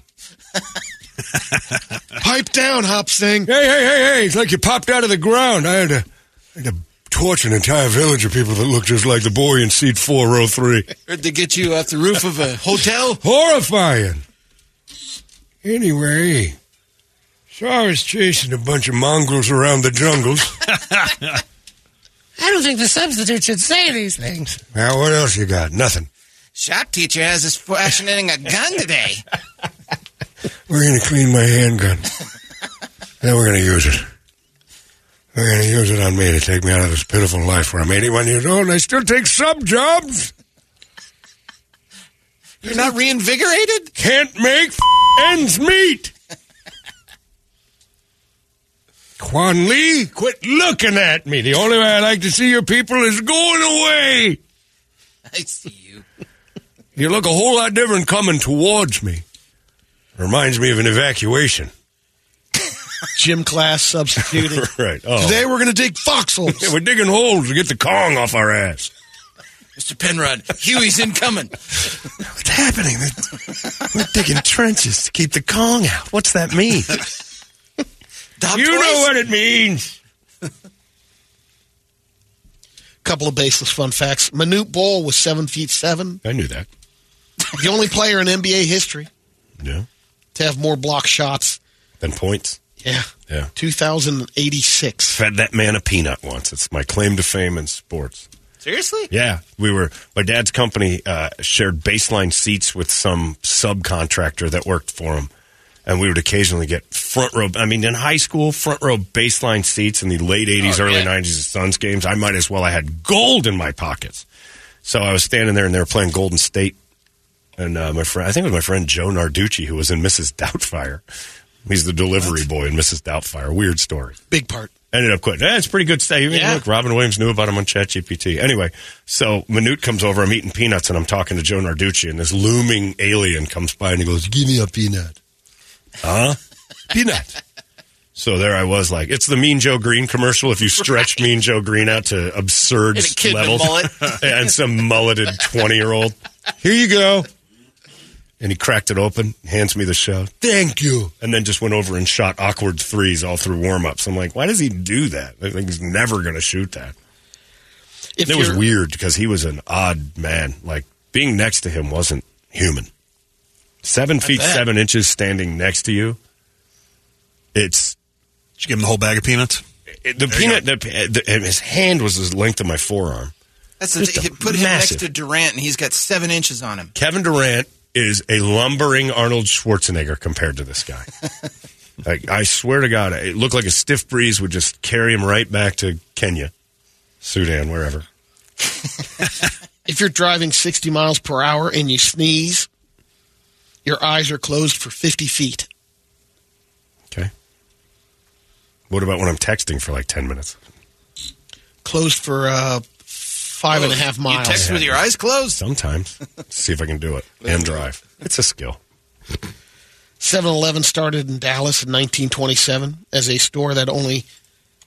Speaker 5: Pipe down, Hop Sing.
Speaker 10: Hey, hey, hey, hey. It's like you popped out of the ground. I had to, I had to torch an entire village of people that look just like the boy in seat 403.
Speaker 12: Heard they get you off the roof of a hotel.
Speaker 10: Horrifying. Anyway, so I was chasing a bunch of mongrels around the jungles.
Speaker 9: I don't think the substitute should say these things.
Speaker 10: Now, what else you got? Nothing.
Speaker 12: Shop teacher has us fashioning a gun today.
Speaker 10: We're going to clean my handgun. then we're going to use it. We're going to use it on me to take me out of this pitiful life where I'm 81 years old and I still take sub jobs.
Speaker 12: You're not reinvigorated?
Speaker 10: Can't make f- ends meet. Quan Lee, quit looking at me. The only way I like to see your people is going away.
Speaker 12: I see you.
Speaker 10: You look a whole lot different coming towards me. Reminds me of an evacuation.
Speaker 5: Gym class substituting.
Speaker 4: right. Oh.
Speaker 5: Today we're going to dig foxholes.
Speaker 10: We're digging holes to get the Cong off our ass.
Speaker 12: Mr. Penrod, Huey's incoming.
Speaker 4: What's happening? We're digging trenches to keep the Cong out. What's that mean?
Speaker 12: Dog
Speaker 10: you
Speaker 12: toys?
Speaker 10: know what it means.
Speaker 5: Couple of baseless fun facts. Manute Bol was seven feet seven.
Speaker 4: I knew that.
Speaker 5: The only player in NBA history
Speaker 4: Yeah.
Speaker 5: to have more block shots.
Speaker 4: than points.
Speaker 5: Yeah.
Speaker 4: Yeah.
Speaker 5: 2086.
Speaker 4: Fed that man a peanut once. It's my claim to fame in sports.
Speaker 12: Seriously?
Speaker 4: Yeah, we were. My dad's company uh, shared baseline seats with some subcontractor that worked for him, and we would occasionally get front row. I mean, in high school, front row baseline seats in the late '80s,
Speaker 12: Oh,
Speaker 4: early
Speaker 12: yeah.
Speaker 4: '90s Suns games. I might as well. I had gold in my pockets, so I was standing there, and they were playing Golden State, and uh, my friend, I think it was my friend Joe Narducci, who was in Mrs. Doubtfire. He's the delivery boy in Mrs. Doubtfire. Weird story
Speaker 5: Big part.
Speaker 4: Ended up quitting. Eh, pretty good stuff. You
Speaker 5: Yeah.
Speaker 4: Look, Robin Williams knew about him on ChatGPT. Anyway, so Manute comes over. I'm eating peanuts and I'm talking to Joe Narducci, and this looming alien comes by and he goes, "Give me a peanut." Huh? peanut. So there I was, like it's the Mean Joe Greene commercial. If you stretch Mean Joe Greene out to absurd
Speaker 12: And
Speaker 4: levels, and some mulleted twenty year old, here you go. And he cracked it open, hands me the show. Thank you. And then just went over and shot awkward threes all through warm ups. I'm like, why does he do that? I think he's never going to shoot that.
Speaker 5: If
Speaker 4: it was weird because he was an odd man. Like being next to him wasn't human. Seven feet
Speaker 3: bet.
Speaker 4: seven inches standing next to you. It's
Speaker 3: Did you give him the whole bag of peanuts?
Speaker 4: it, the peanut. The, the, and his hand was the length of my forearm.
Speaker 12: That's the
Speaker 4: Just a
Speaker 12: Put him next to Durant, and he's got seven inches on him.
Speaker 4: Kevin Durant is a lumbering Arnold Schwarzenegger compared to this guy. like I swear to God, it looked like a stiff breeze would just carry him right back to Kenya, Sudan, wherever.
Speaker 5: If you're driving 60 miles per hour and you sneeze, your eyes are closed for 50 feet.
Speaker 4: Okay. What about when I'm texting for like ten minutes?
Speaker 5: Closed for uh, five and a half miles.
Speaker 12: You text with your eyes closed.
Speaker 4: Sometimes. See if I can do it and drive. It's a skill.
Speaker 5: 7-Eleven started in Dallas in 1927 as a store that only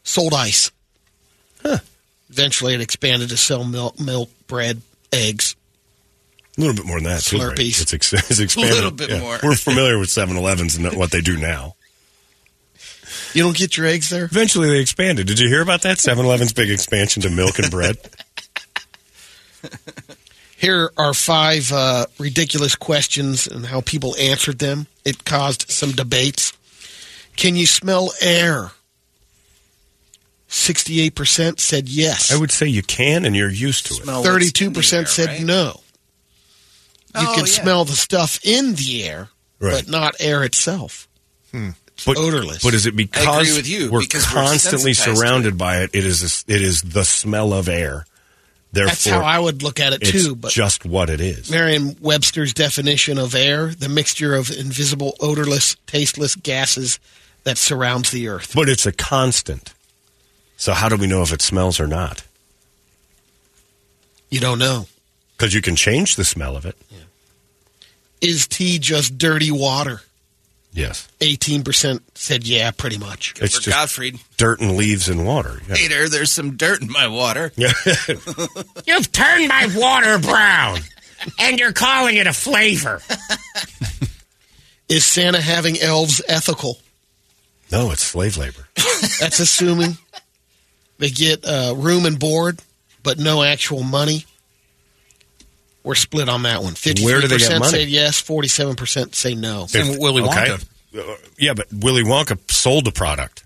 Speaker 5: sold ice. Huh. Eventually, it expanded to sell milk, milk, bread, eggs.
Speaker 4: A little bit more than that, too. right?
Speaker 5: Slurpees.
Speaker 4: It's, ex- it's expanded.
Speaker 5: A little bit more.
Speaker 4: We're familiar with 7 Elevens and what they do now.
Speaker 5: You don't get your eggs there?
Speaker 4: Eventually, they expanded. Did you hear about that? 7 Eleven's big expansion to milk and bread?
Speaker 5: Here are five uh, ridiculous questions and how people answered them. It caused some debates. Can you smell air? 68% said yes.
Speaker 4: I would say you can, and you're used to it.
Speaker 5: 32% said no. You
Speaker 12: Oh,
Speaker 5: can
Speaker 12: yeah.
Speaker 5: smell the stuff in the air,
Speaker 4: Right.
Speaker 5: but not air itself.
Speaker 4: But,
Speaker 5: odorless.
Speaker 4: But is it because
Speaker 12: I agree with you,
Speaker 4: we're
Speaker 12: because we're
Speaker 4: constantly
Speaker 12: sensitized
Speaker 4: surrounded by it? It is a, it is the smell of air. Therefore,
Speaker 5: That's how I would look at it too. But
Speaker 4: just what it is.
Speaker 5: Merriam Webster's definition of air, the mixture of invisible, odorless, tasteless gases that surrounds the earth.
Speaker 4: But it's a constant. So how do we know if it smells or not?
Speaker 5: You don't know.
Speaker 4: Because you can change the smell of it.
Speaker 5: Is tea just dirty water?
Speaker 4: Yes.
Speaker 5: 18% said yeah, pretty much.
Speaker 4: It's
Speaker 12: For
Speaker 4: just
Speaker 12: Gottfried.
Speaker 4: dirt and leaves and water. Yeah.
Speaker 12: Hater, there's some dirt in my water.
Speaker 9: You've turned my water brown, and you're calling it a flavor.
Speaker 5: Is Santa having elves ethical?
Speaker 4: no, it's slave labor.
Speaker 5: That's assuming they get uh, room and board, but no actual money. We're split on that one. 53%
Speaker 4: Where do they get money?
Speaker 5: say yes, 47% say no.
Speaker 3: And Willy Wonka.
Speaker 4: Uh, yeah, but Willy Wonka sold the product.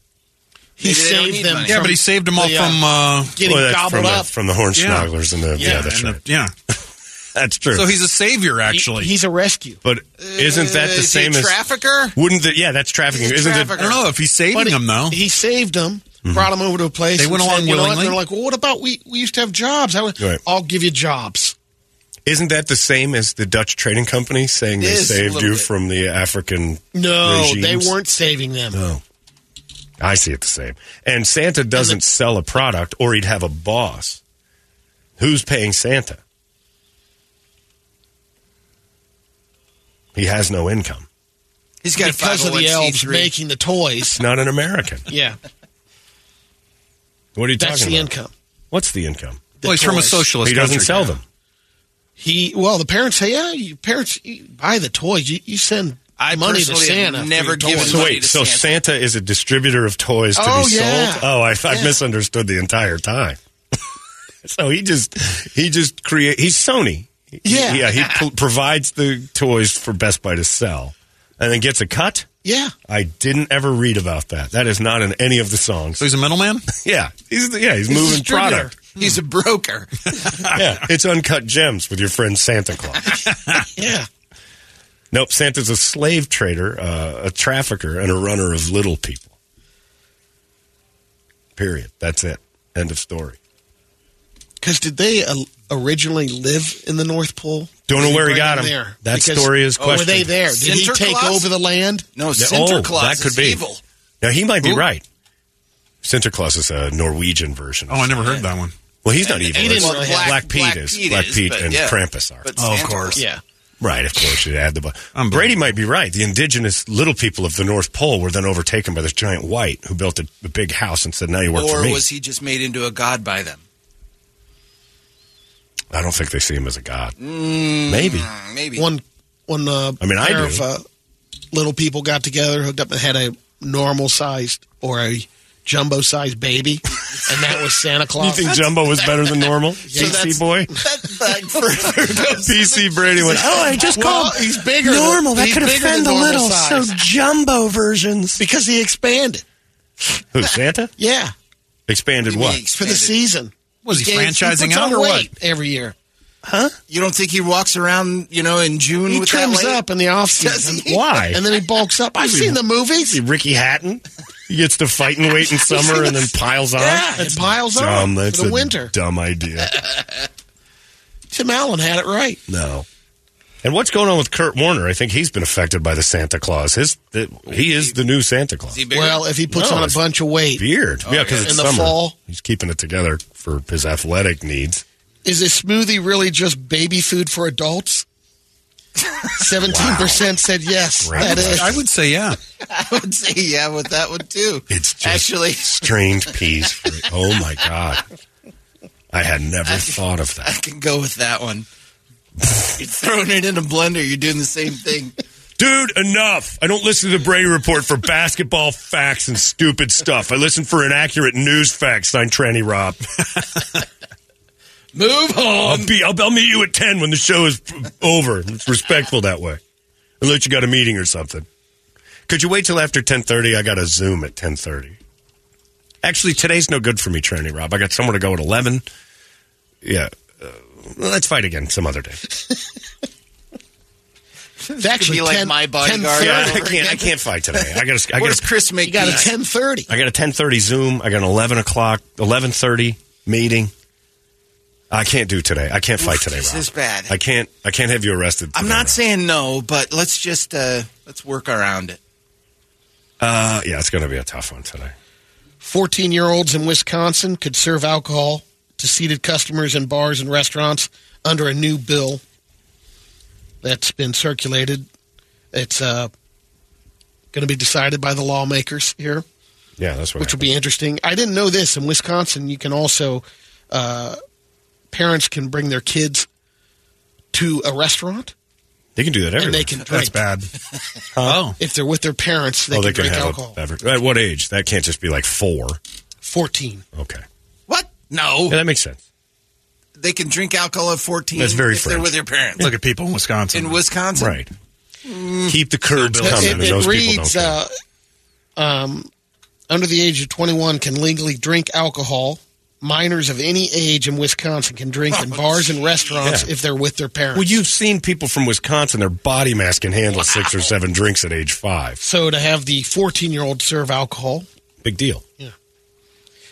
Speaker 5: He
Speaker 12: Maybe
Speaker 5: saved them.
Speaker 12: money.
Speaker 3: Yeah, but he saved them all
Speaker 5: the, uh,
Speaker 3: from. Uh,
Speaker 5: getting
Speaker 4: Well,
Speaker 5: gobbled
Speaker 4: from the,
Speaker 5: up.
Speaker 4: from the Hornswogglers and the yeah,
Speaker 3: yeah,
Speaker 4: that's
Speaker 3: and the- yeah.
Speaker 4: That's true.
Speaker 3: So he's a savior,
Speaker 5: He-
Speaker 3: actually.
Speaker 5: he's a rescue.
Speaker 4: but isn't that
Speaker 12: Uh,
Speaker 4: the
Speaker 12: is he a
Speaker 4: same as
Speaker 12: trafficker?
Speaker 4: Wouldn't that? Yeah, that's trafficking. Isn't
Speaker 12: trafficker.
Speaker 4: it?
Speaker 3: I don't know if he's saving
Speaker 5: But
Speaker 3: them though.
Speaker 5: He saved them, brought them over to a place.
Speaker 3: They
Speaker 5: and
Speaker 3: went
Speaker 5: said,
Speaker 3: along
Speaker 5: you know what?
Speaker 3: willingly?
Speaker 5: They're like, well, what about we? We used to have jobs. I went,
Speaker 4: Right.
Speaker 5: I'll give you jobs.
Speaker 4: Isn't that the same as the Dutch trading company saying they saved you
Speaker 12: bit.
Speaker 4: from the African?
Speaker 5: No,
Speaker 4: regimes?
Speaker 5: they weren't saving them.
Speaker 4: No. I see it the same. And Santa doesn't sell a product, or he'd have a boss. Who's paying Santa? He has no income.
Speaker 12: He's got
Speaker 5: because of the oh elves
Speaker 12: 501c3.
Speaker 5: making the toys.
Speaker 4: Not an American.
Speaker 5: Yeah,
Speaker 4: What are you talking?
Speaker 5: that's
Speaker 4: talking
Speaker 5: the income.
Speaker 4: What's the income?
Speaker 5: The
Speaker 3: well, he's from a socialist.
Speaker 4: he doesn't
Speaker 3: country.
Speaker 4: sell them.
Speaker 5: He well, the parents say, yeah, you parents you buy the toys. You, you send
Speaker 12: I
Speaker 5: money to Santa.
Speaker 12: never
Speaker 5: your
Speaker 12: given.
Speaker 4: So wait,
Speaker 12: to
Speaker 4: so
Speaker 12: Santa.
Speaker 4: Santa is a distributor of toys to
Speaker 5: Oh,
Speaker 4: be
Speaker 5: yeah.
Speaker 4: sold? Oh, I, I
Speaker 5: Yeah.
Speaker 4: misunderstood the entire time. so he just he just create. He's Sony. He-
Speaker 5: Yeah.
Speaker 4: yeah. He p- provides the toys for Best Buy to sell, and then gets a cut.
Speaker 5: Yeah,
Speaker 4: I didn't ever read about that. That is not in any of the songs.
Speaker 3: So he's a middleman.
Speaker 4: Yeah, he's yeah he's
Speaker 5: He's
Speaker 4: moving product.
Speaker 12: He's a broker.
Speaker 4: yeah, it's uncut gems with your friend Santa Claus.
Speaker 5: yeah.
Speaker 4: Nope, Santa's a slave trader, uh, a trafficker, and a runner of little people. Period. That's it. End of story.
Speaker 5: Because did they uh, originally live in the North Pole?
Speaker 4: Don't know where he got
Speaker 5: them
Speaker 4: 'em.
Speaker 5: there?
Speaker 4: That story is
Speaker 5: oh, Were they there? Did he take over the land?
Speaker 12: No,
Speaker 4: Yeah,
Speaker 12: Sinterklaas
Speaker 4: oh, that could
Speaker 12: is
Speaker 4: be.
Speaker 12: evil.
Speaker 4: Now he might be
Speaker 3: Who?
Speaker 4: right. Sinterklaas is a Norwegian version.
Speaker 3: Oh, I never heard that one.
Speaker 4: Well, he's not evil.
Speaker 5: He didn't
Speaker 4: It's-
Speaker 5: really
Speaker 4: Black,
Speaker 5: have-
Speaker 4: Pete
Speaker 12: Black
Speaker 4: is.
Speaker 12: Pete
Speaker 4: Black Pete
Speaker 12: but
Speaker 4: and
Speaker 12: yeah.
Speaker 4: Krampus are.
Speaker 12: But
Speaker 3: Oh, of course.
Speaker 5: Yeah.
Speaker 4: Right, of course, you add the. bu-
Speaker 3: Unbelievable.
Speaker 4: Brady might be right. The indigenous little people of the North Pole were then overtaken by this giant white who built a, a big house and said, "Now you work for
Speaker 12: Or was he just made into a god by them?
Speaker 4: I don't think they see him as a god.
Speaker 12: Mm,
Speaker 4: Maybe.
Speaker 12: Maybe.
Speaker 5: One one uh,
Speaker 4: I mean, I do.
Speaker 5: of uh, little people got together, hooked up, and had a normal sized or a jumbo sized baby, and that was Santa Claus.
Speaker 4: You think Jumbo was better than normal?
Speaker 5: So
Speaker 4: PC boy.
Speaker 12: That back further goes-
Speaker 4: PC Brady went. Oh, I just
Speaker 5: Well,
Speaker 4: called
Speaker 5: he's bigger.
Speaker 9: Normal.
Speaker 5: Than,
Speaker 9: That
Speaker 5: he's
Speaker 9: could
Speaker 5: bigger
Speaker 9: offend
Speaker 5: than
Speaker 9: the
Speaker 5: normal
Speaker 9: little. So jumbo versions.
Speaker 5: because he expanded.
Speaker 4: Who Santa
Speaker 5: Yeah,
Speaker 4: expanded what?
Speaker 5: for the season.
Speaker 3: Was he
Speaker 5: gains-
Speaker 3: franchising
Speaker 5: puts
Speaker 3: out or what?
Speaker 5: every year? Huh?
Speaker 12: You don't think he walks around, you know, in June
Speaker 5: He
Speaker 12: with
Speaker 5: trims
Speaker 12: that weight?
Speaker 5: up in the off season.
Speaker 4: Why?
Speaker 5: And then he bulks up. I've seen the movies.
Speaker 4: See Ricky Hatton. He gets to fight and wait in summer and then piles on.
Speaker 5: Yeah, it piles on
Speaker 4: dumb.
Speaker 5: for
Speaker 4: That's
Speaker 5: the
Speaker 4: a
Speaker 5: winter.
Speaker 4: dumb idea.
Speaker 5: Tim Allen had it right.
Speaker 4: No. And what's going on with Kurt Warner? I think he's been affected by the Santa Claus. His the, he is the new Santa Claus.
Speaker 12: Is he bigger?
Speaker 5: Well, if he puts
Speaker 4: No,
Speaker 5: on a
Speaker 4: it's
Speaker 5: bunch of weight,
Speaker 4: Beard, yeah, oh, because
Speaker 5: In
Speaker 4: it's
Speaker 5: the
Speaker 4: summer.
Speaker 5: fall.
Speaker 4: He's keeping it together for his athletic needs.
Speaker 5: Is a smoothie really just baby food for adults? Seventeen percent said yes. That is.
Speaker 3: I would say yeah.
Speaker 12: I would say yeah with that one too.
Speaker 4: It's just
Speaker 12: Actually,
Speaker 4: strained peas. Oh my god! I had never thought of that.
Speaker 12: I can go with that one. You're throwing it in a blender. You're doing the same thing.
Speaker 4: dude. Enough! I don't listen to the Brady Report for basketball facts and stupid stuff. I listen for inaccurate news facts. I'm Tranny Rob.
Speaker 12: Move on.
Speaker 4: I'll be. I'll, I'll meet you at ten when the show is over. It's respectful that way. Unless you got a meeting or something. Could you wait till after ten thirty? I got a Zoom at ten thirty. Actually, today's no good for me, Tranny Rob. I got somewhere to go at eleven. Yeah. Uh, well, let's fight again some other day.
Speaker 5: It's actually
Speaker 12: be like
Speaker 5: 10
Speaker 12: my bodyguard.
Speaker 5: 10:30.
Speaker 4: Yeah, I can't. I can't fight today. I got. I
Speaker 12: What does
Speaker 4: got.
Speaker 12: Chris make?
Speaker 5: You got a ten thirty.
Speaker 4: I got a ten thirty Zoom. I got an eleven o'clock, eleven thirty meeting. I can't do today. I can't fight today, Rob.
Speaker 12: This
Speaker 4: Rob.
Speaker 12: is bad.
Speaker 4: I can't. I can't have you arrested.
Speaker 12: I'm not
Speaker 4: Rob.
Speaker 12: saying no, but let's just uh, let's work around it.
Speaker 4: Uh, yeah, it's going to be a tough one today.
Speaker 5: 14 year olds in Wisconsin could serve alcohol to seated customers in bars and restaurants under a new bill that's been circulated. It's uh, going to be decided by the lawmakers here,
Speaker 4: Yeah, that's what.
Speaker 5: which will be interesting. I didn't know this. In Wisconsin, you can also, uh, parents can bring their kids to a restaurant
Speaker 4: They can do that everywhere.
Speaker 5: and they can drink.
Speaker 3: That's bad. Oh,
Speaker 5: If they're with their parents, they
Speaker 4: oh, they can
Speaker 5: drink
Speaker 4: have
Speaker 5: alcohol.
Speaker 4: a. At what age? That can't just be like four.
Speaker 5: 14.
Speaker 4: Okay.
Speaker 12: What? No,
Speaker 4: Yeah, that makes sense.
Speaker 12: they can drink alcohol at 14.
Speaker 4: That's very
Speaker 12: if they're with their parents.
Speaker 3: look at people in Wisconsin.
Speaker 12: in Wisconsin,
Speaker 4: Right. Keep the curds
Speaker 5: But
Speaker 4: coming,
Speaker 5: it,
Speaker 4: and
Speaker 5: it
Speaker 4: those people
Speaker 5: reads
Speaker 4: don't. care.
Speaker 5: uh, um, under the age of 21 can legally drink alcohol. Minors of any age in Wisconsin can drink in bars and restaurants
Speaker 4: Yeah.
Speaker 5: if they're with their parents.
Speaker 4: well, you've seen people from Wisconsin; their body mass can handle six or seven drinks at age five.
Speaker 5: so to have the 14 year old serve alcohol,
Speaker 4: Big deal.
Speaker 5: Yeah,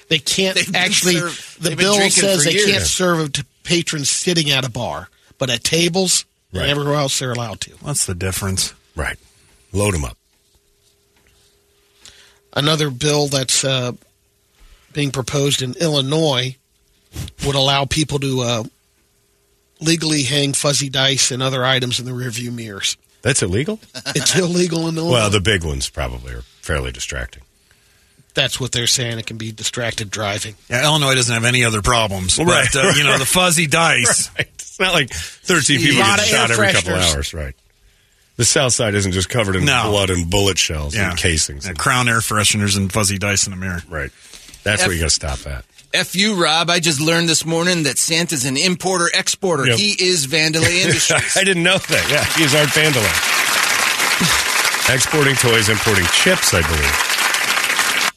Speaker 5: they can't
Speaker 12: They've
Speaker 5: actually.
Speaker 12: served-
Speaker 5: the bill says they
Speaker 12: years.
Speaker 5: can't serve it to patrons sitting at a bar, but at tables
Speaker 4: Right.
Speaker 5: and everywhere else they're allowed to.
Speaker 3: What's the difference?
Speaker 4: Right. Load them up.
Speaker 5: Another bill that's uh, being proposed in Illinois would allow people to uh, legally hang fuzzy dice and other items in the rearview mirrors.
Speaker 4: That's illegal.
Speaker 5: It's illegal in Illinois.
Speaker 4: Well, the big ones probably are fairly distracting.
Speaker 5: That's what they're saying. It can be distracted driving.
Speaker 3: Yeah, Illinois doesn't have any other problems.
Speaker 4: Right,
Speaker 3: But, uh, you know, the fuzzy dice.
Speaker 4: Right. It's not like 13 people get shot every couple
Speaker 5: fresheners.
Speaker 4: hours, right? The South Side isn't just covered in
Speaker 3: No.
Speaker 4: blood and bullet shells
Speaker 3: Yeah.
Speaker 4: and casings.
Speaker 3: Yeah, crown air fresheners and fuzzy dice in the mirror.
Speaker 4: Right. That's
Speaker 12: F-
Speaker 4: where you got to stop at.
Speaker 12: F you, Rob. I just learned this morning that Santa's an importer exporter.
Speaker 4: Yep.
Speaker 12: He is Vandelay Industries.
Speaker 4: I didn't know that. Yeah, he's Art Vandelay. Exporting toys, importing chips, I believe.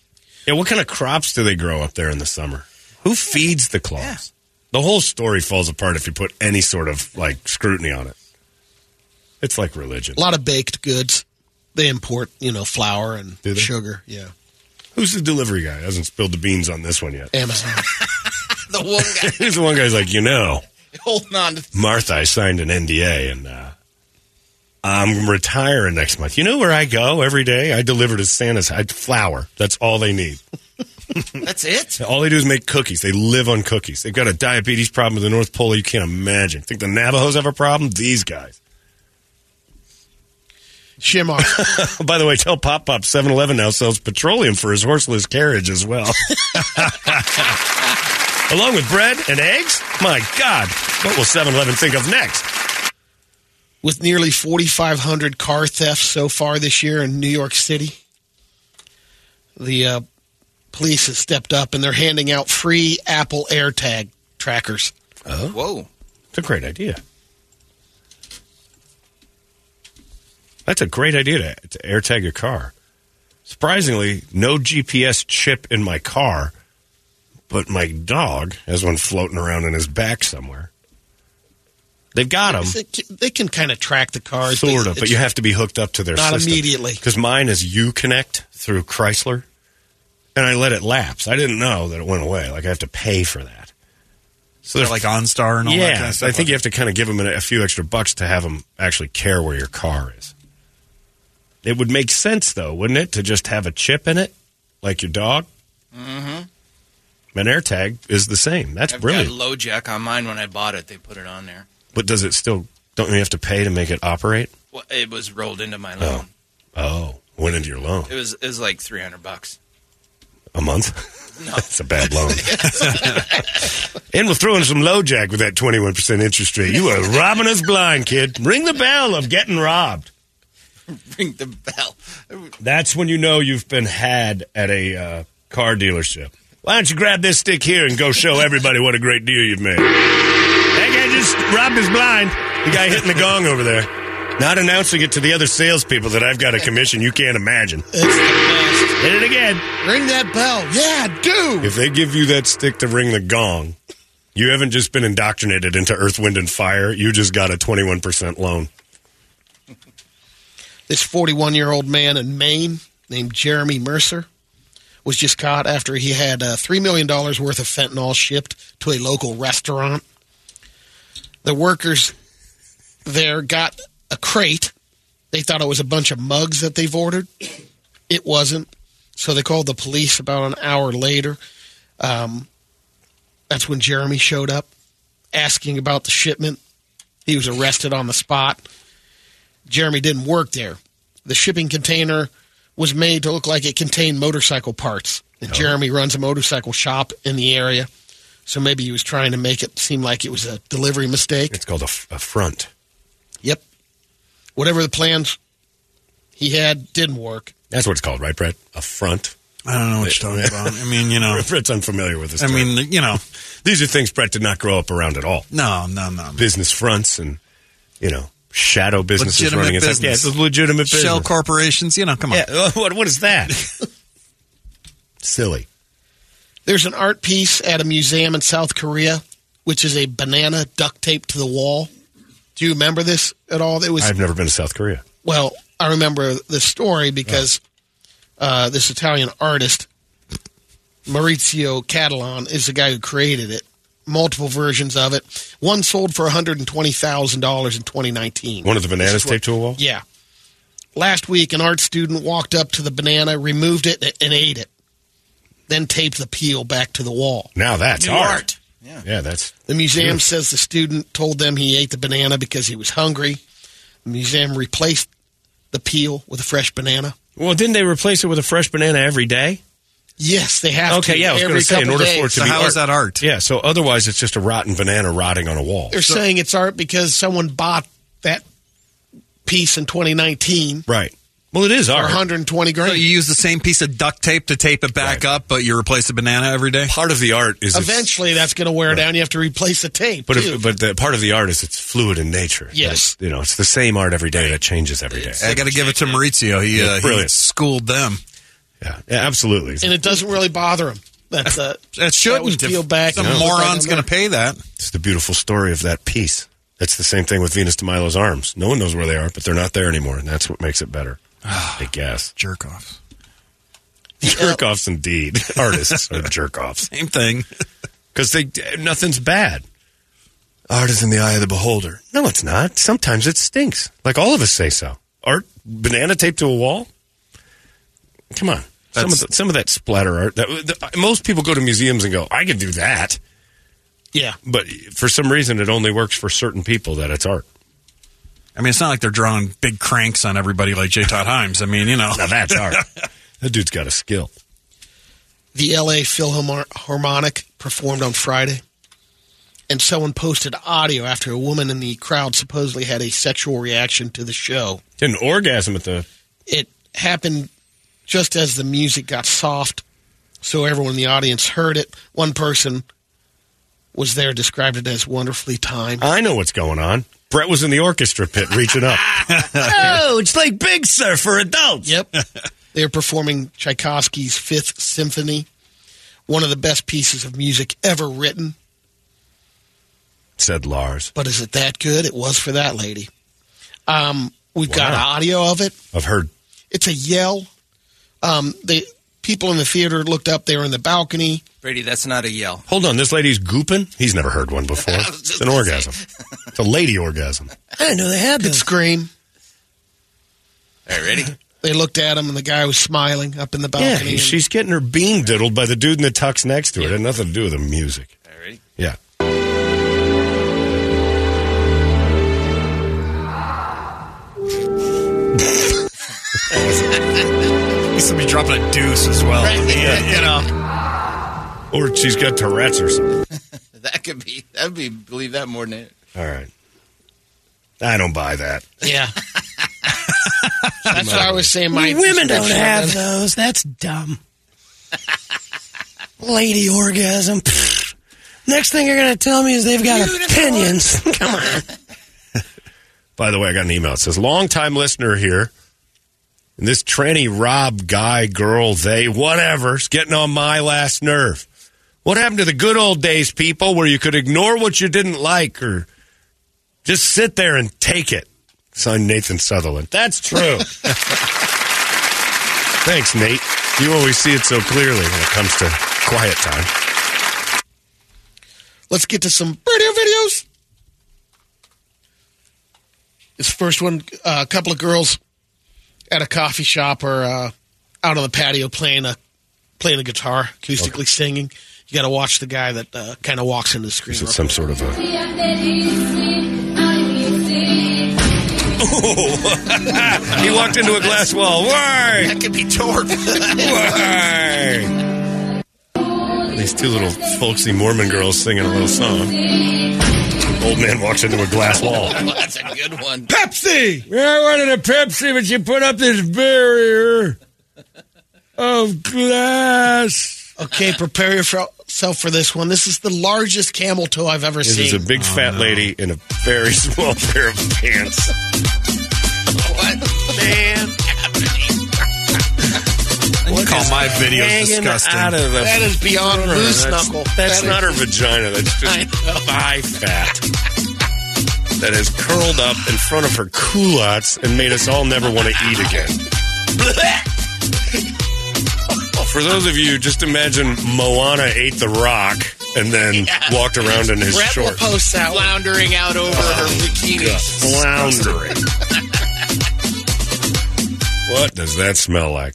Speaker 4: Yeah, what kind of crops do they grow up there in the summer? Who feeds the claws? The whole story falls apart if you put any sort of like scrutiny on it. It's like religion.
Speaker 5: A lot of baked goods. They import, you know, flour and sugar. Yeah.
Speaker 4: Who's the delivery guy? Hasn't spilled the beans on this one yet.
Speaker 5: Amazon.
Speaker 12: the one guy
Speaker 4: Here's the one guy's like, you know,
Speaker 12: holding on to
Speaker 4: Martha, I signed an NDA and uh, I'm retiring next month. You know where I go every day? I deliver to Santa's I, flour. That's all they need.
Speaker 12: That's it.
Speaker 4: All they do is make cookies. They live on cookies. They've got a diabetes problem with the North Pole you can't imagine. Think the Navajos have a problem? These guys.
Speaker 5: Shimar.
Speaker 4: By the way, tell Pop Pop 7 Eleven now sells petroleum for his horseless carriage as well. Along with bread and eggs? My God. What will 7 Eleven think of next?
Speaker 5: With nearly 4,500 car thefts so far this year in New York City, the uh, police have stepped up and they're handing out free Apple AirTag trackers.
Speaker 12: Whoa.
Speaker 4: It's a great idea. That's a great idea to, to AirTag your car. Surprisingly, no GPS chip in my car, but my dog has one floating around in his back somewhere. They've got them,
Speaker 5: They can, they can kind of track the cars.
Speaker 4: sort of, but you have to be hooked up to their
Speaker 5: Not
Speaker 4: system.
Speaker 5: immediately.
Speaker 4: Because mine is UConnect through Chrysler, and I let it lapse. I didn't know that it went away. Like I have to pay for that.
Speaker 3: So they're like OnStar and all
Speaker 4: yeah,
Speaker 3: that kind of stuff.
Speaker 4: I think you have to kind of give them a, a few extra bucks to have them actually care where your car is. It would make sense, though, wouldn't it, to just have a chip in it, like your dog?
Speaker 12: Mm-hmm.
Speaker 4: An AirTag is the same. That's
Speaker 12: I've
Speaker 4: brilliant.
Speaker 12: got LoJack on mine when I bought it. They put it on there.
Speaker 4: But does it still? Don't you have to pay to make it operate?
Speaker 12: Well, it was rolled into my loan.
Speaker 4: Oh, went into your loan
Speaker 12: It was it was like three hundred bucks.
Speaker 4: a month.
Speaker 12: No.
Speaker 4: That's a bad loan. and we'll throw in some LoJack with that twenty one percent interest rate. You are robbing us blind, kid. Ring the bell of getting robbed.
Speaker 12: Ring the bell.
Speaker 4: That's when you know you've been had at a uh, car dealership. Why don't you grab this stick here and go show everybody what a great deal you've made? That guy just robbed his blind. The guy hitting the gong over there. Not announcing it to the other salespeople that I've got a commission you can't imagine.
Speaker 5: It's the best.
Speaker 4: Hit it again.
Speaker 5: Ring that bell. Yeah, do.
Speaker 4: If they give you that stick to ring the gong, you haven't just been indoctrinated into earth, wind, and fire. You just got a 21% loan.
Speaker 5: This 41 year old man in Maine named Jeremy Mercer was just caught after he had uh, $3 million worth of fentanyl shipped to a local restaurant. The workers there got a crate. They thought it was a bunch of mugs that they've ordered. It wasn't. So they called the police about an hour later. Um, that's when Jeremy showed up asking about the shipment. He was arrested on the spot. Jeremy didn't work there. The shipping container was made to look like it contained motorcycle parts. And oh. Jeremy runs a motorcycle shop in the area. So maybe he was trying to make it seem like it was a delivery mistake.
Speaker 4: It's called a, f- a front.
Speaker 5: Yep. Whatever the plans he had didn't work.
Speaker 4: That's what it's called, right, Brett? A front.
Speaker 3: I don't know what you're talking about. I mean, you know,
Speaker 4: Brett's unfamiliar with this.
Speaker 3: I
Speaker 4: term.
Speaker 3: mean, you know,
Speaker 4: these are things Brett did not grow up around at all.
Speaker 3: no, no, no.
Speaker 4: Business fronts and, you know, shadow businesses
Speaker 3: Legitimate
Speaker 4: running. It's like,
Speaker 3: business.
Speaker 4: yeah, it's a legitimate business.
Speaker 3: Shell corporations, you know, come on.
Speaker 4: Yeah, what, what is that? Silly.
Speaker 5: There's an art piece at a museum in South Korea, which is a banana duct taped to the wall. Do you remember this at all? It was
Speaker 4: I've never been to South Korea.
Speaker 5: Well, I remember the story because uh, this Italian artist, Maurizio Cattelan, is the guy who created it. Multiple versions of it. One sold for $120,000 in 2019.
Speaker 4: One of the bananas
Speaker 5: This is what-
Speaker 4: taped to a wall?
Speaker 5: Yeah. Last week, an art student walked up to the banana, removed it, and ate it. Then taped the peel back to the wall.
Speaker 4: Now that's
Speaker 12: New
Speaker 4: art.
Speaker 12: art.
Speaker 4: Yeah. yeah, that's
Speaker 5: The museum
Speaker 4: Beautiful.
Speaker 5: says the student told them he ate the banana because he was hungry. The museum replaced the peel with a fresh banana.
Speaker 4: Well, didn't they replace it with a fresh banana every day?
Speaker 5: Yes, they have to.
Speaker 4: Okay, yeah, I was going to say in order
Speaker 5: days.
Speaker 4: for it to
Speaker 3: So
Speaker 4: be
Speaker 3: how
Speaker 4: art,
Speaker 3: is that art?
Speaker 4: Yeah, so otherwise it's just a rotten banana rotting on a wall.
Speaker 5: They're saying it's art because someone bought that piece in 2019
Speaker 4: Right. Well, it is art.
Speaker 5: 120 grand.
Speaker 3: So you use the same piece of duct tape to tape it back
Speaker 4: Right.
Speaker 3: up, but you replace the banana every day?
Speaker 4: Part of the art is
Speaker 5: Eventually, that's going to wear down. You have to replace the tape.
Speaker 4: But
Speaker 5: too.
Speaker 4: if, but the part of the art is it's fluid in nature.
Speaker 5: Yes.
Speaker 4: That, you know, it's the same art every day that changes every day.
Speaker 3: I got to give it to Maurizio. He,
Speaker 4: Yeah,
Speaker 3: uh, he schooled them.
Speaker 4: Yeah, yeah absolutely.
Speaker 5: and it doesn't really bother him. That's uh,
Speaker 3: It shouldn't.
Speaker 5: was peeled back.
Speaker 3: Some
Speaker 5: and looked
Speaker 3: moron's going to pay that.
Speaker 4: It's the beautiful story of that piece. That's the same thing with Venus de Milo's arms. No one knows where they are, but they're not there anymore, and that's what makes it better. I guess.
Speaker 3: Jerk offs.
Speaker 4: Jerk offs indeed. Artists are jerk offs.
Speaker 3: Same thing.
Speaker 4: Because they nothing's bad. Art is in the eye of the beholder. No, it's not. Sometimes it stinks. Like all of us say so. Art banana taped to a wall? Come on. Some of, the, some of that splatter art. That, the, most people go to museums and go, I can do that.
Speaker 5: Yeah.
Speaker 4: But for some reason, it only works for certain people that it's art.
Speaker 3: I mean, it's not like they're drawing big cranks on everybody like J. Todd Himes. I mean, you know.
Speaker 4: Now that's art. that dude's got a skill.
Speaker 5: The LA Philharmonic performed on Friday, and someone posted audio after a woman in the crowd supposedly had a sexual reaction to the show.
Speaker 4: An orgasm at the.
Speaker 5: It happened just as the music got soft, so everyone in the audience heard it. One person was there, described it as wonderfully timed.
Speaker 4: I know what's going on. Brett was in the orchestra pit reaching up.
Speaker 6: Oh, it's like Big Sur for adults.
Speaker 5: Yep. They're performing Tchaikovsky's Fifth Symphony, one of the best pieces of music ever written.
Speaker 4: Said Lars.
Speaker 5: But is it that good? It was for that lady. Um, we've got audio of it.
Speaker 4: I've heard.
Speaker 5: It's a yell. Um, the people in the theater looked up. They were in the balcony.
Speaker 12: Brady, that's not a yell.
Speaker 4: Hold on, this lady's gooping? He's never heard one before. It's an orgasm. It's a lady orgasm.
Speaker 6: I didn't know they had
Speaker 5: Could
Speaker 6: those.
Speaker 5: scream.
Speaker 12: All right, ready?
Speaker 5: They looked at him, and the guy was smiling up in the
Speaker 4: Yeah,
Speaker 5: balcony. and-
Speaker 4: she's getting her bean diddled by the dude in the tux next to her. It had nothing to do with the music. Ready? Yeah.
Speaker 3: Somebody dropping a deuce as well. I mean, You know.
Speaker 4: Or she's got Tourette's or something.
Speaker 12: That could be. That would be. Believe that more than it.
Speaker 4: All right. I don't buy that.
Speaker 5: yeah. That's what I was saying. My
Speaker 6: Women don't have
Speaker 5: of
Speaker 6: those. That's dumb. Lady orgasm. Pfft. Next thing you're going to tell me is they've got opinions. Come on.
Speaker 4: By the way, I got an email. It says, long time listener here. And this tranny Rob guy, girl, they, whatever, whatever's getting on my last nerve. What happened to the good old days, people, where you could ignore what you didn't like or just sit there and take it? Signed Nathan Sutherland. That's true. Thanks, Nate. You always see it so clearly when it comes to quiet time.
Speaker 5: Let's get to some radio videos. This first one, uh, a couple of girls at a coffee shop or uh, out on the patio playing a playing a guitar, acoustically singing. You got to watch the guy that uh, kind of walks into the screen.
Speaker 4: Is it some sort of a. he walked into a glass wall. Why?
Speaker 12: That could be torp.
Speaker 4: Why? These two little folksy Mormon girls singing a little song. Old man walks into a glass wall.
Speaker 12: That's a good one.
Speaker 10: Pepsi! Yeah, I wanted a Pepsi, but you put up this barrier of glass.
Speaker 5: Okay, prepare yourself for this one. This is the largest camel toe I've ever
Speaker 4: This
Speaker 5: seen.
Speaker 4: is a big fat oh, lady in a very small pair of pants.
Speaker 12: What man
Speaker 3: You call my videos disgusting.
Speaker 4: out of the
Speaker 5: that is beyond
Speaker 4: front.
Speaker 5: loose
Speaker 4: That's-
Speaker 5: knuckle.
Speaker 4: That's
Speaker 5: That
Speaker 4: not her vagina. That's just
Speaker 5: know.
Speaker 4: thigh fat that has curled up in front of her culottes and made us all never want to eat again. For those of you, just imagine Moana ate the rock and then walked around in his
Speaker 5: Brett
Speaker 4: shorts.
Speaker 5: post that
Speaker 12: floundering out over oh, her bikini.
Speaker 4: Floundering. what does that smell like?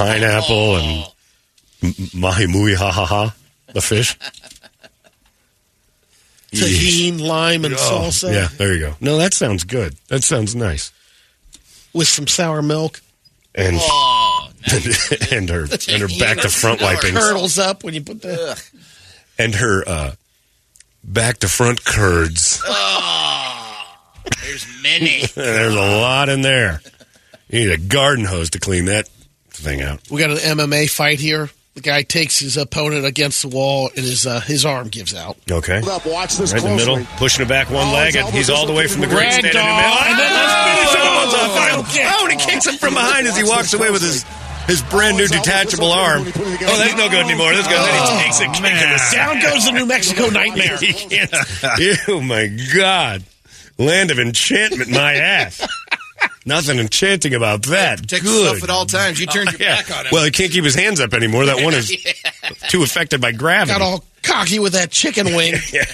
Speaker 4: Pineapple and m- mahi mui ha ha ha, the fish.
Speaker 5: Tahine, lime, and
Speaker 4: Oh,
Speaker 5: salsa
Speaker 4: Yeah, there you go. No, that sounds good. That sounds nice.
Speaker 5: with some sour milk.
Speaker 4: And and her and her back to front wipings
Speaker 5: Curdles up when you put the.
Speaker 4: and her uh, back to front curds.
Speaker 12: There's many.
Speaker 4: There's a lot in there. You need a garden hose to clean that thing out.
Speaker 5: We got an MMA fight here. The guy takes his opponent against the wall, and his uh, his arm gives out.
Speaker 4: Okay.
Speaker 13: Watch this
Speaker 4: Right in the middle, pushing it back one leg, and he's all the way from the great state of New
Speaker 5: Ragdoll,
Speaker 4: Mexico.
Speaker 5: and then
Speaker 4: let's finish him
Speaker 5: Oh,
Speaker 4: on the final kick. Oh, and he kicks him from behind as he walks away with his his brand new detachable arm. Oh, that's no good anymore. That's good. Then he takes a kick in the
Speaker 5: Down goes the New Mexico Nightmare.
Speaker 4: yeah. Oh my God. Land of enchantment, my ass. Nothing enchanting about that.
Speaker 12: Protect
Speaker 4: Good.
Speaker 12: yourself at all times. You turned your
Speaker 4: Yeah.
Speaker 12: back on him.
Speaker 4: Well, he can't keep his hands up anymore. That one is too affected by gravity.
Speaker 5: Got all cocky with that chicken wing.
Speaker 4: Yeah.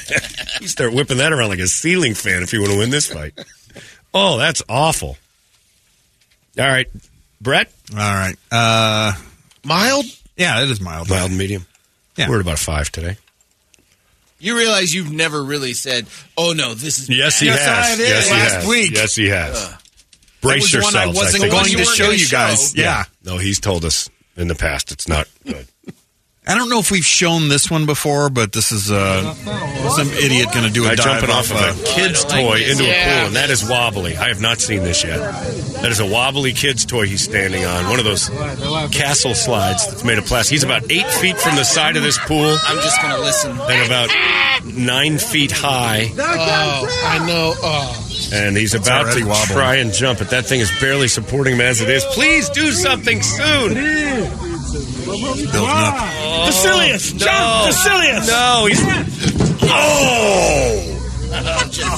Speaker 4: You start whipping that around like a ceiling fan if you want to win this fight. Oh, that's awful. All right, Brett.
Speaker 3: All right. Uh,
Speaker 5: Mild?
Speaker 3: yeah, it is mild.
Speaker 4: Mild and medium.
Speaker 3: Yeah.
Speaker 4: We're at about five today.
Speaker 12: You realize you've never really said, "Oh no, this is."
Speaker 4: Yes, he.
Speaker 3: Yes,
Speaker 4: has.
Speaker 3: I did.
Speaker 4: Yes, he
Speaker 3: Last
Speaker 4: has.
Speaker 3: week.
Speaker 4: Yes, he has.
Speaker 12: Ugh.
Speaker 4: Brace
Speaker 3: that was the one I wasn't
Speaker 4: think.
Speaker 3: going to show you guys.
Speaker 12: show.
Speaker 3: Yeah.
Speaker 4: No, he's told us in the past it's not good.
Speaker 3: I don't know if we've shown this one before, but this is uh, some idiot going to do a
Speaker 4: By
Speaker 3: dive
Speaker 4: jumping off of a kid's
Speaker 12: I
Speaker 4: toy
Speaker 12: like this.
Speaker 4: into a pool, and that is wobbly. I have not seen this yet. That is a wobbly kid's toy he's standing on. One of those castle slides that's made of plastic. He's about eight feet from the side of this pool
Speaker 12: I'm just going to listen.
Speaker 4: and about nine feet high.
Speaker 5: Oh, I know. Oh.
Speaker 4: And he's about to
Speaker 3: wobbling.
Speaker 4: try and jump, but that thing is barely supporting him as it is. Please do something soon.
Speaker 3: Building up.
Speaker 5: Oh, Facilius! John Facilius!
Speaker 4: No, he's. Oh!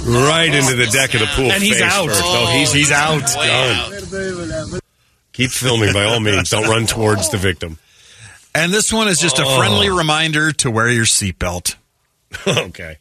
Speaker 4: right into the deck of the pool.
Speaker 3: And he's out.
Speaker 4: First. Oh, he's, he's oh, out. Done. Keep filming by all means. Don't run towards the victim.
Speaker 3: And this one is just a
Speaker 4: Oh.
Speaker 3: friendly reminder to wear your seatbelt.
Speaker 4: okay.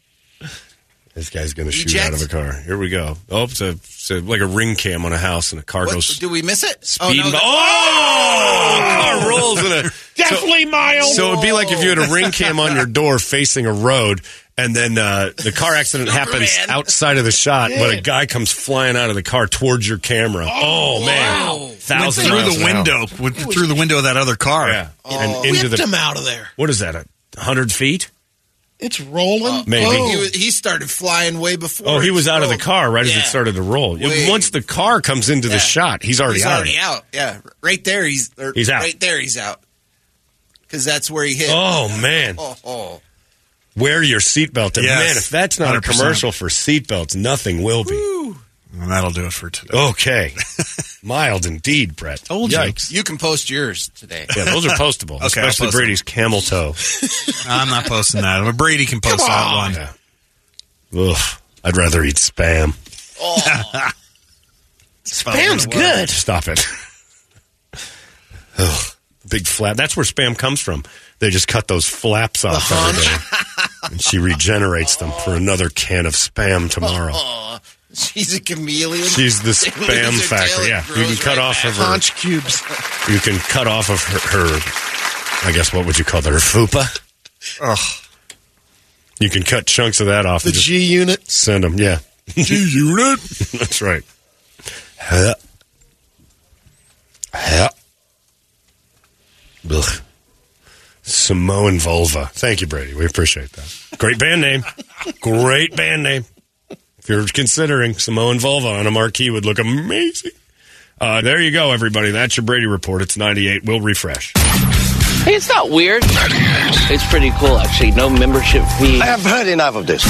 Speaker 4: This guy's going to shoot out of a car. Here we go. Oh, it's, a, it's a, like a ring cam on a house, and a car
Speaker 12: What,
Speaker 4: goes
Speaker 12: do we miss it?
Speaker 4: speeding.
Speaker 12: no,
Speaker 4: by-
Speaker 12: that-
Speaker 4: oh, car rolls in a
Speaker 5: Definitely mild.
Speaker 4: So it'd be like if you had a ring cam on your door facing a road, and then uh, the car accident happens outside of the shot, but a guy comes flying out of the car towards your camera. Oh, man,
Speaker 3: Went
Speaker 4: thousands
Speaker 3: through the window, went through the window of that other car.
Speaker 4: Yeah, and into
Speaker 5: Whipped
Speaker 4: the
Speaker 5: him out of there.
Speaker 4: what is that? A hundred feet?
Speaker 5: It's rolling.
Speaker 4: Uh, maybe.
Speaker 5: Oh.
Speaker 12: He, was- he started flying way before.
Speaker 4: Oh, he was out of the car right as it started to roll.
Speaker 12: Wait.
Speaker 4: Once the car comes into the shot, he's already
Speaker 12: he's
Speaker 4: out.
Speaker 12: already out. Yeah, right there. He's or
Speaker 4: He's out.
Speaker 12: Right there, he's out. Because that's where he hit.
Speaker 4: Oh man,
Speaker 12: Oh, oh.
Speaker 4: wear your seatbelt.
Speaker 3: Yes.
Speaker 4: man, if that's not a
Speaker 3: 100%.
Speaker 4: commercial for seatbelts, nothing will be.
Speaker 3: And that'll do it for today.
Speaker 4: Okay, mild indeed, Brett.
Speaker 3: Told you.
Speaker 4: Yikes.
Speaker 12: You can post yours today.
Speaker 4: Yeah, those are postable,
Speaker 3: Okay,
Speaker 4: especially
Speaker 3: post
Speaker 4: Brady's camel toe.
Speaker 3: I'm not posting that. But Brady can post that one.
Speaker 4: Yeah. Ugh, I'd rather eat spam.
Speaker 5: Spam's good.
Speaker 4: Stop it. Ugh, big flap. That's where spam comes from. They just cut those flaps off uh-huh. every day, and she regenerates them for another can of spam tomorrow.
Speaker 12: Uh-huh. She's a chameleon.
Speaker 4: She's the spam
Speaker 12: their
Speaker 4: factory. Yeah, you can cut
Speaker 12: right
Speaker 4: off
Speaker 12: back.
Speaker 4: of her.
Speaker 5: Conch cubes.
Speaker 4: You can cut off of her. her I guess what would you call that? Her fupa.
Speaker 3: Ugh.
Speaker 4: You can cut chunks of that off.
Speaker 5: The G unit.
Speaker 4: send them. Yeah,
Speaker 3: G unit.
Speaker 4: that's right. Huh. Huh. Ugh. Samoan vulva. Thank you, Brady. We appreciate that. Great band name. Great band name. If you're considering Samoan vulva on a marquee would look amazing. Uh, there you go, everybody. That's your Brady report. It's 98. We'll refresh.
Speaker 7: Hey, it's not weird. It's pretty cool, actually. No membership fee.
Speaker 13: I have heard enough of this.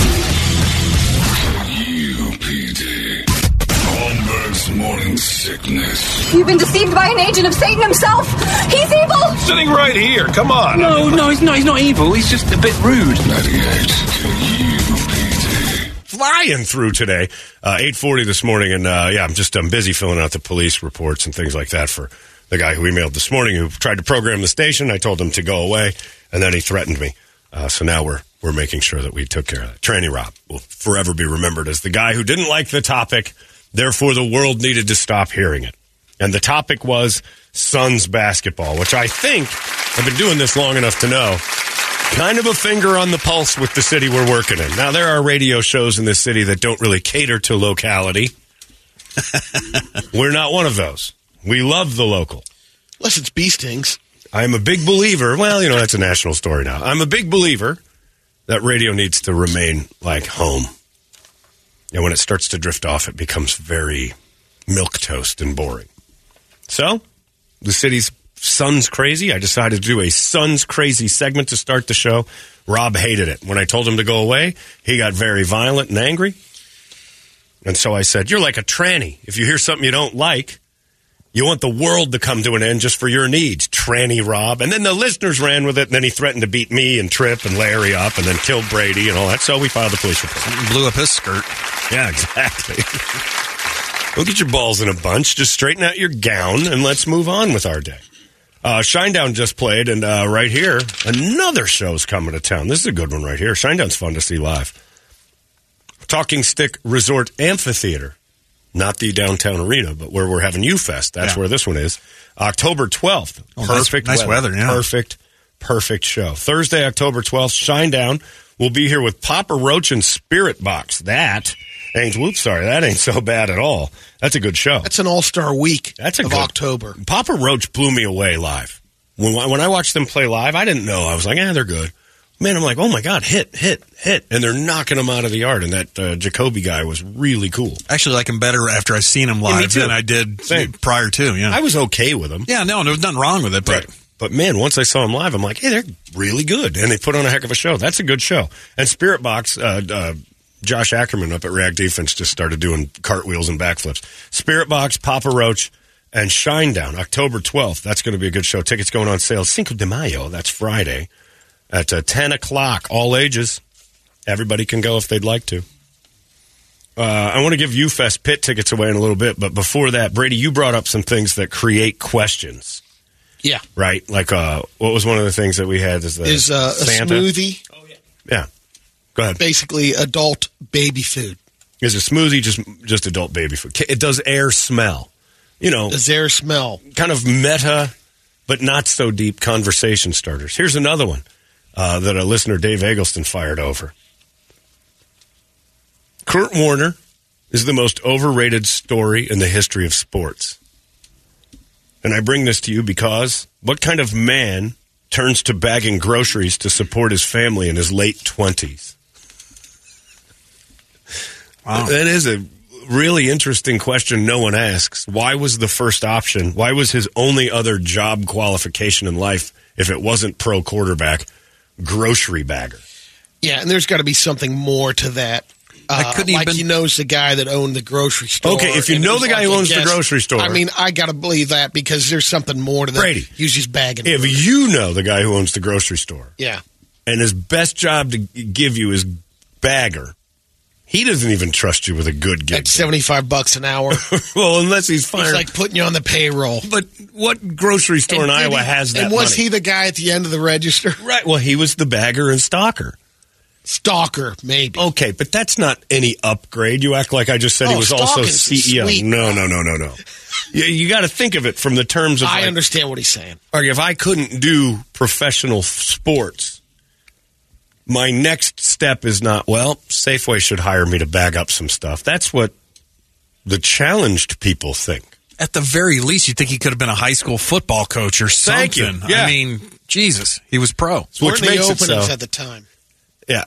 Speaker 8: UPD. Holmberg's morning sickness.
Speaker 2: You've been deceived by an agent of Satan himself. He's evil.
Speaker 8: Sitting right here. Come on.
Speaker 11: No, no, he's not. He's not evil. He's just a bit rude.
Speaker 8: 98 UPD.
Speaker 4: Flying through today. Uh, 840 this morning. And, uh, yeah, I'm just, I'm busy filling out the police reports and things like that for the guy who emailed this morning who tried to program the station. I told him to go away and then he threatened me. Uh, so now we're, we're making sure that we took care of that. Tranny Rob will forever be remembered as the guy who didn't like the topic. Therefore, the world needed to stop hearing it. And the topic was Suns basketball, which I think I've been doing this long enough to know kind of a finger on the pulse with the city we're working in. Now, there are radio shows in this city that don't really cater to locality. we're not one of those. We love the local.
Speaker 5: Unless it's bee stings.
Speaker 4: I'm a big believer. Well, you know, that's a national story now. I'm a big believer that radio needs to remain like home. And when it starts to drift off, it becomes very milk toast and boring. So, the city's Sun's crazy. I decided to do a Sun's crazy segment to start the show. Rob hated it. When I told him to go away, he got very violent and angry. And so I said, You're like a tranny. If you hear something you don't like, you want the world to come to an end just for your needs, tranny Rob. And then the listeners ran with it, and then he threatened to beat me and Trip and Larry up, and then killed Brady and all that. So we filed a police report.
Speaker 3: Blew up his skirt.
Speaker 4: Yeah, exactly. Don't get your balls in a bunch. Just straighten out your gown, and let's move on with our day. Uh, Shinedown just played, and uh, right here, another show's coming to town. This is a good one right here. Shinedown's fun to see live. Talking Stick Resort Amphitheater. Not the downtown arena, but where we're having U-Fest. That's
Speaker 3: Yeah.
Speaker 4: where this one is. October 12th.
Speaker 3: Oh, nice-
Speaker 4: perfect
Speaker 3: nice weather, yeah.
Speaker 4: Perfect, perfect show. Thursday, October 12th, Shinedown. We'll be here with Papa Roach and Spiritbox. That ain't, whoops, sorry, that ain't so bad at all. That's a good show.
Speaker 5: That's an all star week
Speaker 4: That's a
Speaker 5: of
Speaker 4: good-
Speaker 5: October.
Speaker 4: Papa Roach blew me away live. When, when I watched them play live, I didn't know. I was like, eh, they're good. Man, I'm like, oh my God, hit, hit, hit. And they're knocking them out of the yard. And that uh, Jacoby guy was really cool.
Speaker 3: Actually, like him better after I've seen him live
Speaker 4: too.
Speaker 3: than I did
Speaker 4: Same.
Speaker 3: prior to. Yeah,
Speaker 4: I was okay with him.
Speaker 3: yeah, no, there was nothing wrong with it, but
Speaker 4: But man, once I saw them live, I'm like, hey, they're really good. And they put on a heck of a show. That's a good show. And Spiritbox, uh, uh, Josh Ackerman up at Rag Defense just started doing cartwheels and backflips. Spiritbox, Papa Roach, and Shinedown, October 12th. That's going to be a good show. Tickets going on sale Cinco de Mayo. That's Friday at uh, 10 o'clock, all ages. Everybody can go if they'd like to. Uh, I want to give UFest pit tickets away in a little bit, but before that, Brady, you brought up some things that create questions
Speaker 5: Yeah.
Speaker 4: right? Like, uh, what was one of the things that we had? Is, the
Speaker 5: Is uh, a
Speaker 4: Santa?
Speaker 5: smoothie.
Speaker 4: Yeah. Go ahead.
Speaker 5: Basically, adult baby food.
Speaker 4: Is a smoothie just just adult baby food? It does air smell. You know,
Speaker 5: Does air smell?
Speaker 4: kind of meta, but not so deep conversation starters. Here's another one uh, that a listener, Dave Eggleston, fired over. Kurt Warner is the most overrated story in the history of sports. And I bring this to you because what kind of man turns to bagging groceries to support his family in his late 20s? That is a really interesting question no one asks. Why was the first option? Why was his only other job qualification in life, if it wasn't pro quarterback, grocery bagger?
Speaker 5: Yeah, and there's got to be something more to that. Uh,
Speaker 3: couldn't
Speaker 5: like
Speaker 3: even-
Speaker 5: he knows the guy that owned the grocery store.
Speaker 4: Okay, if you know the guy
Speaker 5: like
Speaker 4: who
Speaker 5: a
Speaker 4: owns the grocery store-
Speaker 5: I mean, I got to believe that because there's something more to that.
Speaker 4: Brady.
Speaker 5: he was just bagging.
Speaker 4: If you know the guy who owns the grocery store,
Speaker 5: yeah,
Speaker 4: and his best job to give you is bagger, he doesn't even trust you with a good gig.
Speaker 5: at seventy five bucks an hour,
Speaker 4: well, unless he's
Speaker 5: it's
Speaker 4: fired.
Speaker 5: like putting you on the payroll.
Speaker 4: but what grocery store in
Speaker 5: And did
Speaker 4: Iowa
Speaker 5: he-
Speaker 4: has that
Speaker 5: And was
Speaker 4: money?
Speaker 5: he the guy at the end of the register?
Speaker 4: right. Well, he was the bagger and stalker.
Speaker 5: Stalker, maybe.
Speaker 4: Okay, but that's not any upgrade. You act like I just said he
Speaker 5: Oh,
Speaker 4: was also CEO.
Speaker 5: sweet.
Speaker 4: No, no, no, no, no. you you got to think of it from the terms of
Speaker 5: I
Speaker 4: like,
Speaker 5: understand what he's saying.
Speaker 4: like, if I couldn't do professional sports, my next step is not, well, Safeway should hire me to bag up some stuff. That's what the challenged people think.
Speaker 3: At the very least, you think he could have been a high school football coach or something.
Speaker 4: Thank you. Yeah.
Speaker 3: I mean, Jesus, he was pro.
Speaker 4: Which
Speaker 5: Weren't the
Speaker 4: makes it
Speaker 5: openings
Speaker 4: so.
Speaker 5: at the time?
Speaker 4: Yeah.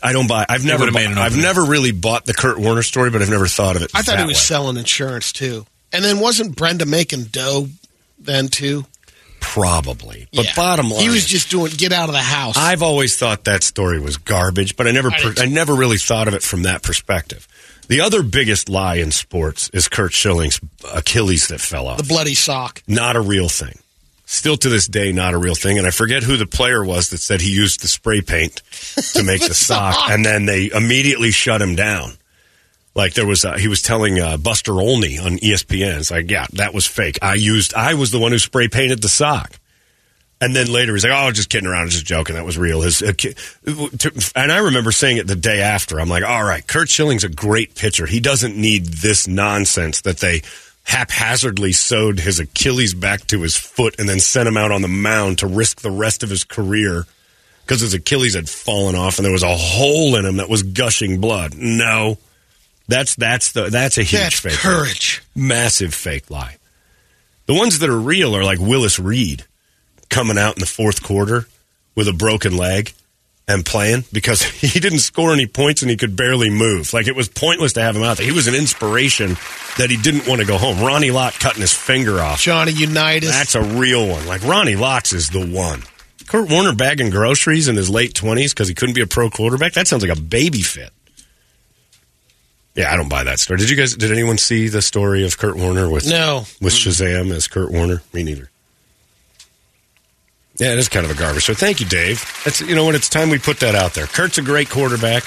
Speaker 4: I don't buy. I've never. Bought,
Speaker 3: made an
Speaker 4: I've never really bought the Kurt Warner story, but I've never thought of it.
Speaker 5: I thought
Speaker 4: that
Speaker 5: he was
Speaker 4: way.
Speaker 5: selling insurance too. And then wasn't Brenda making dough then too?
Speaker 4: Probably. But
Speaker 5: Yeah.
Speaker 4: bottom line,
Speaker 5: he was just doing get out of the house.
Speaker 4: I've always thought that story was garbage, but I never,
Speaker 5: I
Speaker 4: per, I never really thought of it from that perspective. The other biggest lie in sports is Curt Schilling's Achilles that fell off.
Speaker 5: the bloody sock.
Speaker 4: Not a real thing. Still to this day, not a real thing. And I forget who the player was that said he used the spray paint to make the,
Speaker 5: The
Speaker 4: sock,
Speaker 5: sock.
Speaker 4: and then they immediately shut him down. Like there was, uh, he was telling uh, Buster Olney on ESPN. It's like, yeah, that was fake. I used, I was the one who spray painted the sock. And then later he's like, "Oh, just kidding around, just joking. That was real." His, uh, and I remember saying it the day after. I'm like, "All right, Curt Schilling's a great pitcher. He doesn't need this nonsense that they haphazardly sewed his Achilles back to his foot and then sent him out on the mound to risk the rest of his career because his Achilles had fallen off and there was a hole in him that was gushing blood." No, that's that's the that's a huge
Speaker 5: That's
Speaker 4: fake. lie.
Speaker 5: courage.
Speaker 4: massive fake lie. The ones that are real are like Willis Reed coming out in the fourth quarter with a broken leg and playing because he didn't score any points and he could barely move. Like it was pointless to have him out there. He was an inspiration that he didn't want to go home. Ronnie Lott cutting his finger off.
Speaker 5: Johnny Unitas.
Speaker 4: That's a real one. Like Ronnie Lott's is the one. Kurt Warner bagging groceries in his late twenties because he couldn't be a pro quarterback. That sounds like a baby fit. Yeah, I don't buy that story. Did you guys? Did anyone see the story of Kurt Warner with
Speaker 5: No.
Speaker 4: with Shazam as Kurt Warner? Me neither. Yeah, it is kind of a garbage. So thank you, Dave. That's you know what? It's time we put that out there. Kurt's a great quarterback.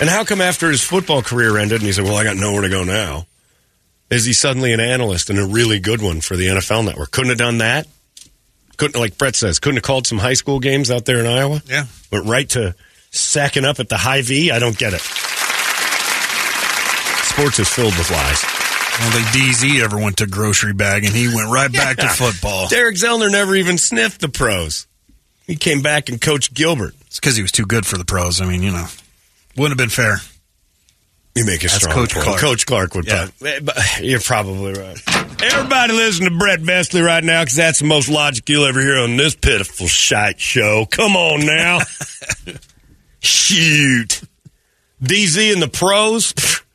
Speaker 4: And how come after his football career ended and he said, "Well, I got nowhere to go now," is he suddenly an analyst and a really good one for the NFL Network? Couldn't have done that. Couldn't, like Brett says, couldn't have called some high school games out there in Iowa.
Speaker 3: Yeah.
Speaker 4: Went right to sacking up at the Hy-Vee. I don't get it. Sports is filled with lies.
Speaker 3: I don't think DZ ever went to grocery bag, and he went right back to football.
Speaker 4: Derek Zellner never even sniffed the pros. He came back and coached Gilbert.
Speaker 3: It's because he was too good for the pros. I mean, you know, wouldn't have been fair.
Speaker 4: You make a
Speaker 3: That's
Speaker 4: strong
Speaker 3: Coach
Speaker 4: point.
Speaker 3: Clark.
Speaker 4: Coach Clark would
Speaker 3: Yeah.
Speaker 4: Eh, but you're probably right. Everybody listen to Brett Vestley right now because that's the most logic you'll ever hear on this pitiful shite show. Come on now. Shoot. DZ and the pros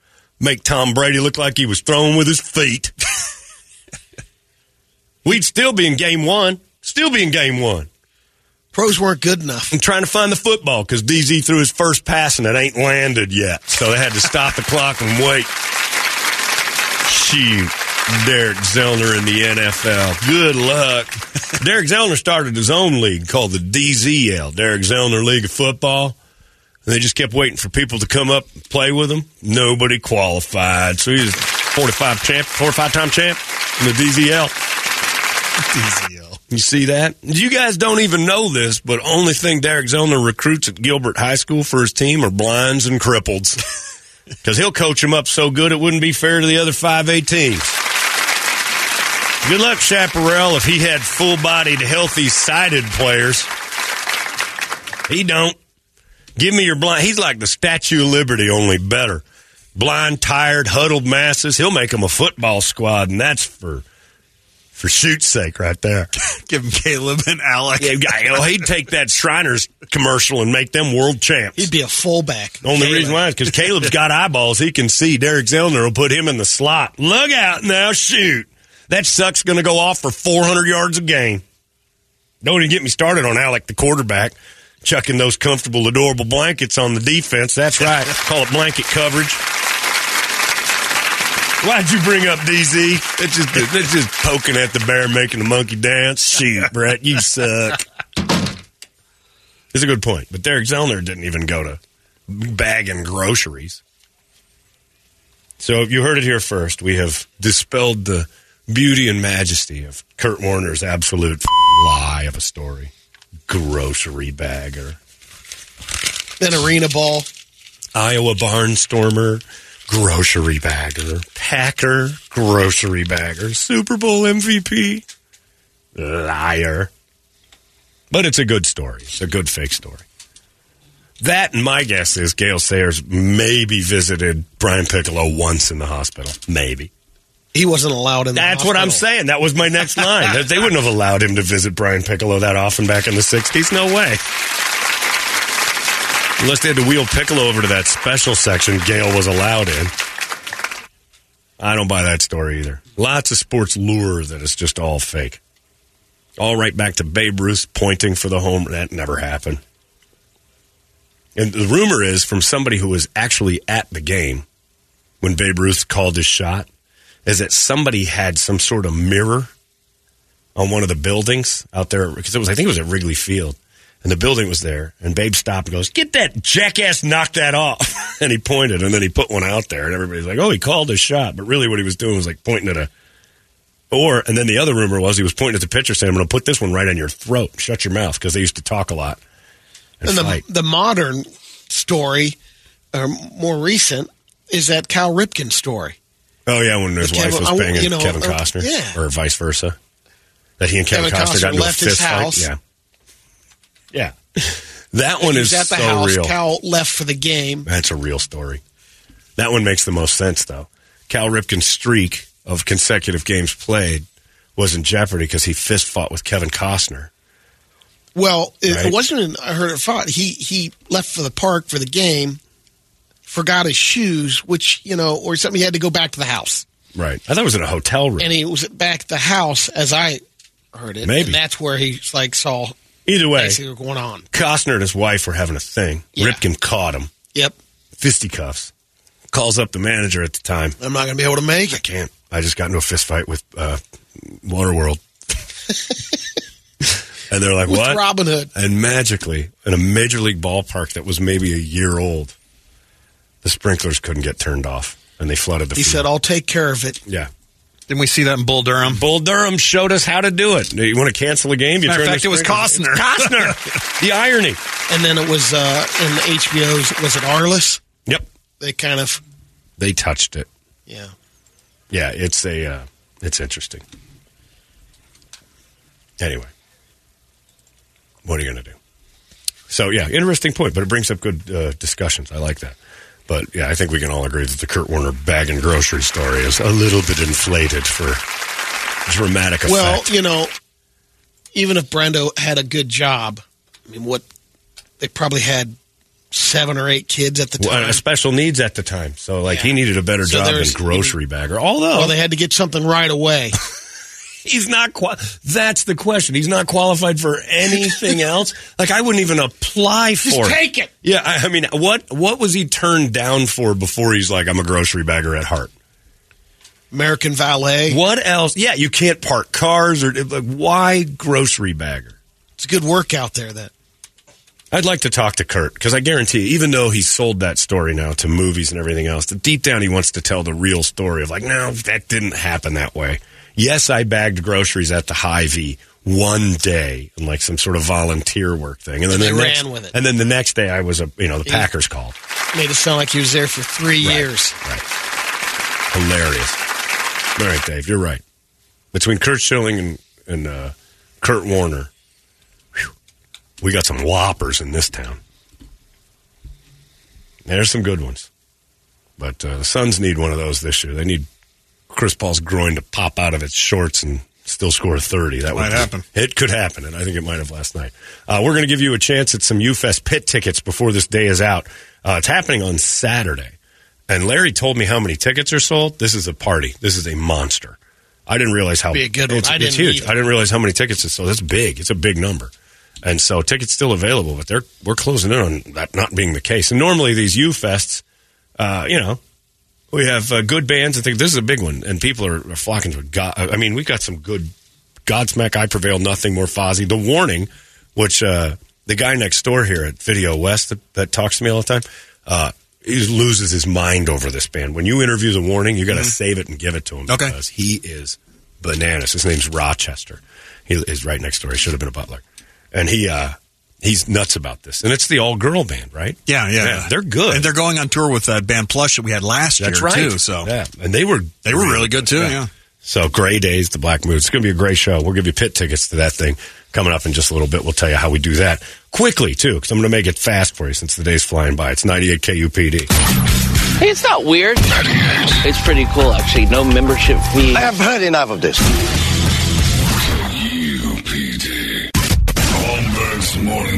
Speaker 4: make Tom Brady look like he was throwing with his feet. We'd still be in game one. Still be in game one.
Speaker 5: Pros weren't good enough.
Speaker 4: I'm trying to find the football because DZ threw his first pass and it ain't landed yet. So they had to stop the clock and wait. Shoot. Derek Zellner in the NFL. Good luck. Derek Zellner started his own league called the DZL, Derek Zellner League of Football. And they just kept waiting for people to come up and play with him. Nobody qualified. So he was 45 champ, 45 time champ in the DZL.
Speaker 3: DZL.
Speaker 4: You see that? You guys don't even know this, but only thing Derek Zellner recruits at Gilbert High School for his team are blinds and cripples. Because he'll coach them up so good it wouldn't be fair to the other 5A teams. Good luck, Chaparral, if he had full bodied, healthy, sighted players. He don't. Give me your blind. He's like the Statue of Liberty, only better. Blind, tired, huddled masses. He'll make them a football squad, and that's for for shoot's sake, right there.
Speaker 3: Give him Caleb and Alec.
Speaker 4: Yeah, guy, oh, he'd take that Shriners commercial and make them world champs.
Speaker 5: He'd be a fullback.
Speaker 4: The only reason why is because Caleb's got eyeballs. He can see. Derek Zellner will put him in the slot. Look out now, shoot. That suck's going to go off for 400 yards a game. Don't even get me started on Alec, the quarterback, chucking those comfortable, adorable blankets on the defense. That's right. Call it blanket coverage. Why'd you bring up DZ? That's just, that's just poking at the bear, making the monkey dance. Shoot, Brett, you suck. It's a good point. But Derek Zellner didn't even go to bagging groceries. So you heard it here first. We have dispelled the beauty and majesty of Kurt Warner's absolute lie of a story. Grocery bagger.
Speaker 5: Then arena ball.
Speaker 4: Iowa barnstormer, grocery bagger. Packer, grocery bagger. Super Bowl MVP, liar. But it's a good story. It's a good fake story. That, and my guess is Gale Sayers maybe visited Brian Piccolo once in the hospital. Maybe.
Speaker 5: He wasn't allowed in.
Speaker 4: That's
Speaker 5: the
Speaker 4: what I'm saying. That was my next line. They wouldn't have allowed him to visit Brian Piccolo that often back in the 60s. No way. Unless they had to wheel Piccolo over to that special section Gale was allowed in. I don't buy that story either. Lots of sports lure that is just all fake. All right back to Babe Ruth pointing for the home. That never happened. And the rumor is from somebody who was actually at the game when Babe Ruth called his shot is that somebody had some sort of mirror on one of the buildings out there because it was I think it was at Wrigley Field. And the building was there, and Babe stopped and goes, Get that jackass, knock that off. and he pointed, and then he put one out there, and everybody's like, Oh, he called his shot. But really, what he was doing was like pointing at a. Or, and then the other rumor was he was pointing at the pitcher saying, I'm going to put this one right on your throat. Shut your mouth, because they used to talk a lot. And,
Speaker 5: And the the modern story, or more recent, is that Cal Ripken story.
Speaker 4: Oh, yeah, when his
Speaker 5: But
Speaker 4: wife
Speaker 5: Kevin-
Speaker 4: was
Speaker 5: I-
Speaker 4: banging
Speaker 5: you know,
Speaker 4: Kevin
Speaker 5: uh,
Speaker 4: Costner.
Speaker 5: yeah.
Speaker 4: Or vice versa. That he and Kevin,
Speaker 5: Kevin
Speaker 4: Costner,
Speaker 5: Costner
Speaker 4: got into
Speaker 5: left
Speaker 4: a
Speaker 5: his
Speaker 4: fist fight.
Speaker 5: house.
Speaker 4: Yeah. Yeah. That one is
Speaker 5: was at the
Speaker 4: so
Speaker 5: house.
Speaker 4: real.
Speaker 5: Cal left for the game.
Speaker 4: That's a real story. That one makes the most sense, though. Cal Ripken's streak of consecutive games played was in jeopardy because he fist fought with Kevin Costner.
Speaker 5: Well, it,
Speaker 4: Right.
Speaker 5: it wasn't. In, I heard it fought. He he left for the park for the game, forgot his shoes, which you know, or something. He had to go back to the house,
Speaker 4: Right. I thought it was in a hotel room.
Speaker 5: and he was back at the house as I heard it.
Speaker 4: Maybe.
Speaker 5: and that's where he like saw
Speaker 4: Either way,
Speaker 5: basically going on.
Speaker 4: Costner and his wife were having a thing.
Speaker 5: Yeah.
Speaker 4: Ripken caught him.
Speaker 5: Yep,
Speaker 4: Fisticuffs. Calls up the manager at the time.
Speaker 5: I'm not going to be able to make
Speaker 4: I
Speaker 5: it.
Speaker 4: can't. I just got into a fist fight with uh, Waterworld. and they're like,
Speaker 5: With
Speaker 4: what?
Speaker 5: Robin Hood.
Speaker 4: And magically, in a major league ballpark that was maybe a year old, the sprinklers couldn't get turned off, and they flooded the
Speaker 5: He
Speaker 4: field.
Speaker 5: said, "I'll take care of it."
Speaker 4: "Yeah."
Speaker 3: Didn't we see that in Bull Durham?
Speaker 4: Bull Durham showed us how to do it. You want to cancel a game? You
Speaker 3: Matter of
Speaker 4: turn
Speaker 3: fact, it was Costner.
Speaker 4: Costner. the irony.
Speaker 5: And then it was uh, in the HBO's. Was it Arliss?
Speaker 4: Yep.
Speaker 5: They kind of
Speaker 4: They touched it.
Speaker 5: yeah.
Speaker 4: Yeah, it's a uh, it's interesting. Anyway, what are you going to do? So yeah, interesting point, but it brings up good uh, discussions. I like that. But yeah, I think we can all agree that the Kurt Warner bag and grocery story is a little bit inflated for dramatic effect.
Speaker 5: Well, you know, even if Brenda had a good job, I mean, what they probably had seven or eight kids at the time.
Speaker 4: uh, special needs at the time, so like he needed a better
Speaker 5: So
Speaker 4: job than grocery bagger. Although
Speaker 5: well, they had to get something right away.
Speaker 4: He's not. Qual- that's the question. He's not qualified for anything else. Like I wouldn't even apply for.
Speaker 5: Just
Speaker 4: it.
Speaker 5: take it.
Speaker 4: Yeah, I, I mean, what what was he turned down for before he's like, I'm a grocery bagger at heart?
Speaker 5: American Valet.
Speaker 4: What else? Yeah, you can't park cars or uh, like why grocery bagger?
Speaker 5: It's a good work out there. That
Speaker 4: I'd like to talk to Kurt because I guarantee, even though he's sold that story now to movies and everything else, that deep down he wants to tell the real story of like, no, that didn't happen that way. Yes, I bagged groceries at the V one day in like some sort of volunteer work thing, and then
Speaker 5: And
Speaker 4: the
Speaker 5: they
Speaker 4: next,
Speaker 5: ran with it.
Speaker 4: And then the next day, I was a you know the
Speaker 5: Yeah.
Speaker 4: Packers called.
Speaker 5: Made it sound like he was there for three years. Right.
Speaker 4: Hilarious. All right, Dave, you're right. Between Curt Schilling and, and uh, Kurt Warner, whew, we got some whoppers in this town. There's some good ones. But uh, the Suns need one of those this year. They need Chris Paul's groin to pop out of its shorts and still score 30. That
Speaker 3: Might
Speaker 4: would be-
Speaker 3: happen.
Speaker 4: It could happen, and I think it might have last night. Uh, we're going to give you a chance at some UFest pit tickets before this day is out. Uh, it's happening on Saturday. And Larry told me how many tickets are sold. This is a party. This is a monster. I didn't realize how
Speaker 5: Be a good one.
Speaker 4: It's,
Speaker 5: I
Speaker 4: it's huge.
Speaker 5: either.
Speaker 4: I didn't realize how many tickets it's sold. It's big. It's a big number. And so tickets still available, but they're we're closing in on that not being the case. And normally these U fests, uh, you know, we have uh, good bands and things. This is a big one, and people are, are flocking to it. God, I mean, we've got some good Godsmack, I Prevail, Nothing More Fozzy. The Warning, which uh, the guy next door here at Video West that, that talks to me all the time, uh, he loses his mind over this band. When you interview The Warning, you got to save it and give it to him
Speaker 3: Okay.
Speaker 4: because he is bananas. His name's Rochester. He is right next door. He should have been a butler, and he uh, he's nuts about this. And it's the all girl band, right?
Speaker 3: Yeah, yeah,
Speaker 4: Yeah, they're good.
Speaker 3: and they're going on tour with that band Plush that we had last
Speaker 4: That's
Speaker 3: year
Speaker 4: right.
Speaker 3: too. So
Speaker 4: yeah, and they were
Speaker 3: they were really good too. Yeah.
Speaker 4: So Grey Daze, the Black Mood. It's going to be a great show. We'll give you pit tickets to that thing coming up in just a little bit. We'll tell you how we do that quickly too, because I'm going to make it fast for you since the day's flying by. It's 98 KUPD.
Speaker 7: Hey, it's not weird. It's pretty cool, actually. No membership fee.
Speaker 8: I
Speaker 7: have heard enough of this.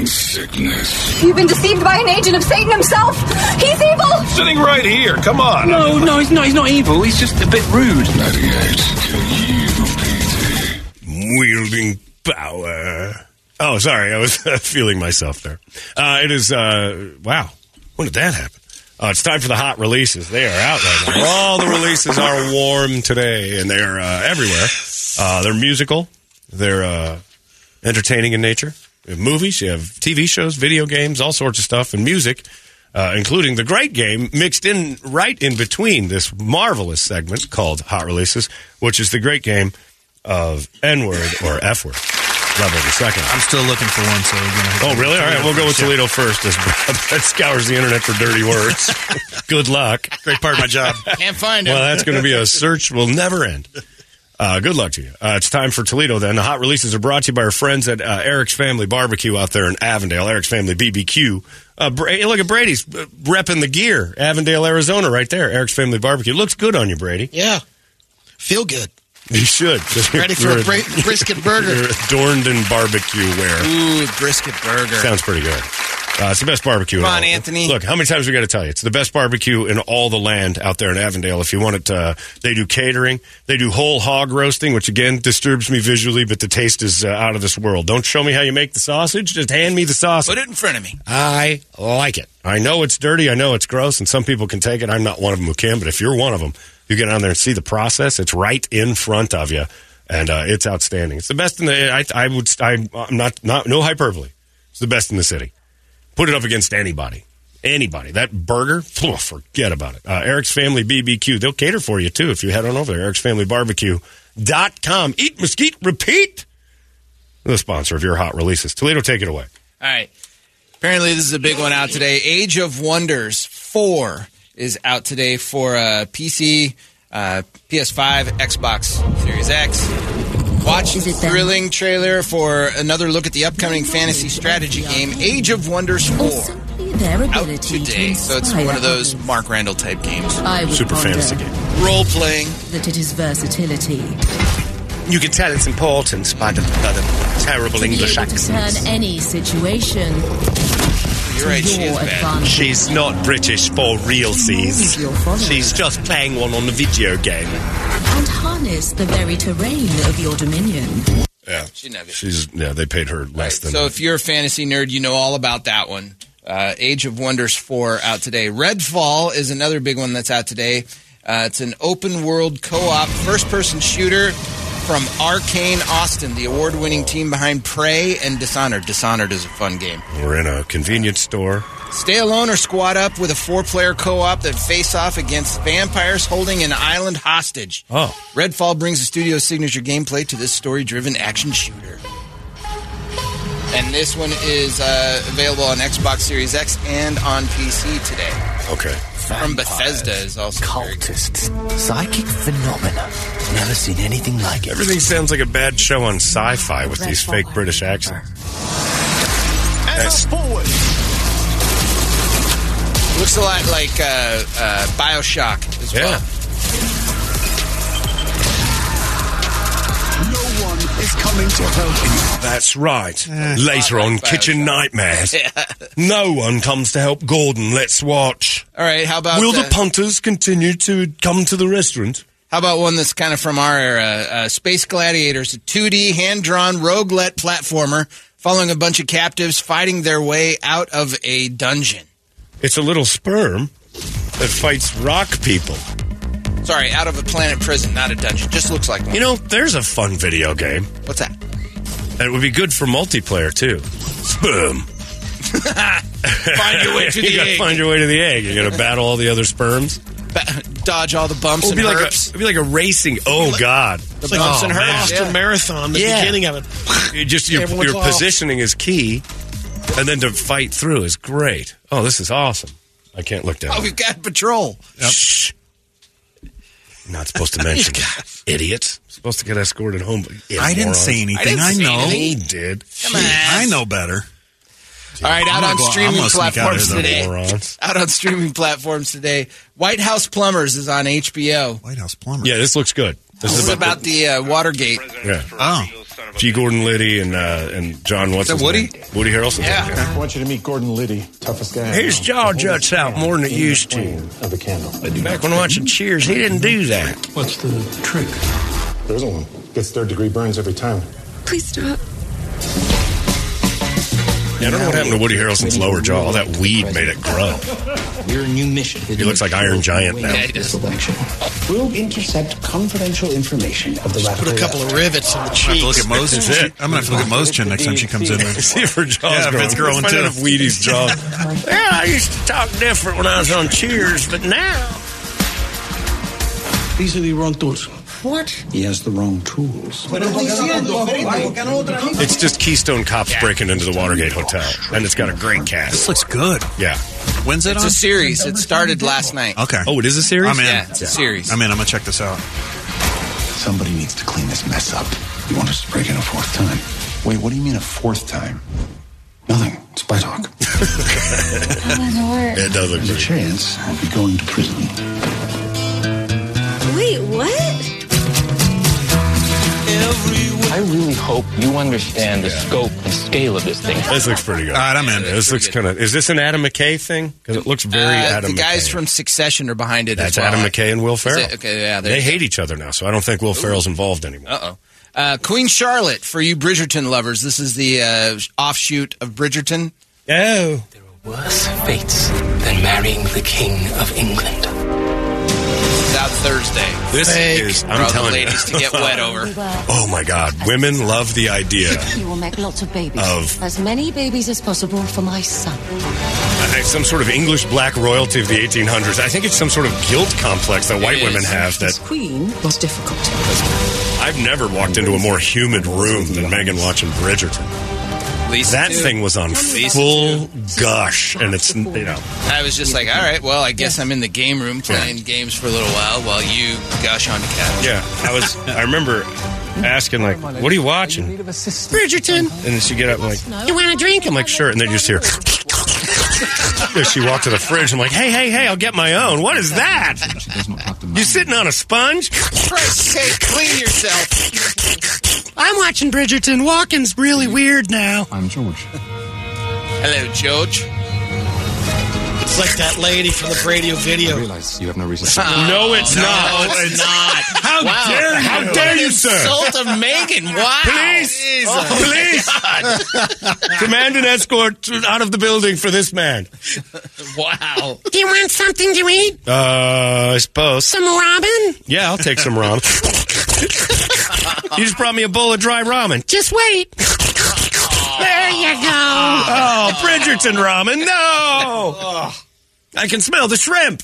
Speaker 8: Morning sickness.
Speaker 2: You've been deceived by an agent of Satan himself. He's evil.
Speaker 8: Sitting right here. Come on.
Speaker 11: No, no, he's not. He's not evil. He's just a bit rude.
Speaker 8: 98
Speaker 4: Wielding power. Oh, sorry. I was feeling myself there. Uh, it is, uh, wow. When did that happen? Uh, it's time for the hot releases. They are out right now. All the releases are warm today, and they're uh, everywhere. Uh, they're musical. They're uh, entertaining in nature. You have movies, you have TV shows, video games, all sorts of stuff, and music, uh, including the great game mixed in right in between this marvelous segment called Hot Releases, which is the great game of N word or F word. Level the second.
Speaker 3: I'm still looking for one. So you know,
Speaker 4: Oh, really? All right, we'll go with
Speaker 3: Yeah.
Speaker 4: Toledo first. As Brad scours the internet for dirty words. Good luck.
Speaker 3: Great part of my job.
Speaker 5: Can't find him.
Speaker 4: Well, that's going to be a search will never end. Uh, good luck to you. Uh, it's time for Toledo then. The hot releases are brought to you by our friends at uh, Eric's Family Barbecue out there in Avondale. Eric's Family BBQ. Uh, hey, look at Brady's uh, repping the gear. Avondale, Arizona, right there. Eric's Family Barbecue. Looks good on you, Brady.
Speaker 5: Yeah. Feel good.
Speaker 4: You should.
Speaker 5: Ready for a brisket burger.
Speaker 4: Adorned in barbecue wear.
Speaker 12: Ooh, brisket burger.
Speaker 4: Sounds pretty good. Uh, it's the best barbecue.
Speaker 12: Come
Speaker 4: in
Speaker 12: on,
Speaker 4: all-
Speaker 12: Anthony.
Speaker 4: Look, how many times we got to tell you? It's the best barbecue in all the land out there in Avondale. If you want it, uh, they do catering. They do whole hog roasting, which again disturbs me visually, but the taste is uh, out of this world. Don't show me how you make the sausage. Just hand me the sausage.
Speaker 12: Put it in front of me.
Speaker 4: I like it. I know it's dirty. I know it's gross, and some people can take it. I'm not one of them who can, but if you're one of them, you get on there and see the process. It's right in front of you, and uh, it's outstanding. It's the best in the. I, I would. I, I'm not. Not no hyperbole. It's the best in the city. Put it up against anybody. Anybody. That burger, phew, forget about it. Uh, Eric's Family BBQ. They'll cater for you, too, if you head on over there. Eric's Family Barbecue.com. Eat, mesquite, repeat. The sponsor of your hot releases. Toledo, take it away.
Speaker 12: All right. Apparently, this is a big one out today. Age of Wonders 4 is out today for uh, PC, uh, PS5, Xbox Series X. Watch the thrilling trailer for another look at the upcoming fantasy strategy game, Age of Wonders 4. Out
Speaker 13: ability to
Speaker 12: today. So it's one of those
Speaker 13: others.
Speaker 12: Mark Randall type games.
Speaker 13: I would
Speaker 4: Super fantasy game.
Speaker 12: Role playing.
Speaker 13: That it is versatility.
Speaker 14: You can tell it's important by the, by the terrible
Speaker 13: to be
Speaker 14: English
Speaker 13: able to turn
Speaker 14: accent.
Speaker 13: any situation
Speaker 12: You're right,
Speaker 13: to
Speaker 12: she
Speaker 13: your
Speaker 12: is bad.
Speaker 13: advantage.
Speaker 14: She's not British for realsies.
Speaker 13: Your followers.
Speaker 14: She's just playing one on the video game.
Speaker 13: and harness the very terrain of your dominion.
Speaker 4: Yeah.
Speaker 12: She never-
Speaker 4: She's, yeah, they paid her less than.
Speaker 12: So if you're a fantasy nerd, you know all about that one. Uh, Age of Wonders 4 out today. Redfall is another big one that's out today. Uh, it's an open world co op first person shooter from Arcane Austin, the award winning team behind Prey and Dishonored. Dishonored is a fun game.
Speaker 4: We're in a convenience store
Speaker 12: Stay alone or squad up with a four-player co-op that face off against vampires holding an island hostage.
Speaker 4: Oh.
Speaker 12: Redfall brings the studio's signature gameplay to this story-driven action shooter. And this one is uh, available on Xbox Series X and on PC today.
Speaker 4: Okay.
Speaker 12: From Bethesda is also very good.
Speaker 15: Cultists, psychic phenomena. Never seen anything like it.
Speaker 4: Everything sounds like a bad show on sci-fi with these fake British accents. That's-
Speaker 12: Looks a lot like uh, uh, Bioshock as
Speaker 4: Yeah.
Speaker 12: well.
Speaker 8: Is coming to help you.
Speaker 4: That's right. Later on. Kitchen Nightmares. No one comes to help Gordon. Let's watch.
Speaker 12: All right, how about
Speaker 4: Will
Speaker 12: uh,
Speaker 4: the punters continue to come to the restaurant?
Speaker 12: How about one that's kind of from our era? Uh, Space Gladiators, a 2D hand-drawn roguelite platformer following a bunch of captives fighting their way out of a dungeon.
Speaker 4: It's a little sperm that fights rock people.
Speaker 12: Sorry, out of a planet prison, not a dungeon. Just looks like one.
Speaker 4: You know, there's a fun video game.
Speaker 12: What's that?
Speaker 4: And it would be good for multiplayer, too. Sperm.
Speaker 12: Find your way to the
Speaker 4: you
Speaker 12: the
Speaker 4: gotta
Speaker 12: egg.
Speaker 4: find your way to the egg. You're gonna battle all the other sperms.
Speaker 12: Ba- dodge all the bumps
Speaker 4: It'd
Speaker 12: and
Speaker 4: be like a, it'd be like a racing. Oh God!
Speaker 5: It's like
Speaker 4: oh,
Speaker 5: a
Speaker 4: man.
Speaker 5: Boston Marathon, the
Speaker 4: Yeah.
Speaker 5: beginning of it.
Speaker 4: You just your,
Speaker 5: Everyone's
Speaker 4: your
Speaker 5: off.
Speaker 4: positioning is key, and then to fight through is great. Oh, this is awesome. I can't look down.
Speaker 12: Oh, we've got patrol.
Speaker 4: Shh. Not supposed to mention it. idiots. Supposed to get escorted home. but you
Speaker 3: I didn't
Speaker 4: morons.
Speaker 3: say anything.
Speaker 12: didn't
Speaker 3: I,
Speaker 12: say
Speaker 3: know.
Speaker 12: anything.
Speaker 4: He did.
Speaker 12: Come on.
Speaker 3: I know better.
Speaker 12: All right, out on
Speaker 3: go-
Speaker 12: streaming
Speaker 3: gonna out
Speaker 12: platforms today. Out on streaming platforms today. White House Plumbers is on HBO.
Speaker 3: White House Plumbers.
Speaker 4: Yeah, this looks good. This
Speaker 12: This
Speaker 4: is
Speaker 12: is about the uh, Watergate.
Speaker 4: yeah.
Speaker 3: Oh,
Speaker 4: G. Gordon Liddy and uh, and John. What's
Speaker 12: Is that Woody?
Speaker 4: name? Woody Harrelson.
Speaker 12: Yeah.
Speaker 16: I want you to meet Gordon Liddy, toughest guy.
Speaker 4: His jaw juts out more than it used to.
Speaker 16: Of the candle.
Speaker 4: Back when watching Cheers, he didn't do that.
Speaker 16: What's the trick? There isn't one. Gets third degree burns every time.
Speaker 2: Please stop.
Speaker 4: Yeah, I don't know what happened to Woody Harrelson's lower jaw. All that weed made it grow.
Speaker 15: Your new mission.
Speaker 4: He looks like Iron Giant now.
Speaker 12: Yeah, he does.
Speaker 15: Election will intercept confidential information of the radical
Speaker 5: Put a couple of rivets in the
Speaker 3: I have to look at Mo's.
Speaker 4: That's it.
Speaker 3: I'm gonna have to look at Mo's chin next time she comes in. There.
Speaker 4: See if her jaw's
Speaker 3: Yeah, if
Speaker 4: growing.
Speaker 3: it's growing,
Speaker 4: Find out
Speaker 3: too.
Speaker 4: if Wheaty's jaw. yeah, I used to talk different when I was on Cheers, but now.
Speaker 15: These are the wrong tools. What? He has the wrong tools.
Speaker 4: It's just Keystone Cops breaking into the Watergate Hotel, and it's got a great cast.
Speaker 3: This looks good.
Speaker 4: Yeah.
Speaker 3: When's it
Speaker 12: It's
Speaker 3: on?
Speaker 12: a series. It started last night.
Speaker 3: Okay.
Speaker 4: Oh, it is a series?
Speaker 3: I'm in.
Speaker 12: Yeah, it's a series.
Speaker 3: I'm in. I'm gonna check this out.
Speaker 15: Somebody needs to clean this mess up. You want us to break in a fourth time? Wait, what do you mean a fourth time? Nothing. Spy talk.
Speaker 4: It does look
Speaker 15: There's a
Speaker 4: great.
Speaker 15: chance I'll be going to prison.
Speaker 2: Wait, what?
Speaker 11: I really hope you understand the scope and scale of this thing.
Speaker 4: This looks pretty good.
Speaker 3: All right, I'm in.
Speaker 4: This looks kind of. Is this an Adam McKay thing? Because it looks very
Speaker 12: Uh,
Speaker 4: Adam.
Speaker 12: the guys
Speaker 4: McKay.
Speaker 12: from Succession are behind it.
Speaker 4: That's
Speaker 12: as well.
Speaker 4: Adam McKay and Will Ferrell.
Speaker 12: it? Okay, yeah,
Speaker 4: they hate each other now, so I don't think Will Ferrell's involved anymore.
Speaker 12: Uh-oh. Uh, Queen Charlotte, for you Bridgerton lovers, this is the uh, offshoot of Bridgerton.
Speaker 4: Oh, There are
Speaker 11: Worse fates than marrying the King of England.
Speaker 12: It's out Thursday.
Speaker 4: this
Speaker 5: Fake.
Speaker 4: is. I'm
Speaker 12: all the
Speaker 4: telling
Speaker 12: ladies
Speaker 4: you.
Speaker 12: to get wet over.
Speaker 4: oh my God, women love the idea.
Speaker 13: You will make lots of babies.
Speaker 4: Of-
Speaker 13: As many babies as possible for my son.
Speaker 4: Uh, some sort of English black royalty of the 1800s. I think it's some sort of guilt complex that white women have. That
Speaker 13: Queen was difficult.
Speaker 4: I've never walked into a more humid room than Megan watching Bridgerton.
Speaker 12: Lisa,
Speaker 4: That
Speaker 12: too.
Speaker 4: thing was on
Speaker 12: Lisa,
Speaker 4: full gush, and it's you know.
Speaker 12: I was just like, all right, well, I guess I'm in the game room playing games for a little while while you gush on the couch.
Speaker 4: Yeah, I was. I remember asking like, "What are you watching?" Bridgerton. And then she get up and like, "You want a drink?" I'm like, "Sure." And then you just hear. As she walked to the fridge, I'm like, "Hey, hey, hey! I'll get my own. What is that? You sitting on a sponge?"
Speaker 12: Christ's sake, clean yourself.
Speaker 5: I'm watching Bridgerton. Walking's really weird now.
Speaker 16: I'm George.
Speaker 12: Hello, George.
Speaker 5: It's like that lady from the radio video.
Speaker 16: realize you have no reason
Speaker 4: No, it's
Speaker 12: No,
Speaker 4: not.
Speaker 12: it's not.
Speaker 4: How
Speaker 12: Wow.
Speaker 4: dare you? How dare you, sir?
Speaker 12: Insult of Megan. Wow.
Speaker 4: Please, please, command an escort out of the building for this man.
Speaker 12: Wow.
Speaker 5: Do you want something to eat?
Speaker 4: Uh, I suppose.
Speaker 5: Some ramen?
Speaker 4: Yeah, I'll take some ramen. you just brought me a bowl of dry ramen.
Speaker 5: Just wait.
Speaker 6: There you go.
Speaker 4: Oh, Bridgerton ramen. No. I can smell the shrimp.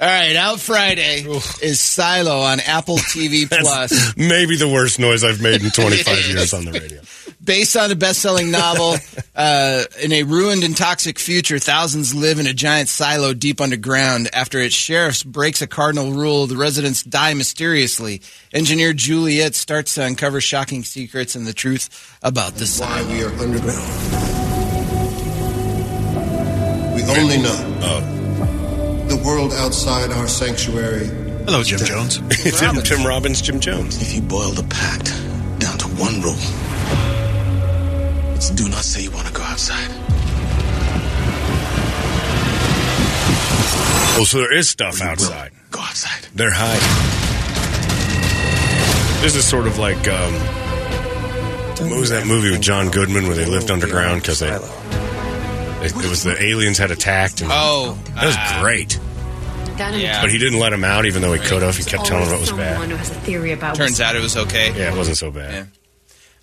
Speaker 12: All right, out Friday is Silo on Apple TV Plus.
Speaker 4: Maybe the worst noise I've made in 25 years on the radio.
Speaker 12: Based on a best-selling novel, uh, in a ruined and toxic future, thousands live in a giant silo deep underground. After its sheriffs breaks a cardinal rule, the residents die mysteriously. Engineer Juliet starts to uncover shocking secrets and the truth about the silo.
Speaker 17: we are underground. We only know
Speaker 4: Oh.
Speaker 17: the world outside our sanctuary.
Speaker 3: Hello, Jim Jones.
Speaker 4: Tim, Tim Robbins, Jim Jones.
Speaker 15: If you boil the pact down to one rule, it's do not say you want to go outside.
Speaker 4: Oh, so there is stuff outside.
Speaker 15: Go outside.
Speaker 4: They're hiding. This is sort of like um, what was that movie with John Goodman where they lived underground because they, they it was the aliens had attacked and
Speaker 12: Oh,
Speaker 4: that was
Speaker 12: uh,
Speaker 4: great.
Speaker 12: Yeah.
Speaker 4: But he didn't let him out even though he could have. He kept telling him it was
Speaker 18: Someone
Speaker 4: bad.
Speaker 18: who has a theory about
Speaker 12: Turns out it was okay.
Speaker 4: Yeah, it wasn't so bad.
Speaker 12: Uh,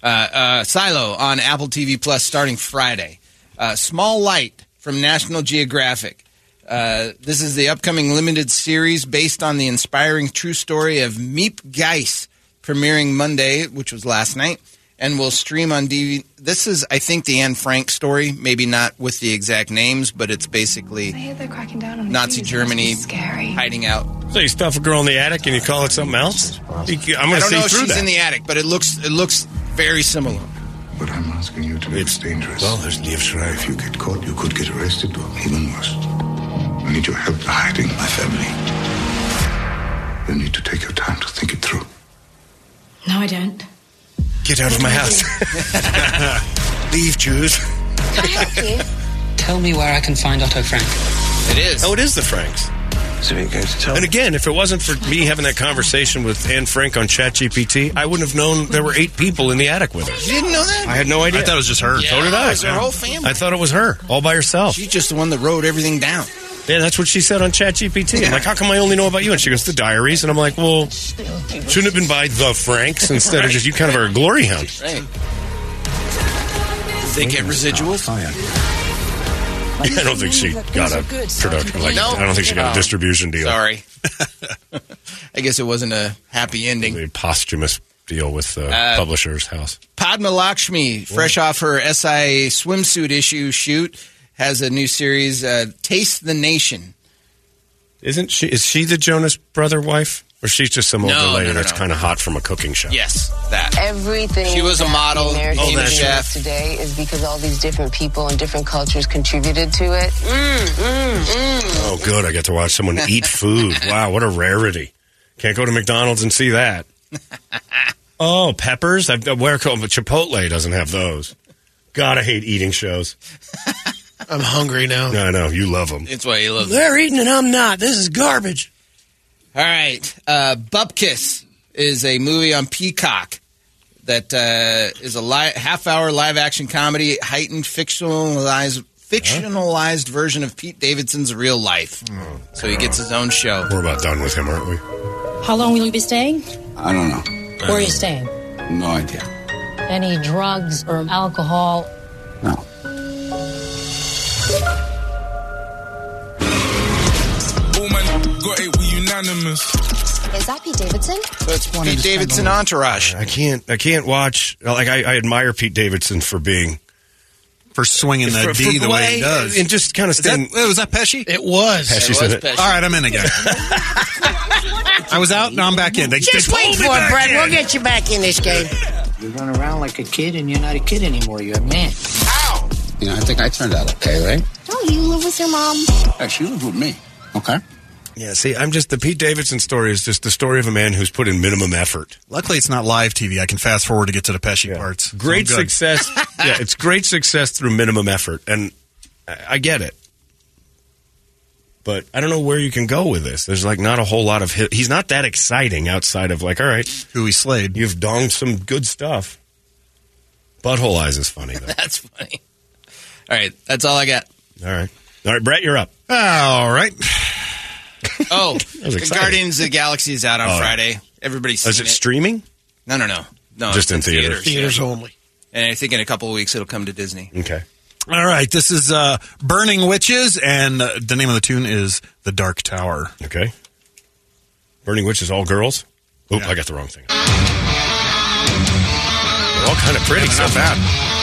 Speaker 12: uh, Silo on Apple TV Plus starting Friday. Uh, Small Light from National Geographic. Uh, this is the upcoming limited series based on the inspiring true story of Miep Gies, premiering Monday, which was last night, and will stream on DVD. This is, I think, the Anne Frank story. Maybe not with the exact names, but it's basically
Speaker 18: cracking down on the
Speaker 12: Nazi
Speaker 18: Jews. It must be
Speaker 12: Germany
Speaker 18: Scary.
Speaker 12: hiding out.
Speaker 4: So you stuff a girl in the attic and you call it something else? I'm going to
Speaker 12: don't
Speaker 4: see
Speaker 12: know if
Speaker 4: through
Speaker 12: she's
Speaker 4: that.
Speaker 12: in the attic, but it looks it looks very similar.
Speaker 15: But I'm asking you to be it's dangerous. Well, there's leaves right. If you get caught, you could get arrested or even worse. I need your help hiding my family. You need to take your time to think it through.
Speaker 18: No, I don't.
Speaker 4: Get out of my house. Leave, Jews.
Speaker 19: Can I help you? Tell me where I can find Otto Frank.
Speaker 12: It is.
Speaker 4: Oh, it is the Franks.
Speaker 15: So you're going to tell
Speaker 4: And again, if it wasn't for me having that conversation with Anne Frank on ChatGPT, I wouldn't have known there were eight people in the attic with her.
Speaker 12: You didn't know that?
Speaker 4: I had no idea.
Speaker 3: I thought it was just her.
Speaker 12: Yeah,
Speaker 4: so did I.
Speaker 12: it was her whole family.
Speaker 4: I thought it was her, all by herself.
Speaker 12: She's just the one that wrote everything down.
Speaker 4: Yeah, that's what she said on ChatGPT. I'm like, how come I only know about you? And she goes, the diaries. And I'm like, well, shouldn't have been by the Franks instead of just you kind of are a glory hound.
Speaker 12: Right. They get residuals.
Speaker 4: Oh, I don't think she got a production. Like,
Speaker 12: No.
Speaker 4: I don't think she got a distribution deal.
Speaker 12: Sorry. I guess it wasn't a happy ending.
Speaker 4: A posthumous deal with the
Speaker 12: Uh,
Speaker 4: publisher's house.
Speaker 12: Padma Lakshmi, fresh off her SI swimsuit issue shoot, has a new series, uh, Taste the Nation.
Speaker 4: Isn't she? Is she the Jonas brother wife, or she's just some older
Speaker 12: No,
Speaker 4: lady
Speaker 12: no, no,
Speaker 4: that's
Speaker 12: no.
Speaker 4: kind of hot from a cooking show?
Speaker 12: Yes, that.
Speaker 20: Everything.
Speaker 12: She was a
Speaker 20: that
Speaker 12: model,
Speaker 20: the American
Speaker 12: became a
Speaker 20: dream
Speaker 12: chef.
Speaker 20: Today is because all these different people and different cultures contributed to it. Mm, mm, mm.
Speaker 4: Oh, good. I get to watch someone eat food. Wow, what a rarity. Can't go to McDonald's and see that. Oh, peppers? I've, where but Chipotle doesn't have those. God, I hate eating shows.
Speaker 5: I'm hungry now.
Speaker 4: No, I know you love them.
Speaker 12: It's why you love them.
Speaker 6: They're eating and I'm not. This is garbage.
Speaker 12: All right. Uh, Bupkis is a movie on Peacock that uh, is a li- half hour live action comedy, heightened fictionalized fictionalized version of Pete Davidson's real life. so he gets his own show.
Speaker 4: We're about done with him, aren't we?
Speaker 21: How long will you be staying?
Speaker 15: I don't know.
Speaker 21: Where are you staying?
Speaker 15: No idea.
Speaker 21: Any drugs or alcohol?
Speaker 15: No.
Speaker 22: Got it, we unanimous.
Speaker 20: Is that Pete Davidson?
Speaker 12: So it's Pete Davidson entourage.
Speaker 4: I can't. I can't watch. Like I, I admire Pete Davidson for being
Speaker 3: for swinging the
Speaker 4: for-
Speaker 3: D
Speaker 4: for-
Speaker 3: the way he does.
Speaker 4: and just kind of
Speaker 3: Is that, was oh, that Pesci?
Speaker 5: It was.
Speaker 4: Pesci's in it.
Speaker 3: All right, I'm in again. I was out, now I'm back in. They,
Speaker 6: Just
Speaker 3: they
Speaker 6: wait for it,
Speaker 3: back
Speaker 6: Brett.
Speaker 3: in.
Speaker 6: We'll get you back in this game.
Speaker 23: You run around like a kid and you're not a kid anymore. You're a man.
Speaker 15: You know, I think I turned out okay, right?
Speaker 20: Don't you live with your mom?
Speaker 15: Hey, she lives with me. Okay.
Speaker 4: Yeah, see, I'm just the Pete Davidson story is just the story of a man who's put in minimum effort.
Speaker 3: Luckily, it's not live TV. I can fast forward to get to the Pesci parts.
Speaker 4: Great
Speaker 3: I'm
Speaker 4: success. yeah, it's great success through minimum effort, and I, I get it. But I don't know where you can go with this. There's like not a whole lot of. Hit. He's not that exciting outside of like, all right,
Speaker 3: who he slayed.
Speaker 4: You've donged some good stuff. Butthole eyes is funny though.
Speaker 12: That's funny. All right, that's all I got.
Speaker 4: all right, all right, Brett, you're up.
Speaker 3: All right.
Speaker 12: Oh,
Speaker 4: was
Speaker 12: the
Speaker 4: exciting.
Speaker 12: Guardians of the Galaxy is out on
Speaker 4: Oh,
Speaker 12: Friday. Everybody's
Speaker 4: Is
Speaker 12: seen
Speaker 4: it streaming?
Speaker 12: No, no, no, no.
Speaker 4: Just
Speaker 12: it's
Speaker 4: in theaters.
Speaker 5: Theaters only.
Speaker 12: And I think in a couple of weeks it'll come to Disney.
Speaker 4: Okay.
Speaker 3: All right, this is uh, Burning Witches, and uh, the name of the tune is The Dark Tower.
Speaker 4: Okay. Burning Witches, all girls? Oop, I got the wrong thing. They're all kind of pretty.
Speaker 3: Yeah,
Speaker 4: so
Speaker 3: not bad.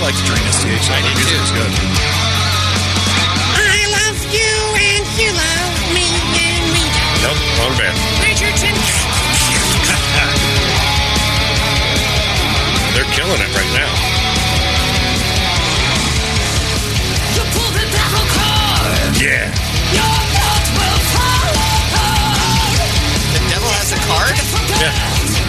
Speaker 3: Liked I liked Drain STH. I did too. It's good.
Speaker 6: I love you and you love me and we
Speaker 4: Nope, wrong band.
Speaker 6: Bridgerton.
Speaker 4: They're killing it right now.
Speaker 6: You pull the devil card.
Speaker 4: Yeah.
Speaker 6: Your thoughts will fall apart.
Speaker 12: The devil has a card?
Speaker 4: Yeah.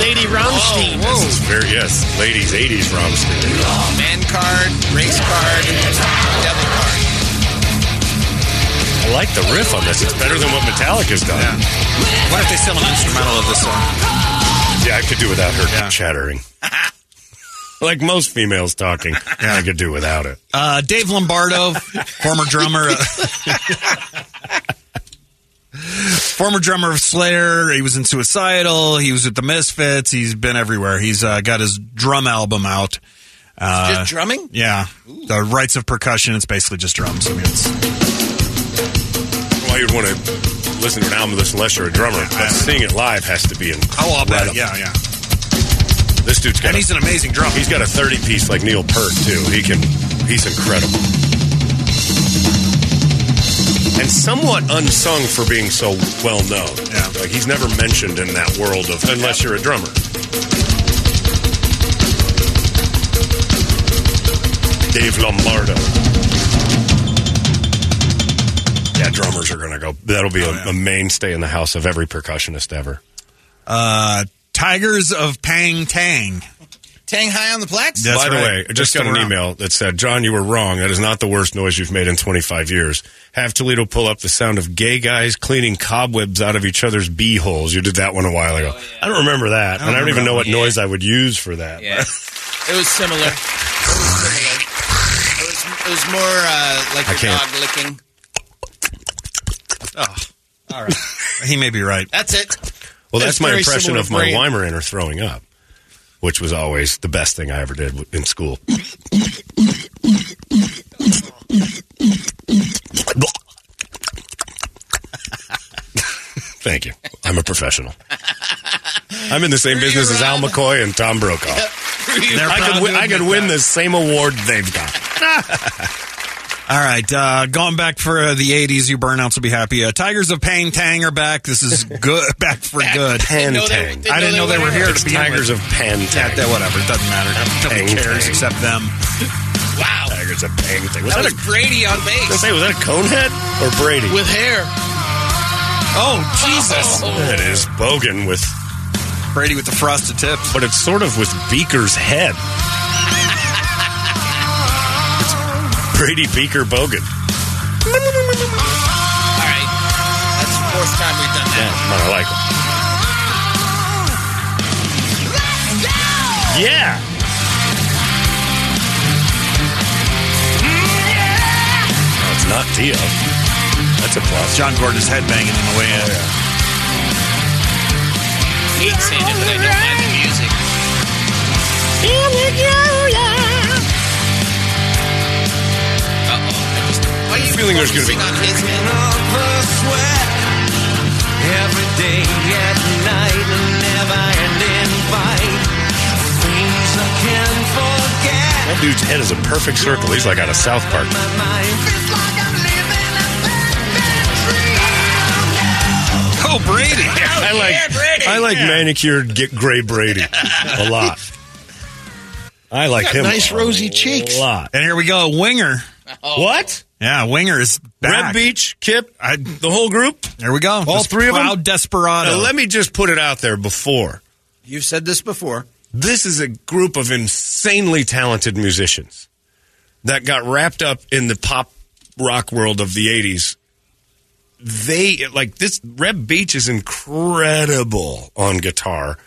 Speaker 5: Lady Rammstein.
Speaker 4: This is very, yes, ladies' 80s Rammstein.
Speaker 12: Man card, race card, devil card.
Speaker 4: I like the riff on this. It's better than what Metallica's done.
Speaker 3: What if they sell an instrumental of this song?
Speaker 4: Yeah, I could do without her chattering. like most females talking. I could do without it.
Speaker 3: Uh, Dave Lombardo, former drummer. uh, former drummer of Slayer. He was in Suicidal. He was with the Misfits. He's been everywhere. He's uh, got his drum album out. Uh,
Speaker 12: Just drumming?
Speaker 3: Yeah. The Rites of Percussion. It's basically just drums. I mean, it's,
Speaker 4: Why you'd want to listen to an album this unless you're a drummer. But seeing it live has to be incredible.
Speaker 3: oh, I'll bet. Yeah, yeah.
Speaker 4: This dude's got
Speaker 3: And
Speaker 4: a-
Speaker 3: he's an amazing drummer.
Speaker 4: He's got a 30 piece like Neil Peart, too. He can, he's incredible. And somewhat unsung for being so well known.
Speaker 3: Yeah.
Speaker 4: Like he's never mentioned in that world of, unless you're a drummer. Dave Lombardo. Yeah, drummers are going to go. That'll be a, a mainstay in the house of every percussionist ever.
Speaker 3: Uh, Tygers of Pan Tang.
Speaker 12: Tang high on the plex?
Speaker 3: That's
Speaker 4: By the
Speaker 3: right.
Speaker 4: way, I just got an
Speaker 3: still around.
Speaker 4: email that said, John, you were wrong. That is not the worst noise you've made in 25 years. Have Toledo pull up the sound of gay guys cleaning cobwebs out of each other's bee holes. You did that one a while ago. I don't remember that. and I don't even know what
Speaker 12: one.
Speaker 4: noise I would use for that.
Speaker 12: Yeah. it was similar. It was similar. It was, it was more uh, like
Speaker 4: I
Speaker 12: your
Speaker 4: can't.
Speaker 12: dog licking.
Speaker 3: Oh, all right. he may be right.
Speaker 12: That's it.
Speaker 4: Well,
Speaker 5: It's
Speaker 4: that's my impression of my
Speaker 5: brain.
Speaker 4: Weimaraner throwing up, which was always the best thing I ever did in school. Thank you. I'm a professional. I'm in the same business as Al McCoy and Tom Brokaw. I could, win, I could win the same award they've got.
Speaker 3: All right, uh, going back for uh, the '80s, you burnouts will be happy. Uh, Tygers of Pan Tang are back. This is good, back for good.
Speaker 4: Pan Tang.
Speaker 3: I didn't know they were here
Speaker 4: It's
Speaker 3: to begin
Speaker 4: Tygers
Speaker 3: with.
Speaker 4: of Pan Tang.
Speaker 3: Yeah, whatever. It doesn't matter. Nobody cares except them.
Speaker 12: Wow.
Speaker 4: Tygers of Pan Tang. Was
Speaker 12: That
Speaker 4: that,
Speaker 12: was
Speaker 4: a,
Speaker 12: Brady on
Speaker 4: base? was say, was that a Conehead or Brady?
Speaker 5: With hair.
Speaker 3: Oh Jesus!
Speaker 4: It is Bogan with,
Speaker 3: Brady with the frosted tips.
Speaker 4: but it's sort of with Beaker's head. It's Brady Beaker Bogan.
Speaker 12: All right. That's the fourth time we've done
Speaker 4: Yeah,
Speaker 12: that.
Speaker 4: man, I like it. Yeah. No, it's not Dio. That's a plus.
Speaker 3: John Gordon's headbanging on the way in.
Speaker 12: Oh, hate saying it, but I don't mind the music. Uh-oh.
Speaker 4: Feeling there's gonna be-
Speaker 12: focusing on his head?
Speaker 6: Every day at night, a never ending fight. Things I can't forget.
Speaker 4: That dude's head is a perfect circle. He's like out of South Park.
Speaker 6: My mind feels like I'm living a
Speaker 3: Oh, oh Brady!
Speaker 4: I like I like manicured get gray Brady a lot. I like him.
Speaker 5: nice rosy cheeks.
Speaker 4: A lot.
Speaker 3: And here we go, Winger. Oh.
Speaker 4: What?
Speaker 3: Yeah, Winger is back.
Speaker 4: Reb Beach, Kip,
Speaker 3: I,
Speaker 4: the whole group.
Speaker 3: there we go.
Speaker 4: All
Speaker 3: This
Speaker 4: three of them?
Speaker 3: proud desperado.
Speaker 4: Now, let me just put it out there before.
Speaker 12: You've said this before.
Speaker 4: This is a group of insanely talented musicians. that got wrapped up in the pop rock world of the 80s. They like this Reb Beach is incredible on guitar.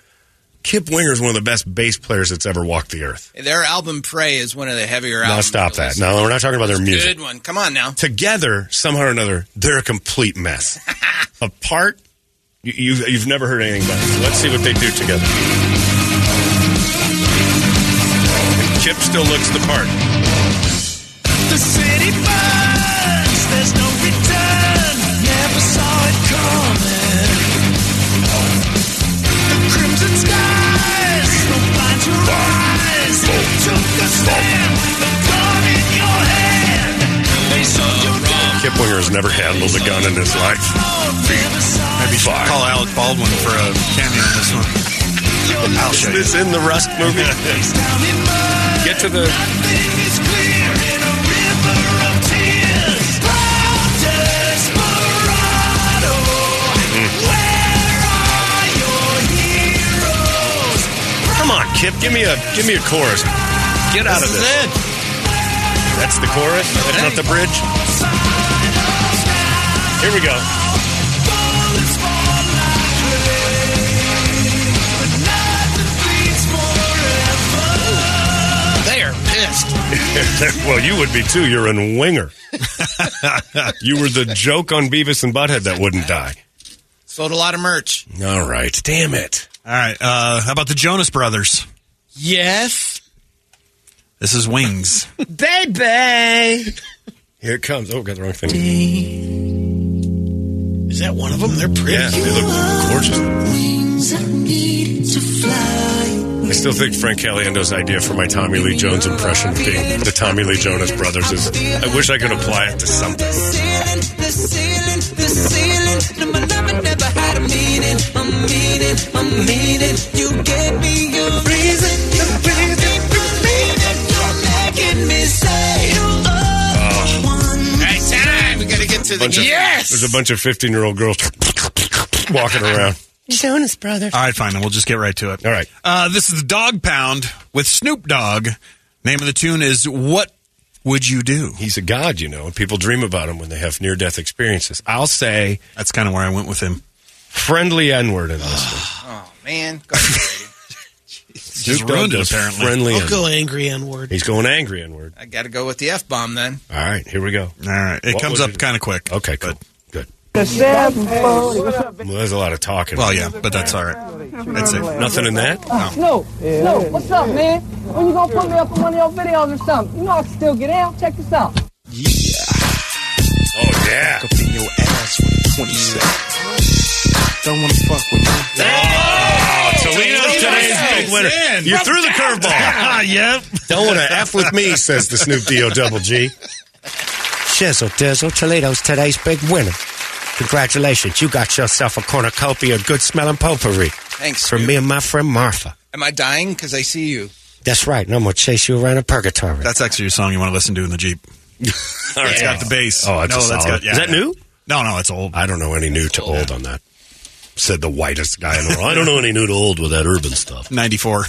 Speaker 4: Kip Winger is one of the best bass players that's ever walked the earth.
Speaker 12: Their album "Prey" is one of the heavier
Speaker 4: Now
Speaker 12: albums.
Speaker 4: stop that. No, we're not talking about their music.
Speaker 12: Good one. Come on now.
Speaker 4: Together, somehow or another, they're a complete mess. Apart, you, you've, you've never heard anything better. So let's see what they do together. And Kip still looks the part.
Speaker 8: The city burns,
Speaker 4: Has never handled a gun in his life.
Speaker 3: Maybe you should call Alec Baldwin for a cameo in this one. I'll show
Speaker 4: Is this in the Rust movie? Get to the.
Speaker 8: It's clear in a river of tears. Proud desperado. Where are your heroes?
Speaker 4: Come on, Kip, give me a give me a chorus. Get out of
Speaker 8: This
Speaker 4: this.
Speaker 8: is
Speaker 4: That's the chorus. That's not the bridge. Here we go.
Speaker 5: They are pissed.
Speaker 4: well, you would be too. You're in Winger. you were the joke on Beavis and Butthead that wouldn't die.
Speaker 12: Sold a lot of merch.
Speaker 4: All right, damn it.
Speaker 3: All right. Uh, how about the Jonas Brothers?
Speaker 5: Yes.
Speaker 3: This is Wings.
Speaker 6: Baby.
Speaker 4: Here it comes. Oh, got the wrong thing.
Speaker 5: Is that one of them? They're pretty.
Speaker 4: Yeah, they look gorgeous.
Speaker 8: Wings I need to fly.
Speaker 4: I still think Frank Caliendo's idea for my Tommy Lee Jones impression being the Tommy Lee Jonas Brothers is. I wish I could apply it to something.
Speaker 8: ceiling, the ceiling, the ceiling. No, my love never had a meaning, a meaning, a meaning. You gave me a reason, a reason, a reason. You're making me
Speaker 12: We got to the
Speaker 4: Bunch of- There's a bunch of 15 year old girls walking around.
Speaker 6: Jonas Brothers.
Speaker 3: All right, fine. Then we'll just get right to it.
Speaker 4: All right.
Speaker 3: Uh, this is the Dogg Pound with Snoop Dogg. Name of the tune is "What Would You Do."
Speaker 4: He's a god, you know, and people dream about him when they have near death experiences. I'll say
Speaker 3: That's kind of where I went with him.
Speaker 4: friendly N word in this one.
Speaker 12: Oh man. Go ahead, Brady.
Speaker 3: Just ruined it, apparently.
Speaker 4: Friendly
Speaker 5: I'll go angry N word.
Speaker 4: He's going angry N word.
Speaker 12: I got to go with the f bomb then.
Speaker 4: All right, here we go.
Speaker 3: All right. It
Speaker 4: What
Speaker 3: comes
Speaker 4: would
Speaker 3: up
Speaker 4: you-
Speaker 3: kind of quick.
Speaker 4: Okay, cool. Good.
Speaker 8: What's
Speaker 4: Well, there's a lot of talking.
Speaker 3: Well, yeah, but that's all right. That's it.
Speaker 4: Nothing in that? No.
Speaker 24: Snoop, Snoop, what's up, man? When you gonna put me up on one of your videos or something? You know I can still get out. Check this out. Yeah.
Speaker 4: Oh, yeah.
Speaker 25: Up in your ass with 27. Don't want to fuck with me.
Speaker 4: Oh! Toledo's today's big winner. You threw the curveball.
Speaker 3: Ah, yep.
Speaker 4: Don't want to F with me, says the Snoop D-O double G.
Speaker 6: Shizzle Dizzle, Toledo's today's big winner. Congratulations, you got yourself a cornucopia of good smelling potpourri.
Speaker 12: Thanks.
Speaker 6: From me and my friend Martha.
Speaker 12: Am I dying because I see you?
Speaker 6: That's right, and I'm going to chase you around in purgatory.
Speaker 3: That's actually a song you want to listen to in the Jeep.
Speaker 4: All right.
Speaker 3: It's got the bass.
Speaker 4: Oh, that's
Speaker 3: no,
Speaker 4: a
Speaker 3: that's
Speaker 4: solid.
Speaker 3: got, yeah,
Speaker 4: Is that
Speaker 3: yeah.
Speaker 4: new?
Speaker 3: No, no, it's old.
Speaker 4: I don't know any new to old on that. Said the whitest guy in the world. I don't know any new to old with that urban stuff.
Speaker 3: 94.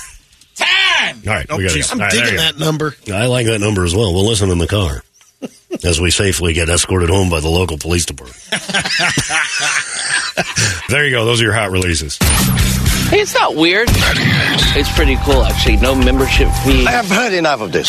Speaker 12: Time.
Speaker 4: All right,
Speaker 3: Oh,
Speaker 4: we got
Speaker 3: geez.
Speaker 4: to
Speaker 5: I'm digging that number.
Speaker 4: I like that number as well. We'll listen in the car as we safely get escorted home by the local police department. there you go. Those are your hot releases.
Speaker 7: Hey, it's not weird. It's pretty cool, actually. No membership fee.
Speaker 26: I have heard enough of this.